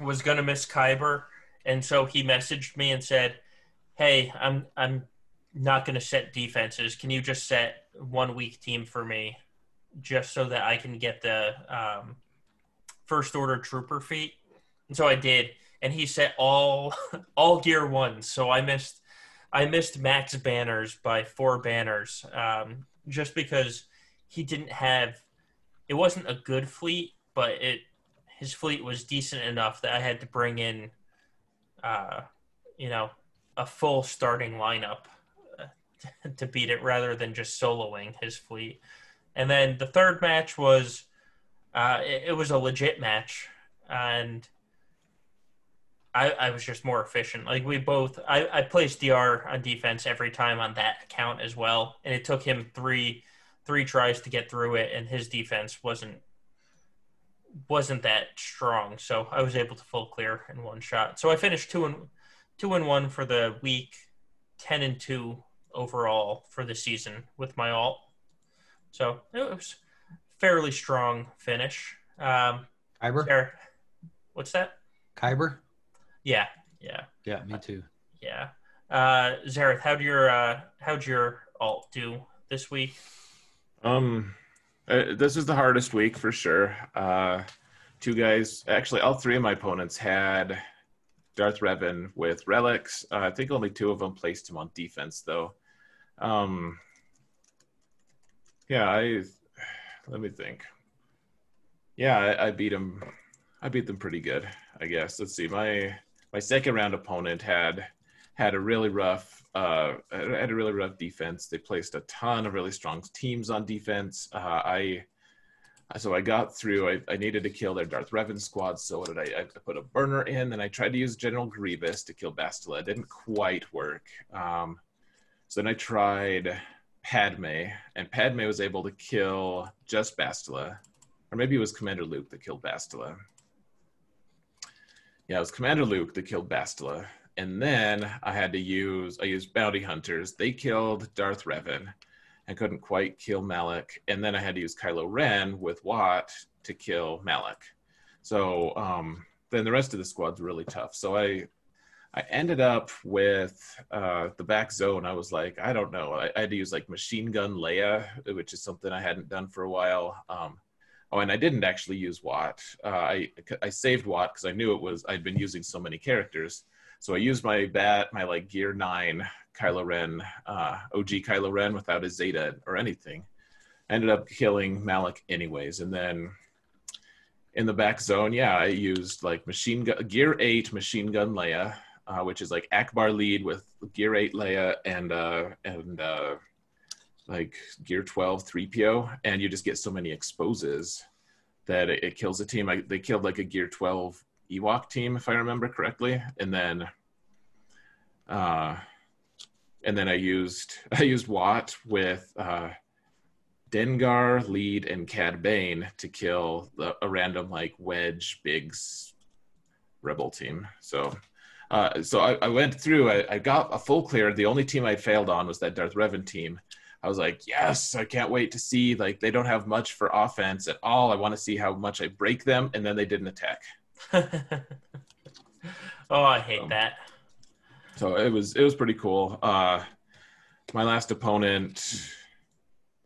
was gonna miss Kyber, and so he messaged me and said, "Hey, I'm I'm not gonna set defenses. Can you just set one weak team for me?" just so that I can get the um, first order trooper feat. And so I did, and he set all all gear ones. So I missed I missed max banners by four banners, um, just because he didn't have. It wasn't a good fleet, but it his fleet was decent enough that I had to bring in, uh, you know, a full starting lineup uh, to beat it rather than just soloing his fleet. And then the third match was, uh, it, it was a legit match, and I, I was just more efficient. Like we both, I, I placed DR on defense every time on that account as well, and it took him three three tries to get through it, and his defense wasn't wasn't that strong. So I was able to full clear in one shot. So I finished two and two and one for the week, ten and two overall for the season with my alt. So it was fairly strong finish. Um, Kyber, Eric, what's that? Kyber, Yeah, yeah, yeah, me too. yeah. Uh, Xaereth, how'd your uh, how'd your alt do this week? Um, uh, this is the hardest week for sure. Uh, two guys, actually, all three of my opponents had Darth Revan with relics. Uh, I think only two of them placed him on defense, though. Um, yeah, I let me think. Yeah, I, I beat him. I beat them pretty good, I guess. Let's see. My my second round opponent had had a really rough uh had a really rough defense. They placed a ton of really strong teams on defense. Uh, I so I got through. I, I needed to kill their Darth Revan squad. So what did I? I put a burner in, and I tried to use General Grievous to kill Bastila. It didn't quite work. Um, so then I tried Padme, and Padme was able to kill just Bastila, or maybe it was Commander Luke that killed Bastila. Yeah, it was Commander Luke that killed Bastila. And then I had to use I used bounty hunters. They killed Darth Revan. I couldn't quite kill Malak. And then I had to use Kylo Ren with Wat to kill Malak. So um, then the rest of the squad's really tough. So I I ended up with uh, the back zone. I was like, I don't know. I, I, had to use like machine gun Leia, which is something I hadn't done for a while. Um, oh, and I didn't actually use Wat. Uh, I I saved Wat because I knew it was I'd been using so many characters. So I used my bat, my like Gear Nine Kylo Ren, uh, OG Kylo Ren without a Zeta or anything. Ended up killing Malak anyways, and then in the back zone, yeah, I used like machine gun Gear Eight machine gun Leia uh, which is like Ackbar lead with Gear 8 Leia and uh, and uh, like Gear 12 3PO, and you just get so many exposes that it, it kills a team. I, they killed like a Gear 12 Ewok team, if I remember correctly, and then uh, and then I used I used Wat with uh, Dengar, Lead, and Cad Bane to kill the, a random like Wedge Biggs rebel team. So uh, so I, I, went through. I, I, got a full clear. The only team I failed on was that Darth Revan team. I was like, yes, I can't wait to see. Like they don't have much for offense at all. I want to see how much I break them, and then they didn't attack. oh, I hate that. So it was it was pretty cool. Uh, my last opponent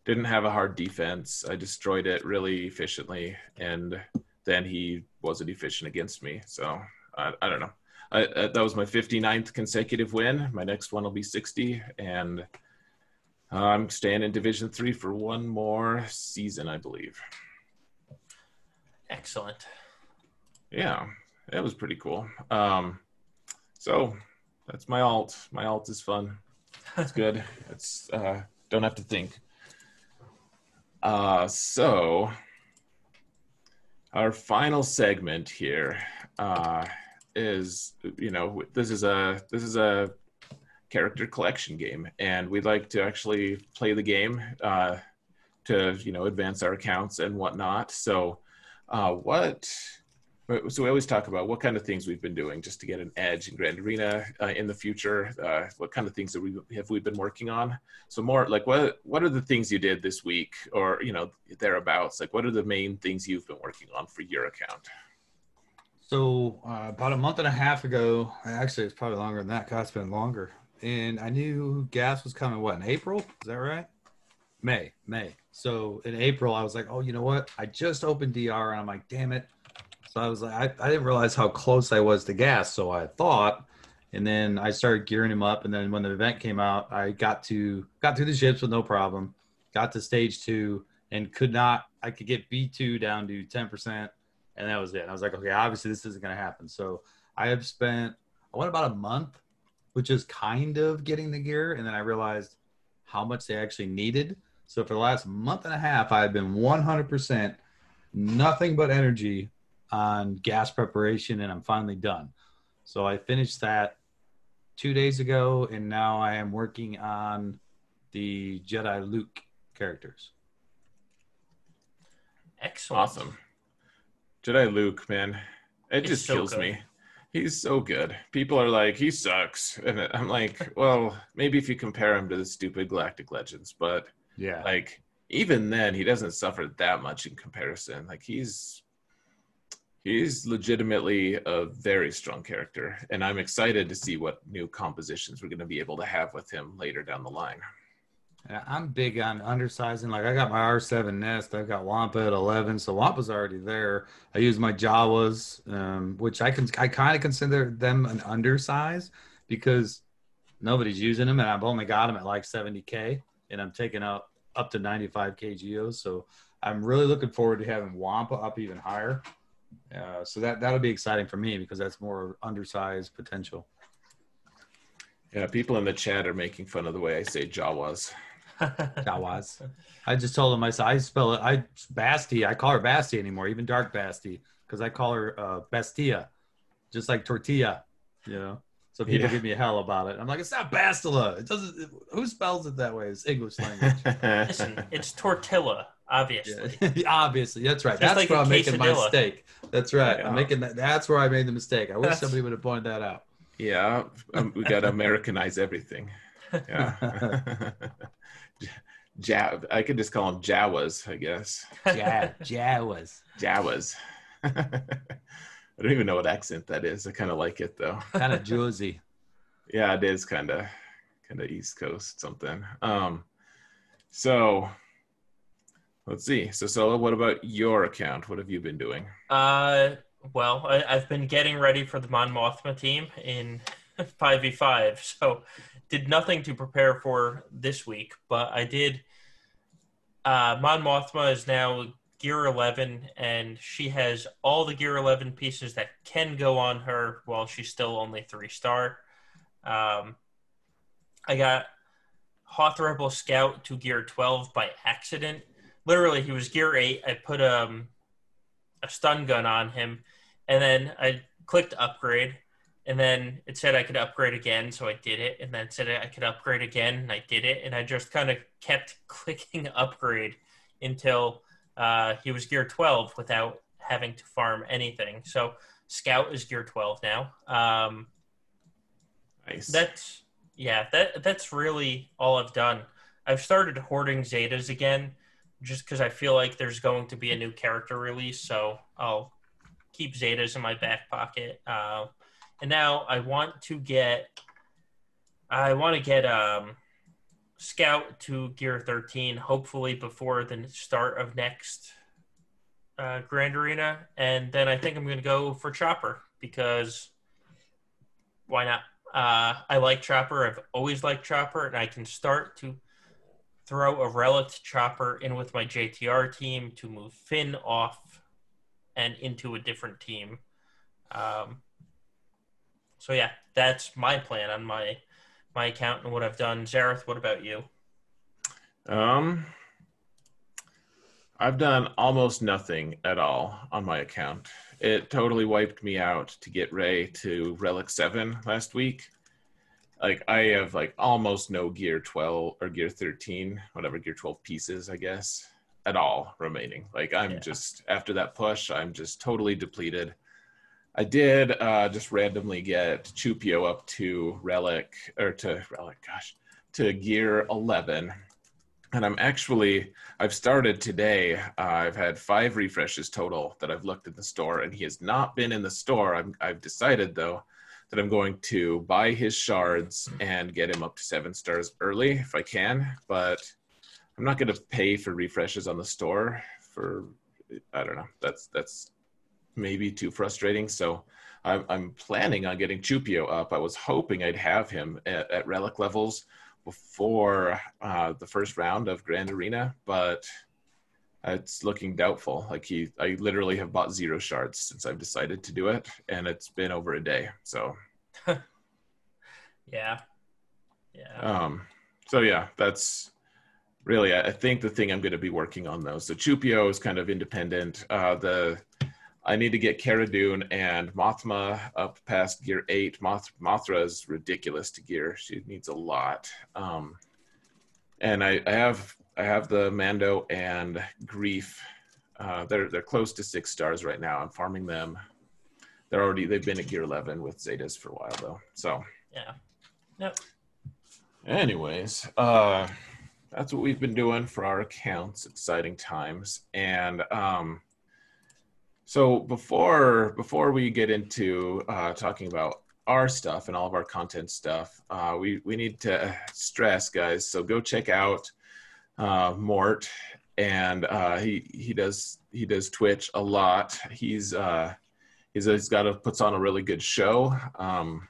didn't have a hard defense. I destroyed it really efficiently, and then he wasn't efficient against me. So I, I don't know. I, uh, that was my 59th consecutive win. My next one will be 60, and I'm staying in Division Three for one more season, I believe. Excellent. Yeah, that was pretty cool. Um, so that's my alt. My alt is fun. It's good. it's uh, don't have to think. Uh, so our final segment here. Uh, is you know this is a this is a character collection game and we'd like to actually play the game uh, to you know advance our accounts and whatnot so uh, what so we always talk about what kind of things we've been doing just to get an edge in grand arena uh, in the future uh, what kind of things that we have we been working on so more like what what are the things you did this week or you know thereabouts like what are the main things you've been working on for your account so uh, about a month and a half ago, actually it's probably longer than that. God, it's been longer. And I knew gas was coming. What in April? Is that right? May, May. So in April, I was like, oh, you know what? I just opened DR, and I'm like, damn it. So I was like, I, I didn't realize how close I was to gas. So I thought, and then I started gearing him up. And then when the event came out, I got to got through the ships with no problem. Got to stage two and could not. I could get B two down to ten percent and that was it. And I was like, okay, obviously this isn't going to happen. So I have spent, I went about a month, which is kind of getting the gear, and then I realized how much they actually needed. So for the last month and a half, I've been 100% nothing but energy on gas preparation, and I'm finally done. So I finished that two days ago, and now I am working on the Jedi Luke characters. Excellent. Awesome. Jedi Luke, man, it He's just so kills good. me. He's so good. People are like, he sucks, and I'm like, well, maybe if you compare him to the stupid Galactic Legends, but yeah, like even then, he doesn't suffer that much in comparison. Like he's he's legitimately a very strong character, and I'm excited to see what new compositions we're going to be able to have with him later down the line. I'm big on undersizing. Like I got my R7 Nest, I've got Wampa at 11, so Wampa's already there. I use my Jawas, um, which I can I kind of consider them an undersize because nobody's using them, and I've only got them at like 70k, and I'm taking up up to 95 kgos. So I'm really looking forward to having Wampa up even higher. Uh, so that that'll be exciting for me because that's more undersized potential. Yeah, people in the chat are making fun of the way I say Jawas. Jawas. I just told them I said I spell it. I Basti. I call her Basti anymore, even Dark Basti, because I call her uh, Bastia, just like tortilla. You know. So people yeah. give me a hell about it. I'm like, it's not Bastila. It doesn't. It, who spells it that way? It's English language. Listen, it's tortilla. Obviously. Yeah, obviously, that's right. Just that's like where a I'm making my mistake. That's right. Yeah. I'm making that. That's where I made the mistake. I wish That's- somebody would have pointed that out. Yeah, um, we got to Americanize everything. Yeah. Ja- I could just call them Jawas, I guess. Ja- Jawas. Jawas. I don't even know what accent that is. I kind of like it though. Kind of Jersey. Yeah, it is kind of kind of East Coast something. Um, so let's see. So Solo, what about your account? What have you been doing? Uh, well, I, I've been getting ready for the Mon Mothma team in 5v5, so did nothing to prepare for this week, but I did. Uh, Mon Mothma is now Gear 11, and she has all the Gear 11 pieces that can go on her while she's still only three star. Um, I got Hoth Rebel Scout to Gear 12 by accident. Literally, he was Gear 8. I put um, a stun gun on him, and then I clicked upgrade, and then it said I could upgrade again, so I did it, and then it said I could upgrade again, and I did it, and I just kind of kept clicking upgrade until uh, he was gear 12 without having to farm anything. So Scout is gear 12 now. Um, Nice. that's yeah, that that's really all I've done. I've started hoarding Zetas again, just because I feel like there's going to be a new character release, so I'll keep Zetas in my back pocket. Uh, and now I want to get, I want to get um, Scout to Gear 13, hopefully before the start of next uh, Grand Arena, and then I think I'm going to go for Chopper because why not? Uh, I like Chopper. I've always liked Chopper, and I can start to throw a relic Chopper in with my JTR team to move Finn off and into a different team. Um, so yeah, that's my plan on my my account and what I've done. Xaereth, what about you? Um, I've done almost nothing at all on my account. It totally wiped me out to get Rey to Relic 7 last week. Like, I have like almost no Gear 12 or Gear 13, whatever Gear 12 pieces, I guess, at all remaining. Like, I'm Yeah. just, after that push, I'm just totally depleted. I did uh, just randomly get Chewpio up to Relic, or to Relic, gosh, to Gear 11 and I'm actually I've started today. Uh, I've had five refreshes total that I've looked in the store, and he has not been in the store. I'm, I've decided though that I'm going to buy his shards and get him up to seven stars early if I can. But I'm not going to pay for refreshes on the store for I don't know. That's that's maybe too frustrating. So. I'm, I'm planning on getting Chewpio up. I was hoping I'd have him at, at relic levels before uh, the first round of Grand Arena, but it's looking doubtful. Like he, I literally have bought zero shards since I've decided to do it, and it's been over a day. So, Yeah, yeah, um, so yeah, that's really. I think the thing I'm going to be working on though. So Chewpio is kind of independent. Uh, the I need to get Cara Dune and Mothma up past gear eight. Moth, Mothra is ridiculous to gear. She needs a lot. Um, and I, I have I have the Mando and Greef. Uh, they're they're close to six stars right now. I'm farming them. They're already they've been at gear eleven with Zetas for a while though. So yeah. Yep. anyways, uh, that's what we've been doing for our accounts. Exciting times. And um, so before before we get into uh, talking about our stuff and all of our content stuff, uh, we we need to stress, guys. So go check out uh, Mort, and uh, he he does he does Twitch a lot. He's uh, he's, he's got a puts on a really good show. Um,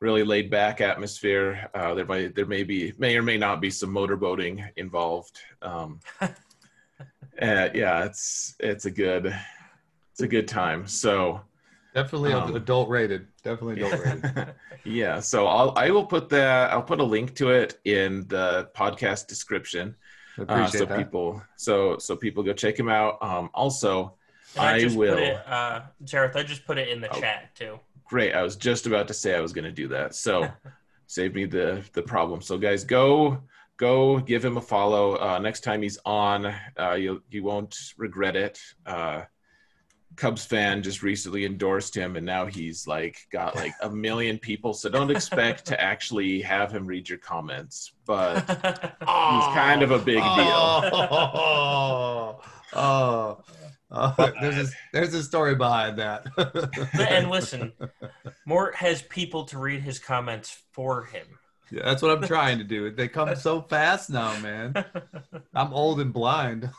really laid back atmosphere. Uh, there might there may be may or may not be some motorboating involved. Um, uh, yeah, it's it's a good it's a good time. So Definitely Um, adult rated. Definitely adult rated. yeah, so I'll I will put that I'll put a link to it in the podcast description. I Uh, so that. people so so people go check him out. Um, also, I, I just will. put it, uh, Xaereth, I just put it in the Oh. chat too. Great. I was just about to say I was going to do that. So save me the the problem. So guys, go go give him a follow. Uh, next time he's on, uh, you you won't regret it. Uh, Cubs fan just recently endorsed him, and now he's like got like a million people. So don't expect to actually have him read your comments, but he's kind of a big deal. Oh, oh, oh, there's a, there's a story behind that. and listen, Mort has people to read his comments for him. Yeah, that's what I'm trying to do. They come so fast now, man. I'm old and blind.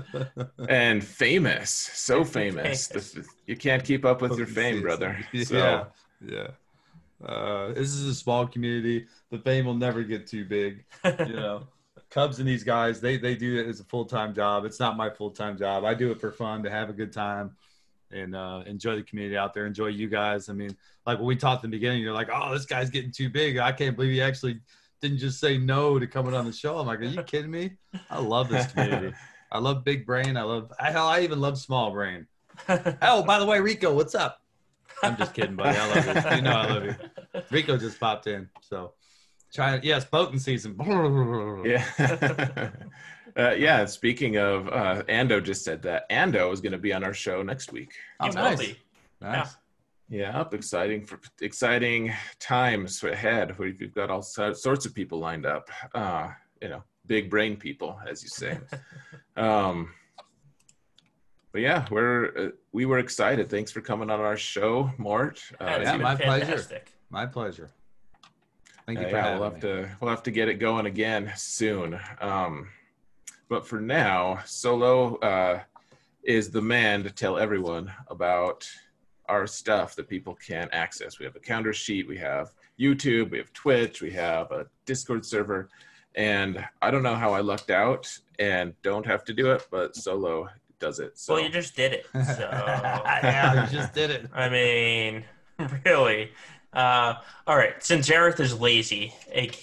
and famous, so famous. Famous. You can't keep up with your fame, brother. Yeah, So yeah. Uh, this is a small community. The fame will never get too big. You know, Cubs and these guys, they they do it as a full time job. It's not my full time job. I do it for fun to have a good time and uh, enjoy the community out there. Enjoy you guys. I mean, like when we talked in the beginning, you're like, "Oh, this guy's getting too big." I can't believe he actually didn't just say no to coming on the show. I'm like, "Are you kidding me?" I love this community. I love big brain. I love. I, hell, I even love small brain. Oh, by the way, Rico, what's up? I'm just kidding, buddy. I love you. You know I love you. Rico just popped in, so trying. Yes, boating season. yeah. Uh, yeah. Speaking of, uh, Ando just said that Ando is going to be on our show next week. Oh, nice. Nice. Yeah, up exciting for exciting times ahead. Where We've got all sorts of people lined up. Uh, you know, big brain people, as you say. um, but yeah, we're uh, we were excited. Thanks for coming on our show, Mort. Uh, yeah, been my pleasure. My pleasure. Thank you Uh, for yeah, having we'll me. have to we'll have to get it going again soon. Um, but for now, Solo uh, is the man to tell everyone about our stuff that people can access. We have a counter sheet, we have YouTube, we have Twitch, we have a Discord server, and I don't know how I lucked out and don't have to do it, but Solo does it. So Well, you just did it. So. yeah, you just did it. I mean, really. Uh, all right. Since Xaereth is lazy, aka,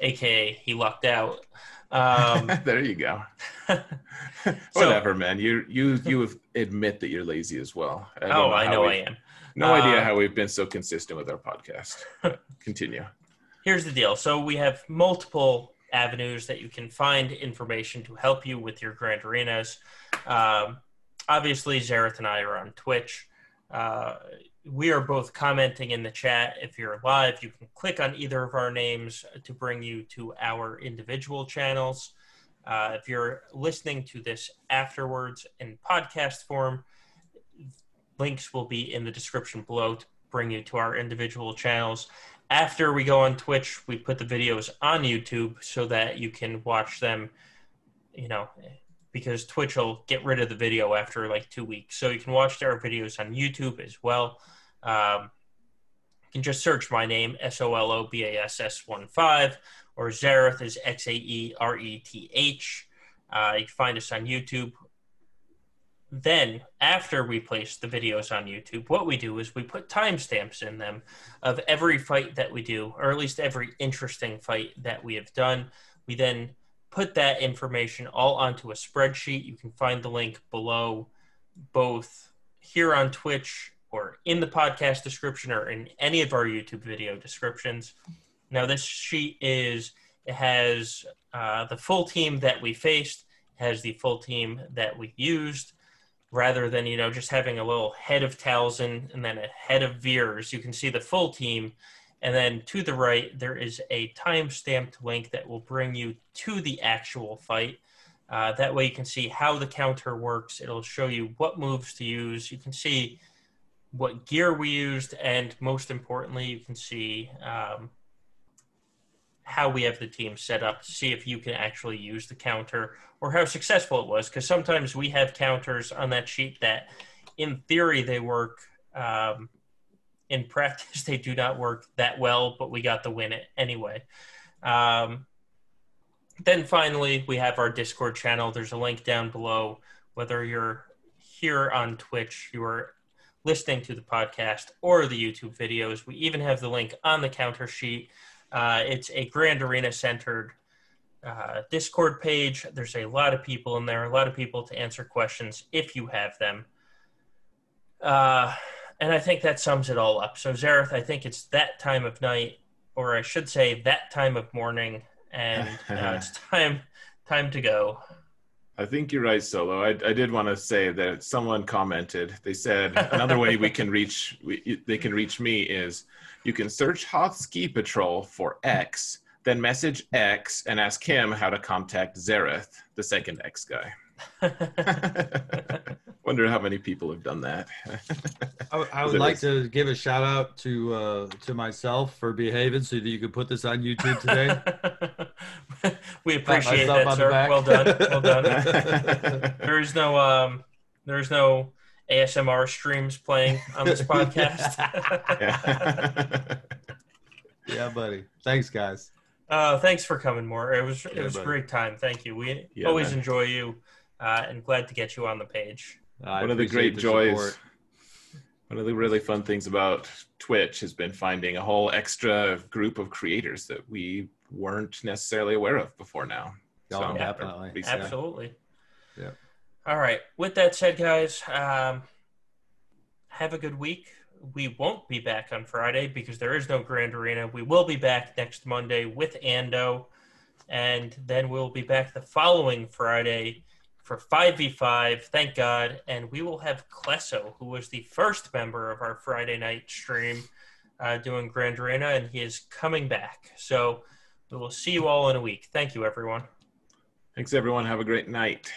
aka he lucked out. Um, there you go. so- Whatever, man. You you you admit that you're lazy as well. I oh, I know I am. No idea Uh, how we've been so consistent with our podcast. Continue. Here's the deal. So we have multiple avenues that you can find information to help you with your grand arenas. Um, obviously, Xaereth and I are on Twitch. Uh, we are both commenting in the chat. If you're live, you can click on either of our names to bring you to our individual channels. Uh, if you're listening to this afterwards in podcast form, links will be in the description below to bring you to our individual channels after we go on Twitch, we put the videos on YouTube so that you can watch them, you know, because Twitch will get rid of the video after like two weeks. So you can watch our videos on YouTube as well. Um, you can just search my name, S O L O B A S S 1 5, or Xaereth is X A E R E T H. Uh, you can find us on YouTube. Then, after we place the videos on YouTube, what we do is we put timestamps in them of every fight that we do, or at least every interesting fight that we have done. We then put that information all onto a spreadsheet. You can find the link below, both here on Twitch or in the podcast description or in any of our YouTube video descriptions. Now, this sheet is, it has uh, the full team that we faced, has the full team that we used rather than you know just having a little head of Talzin and then a head of Veers. You can see the full team, and then to the right there is a time-stamped link that will bring you to the actual fight. Uh, that way you can see how the counter works. It'll show you what moves to use. You can see what gear we used, and most importantly, you can see um, how we have the team set up to see if you can actually use the counter or how successful it was. Because sometimes we have counters on that sheet that, in theory, they work. Um, in practice, they do not work that well, but we got the win anyway. Um, then finally, we have our Discord channel. There's a link down below. Whether you're here on Twitch, you are listening to the podcast or the YouTube videos, we even have the link on the counter sheet. Uh, it's a Grand Arena centered uh, Discord page. There's a lot of people in there, a lot of people to answer questions if you have them. Uh, and I think that sums it all up. So, Xaereth, I think it's that time of night, or I should say that time of morning and uh, it's time time to go. I think you're right, Solo. I, I did want to say that someone commented. They said another way we can reach we, they can reach me is you can search Hoth Ski Patrol for X, then message X and ask him how to contact Xaereth, the second X guy. Wonder how many people have done that. I, I would like is. to give a shout out to uh, to myself for behaving so that you could put this on YouTube today. we appreciate that, sir. Well done. Well done. there is no um, there's no ASMR streams playing on this podcast. Yeah. yeah, buddy. Thanks, guys. uh, thanks for coming, Mort. It was it Yeah, was a buddy. great time. Thank you. We Yeah, always man. enjoy you, uh, and glad to get you on the page. I one of the great the joys support. one of the really fun things about twitch has been finding a whole extra group of creators that we weren't necessarily aware of before now Oh, So, definitely. Absolutely. Yeah. All right. With that said, guys, um, have a good week. We won't be back on Friday because there is no Grand Arena. We will be back next Monday with Ando, and then we'll be back the following Friday for 5v5. Thank God. And we will have Klesso, who was the first member of our Friday night stream, uh, doing Grand Arena, and he is coming back. So we will see you all in a week. Thank you, everyone. thanks everyone have a great night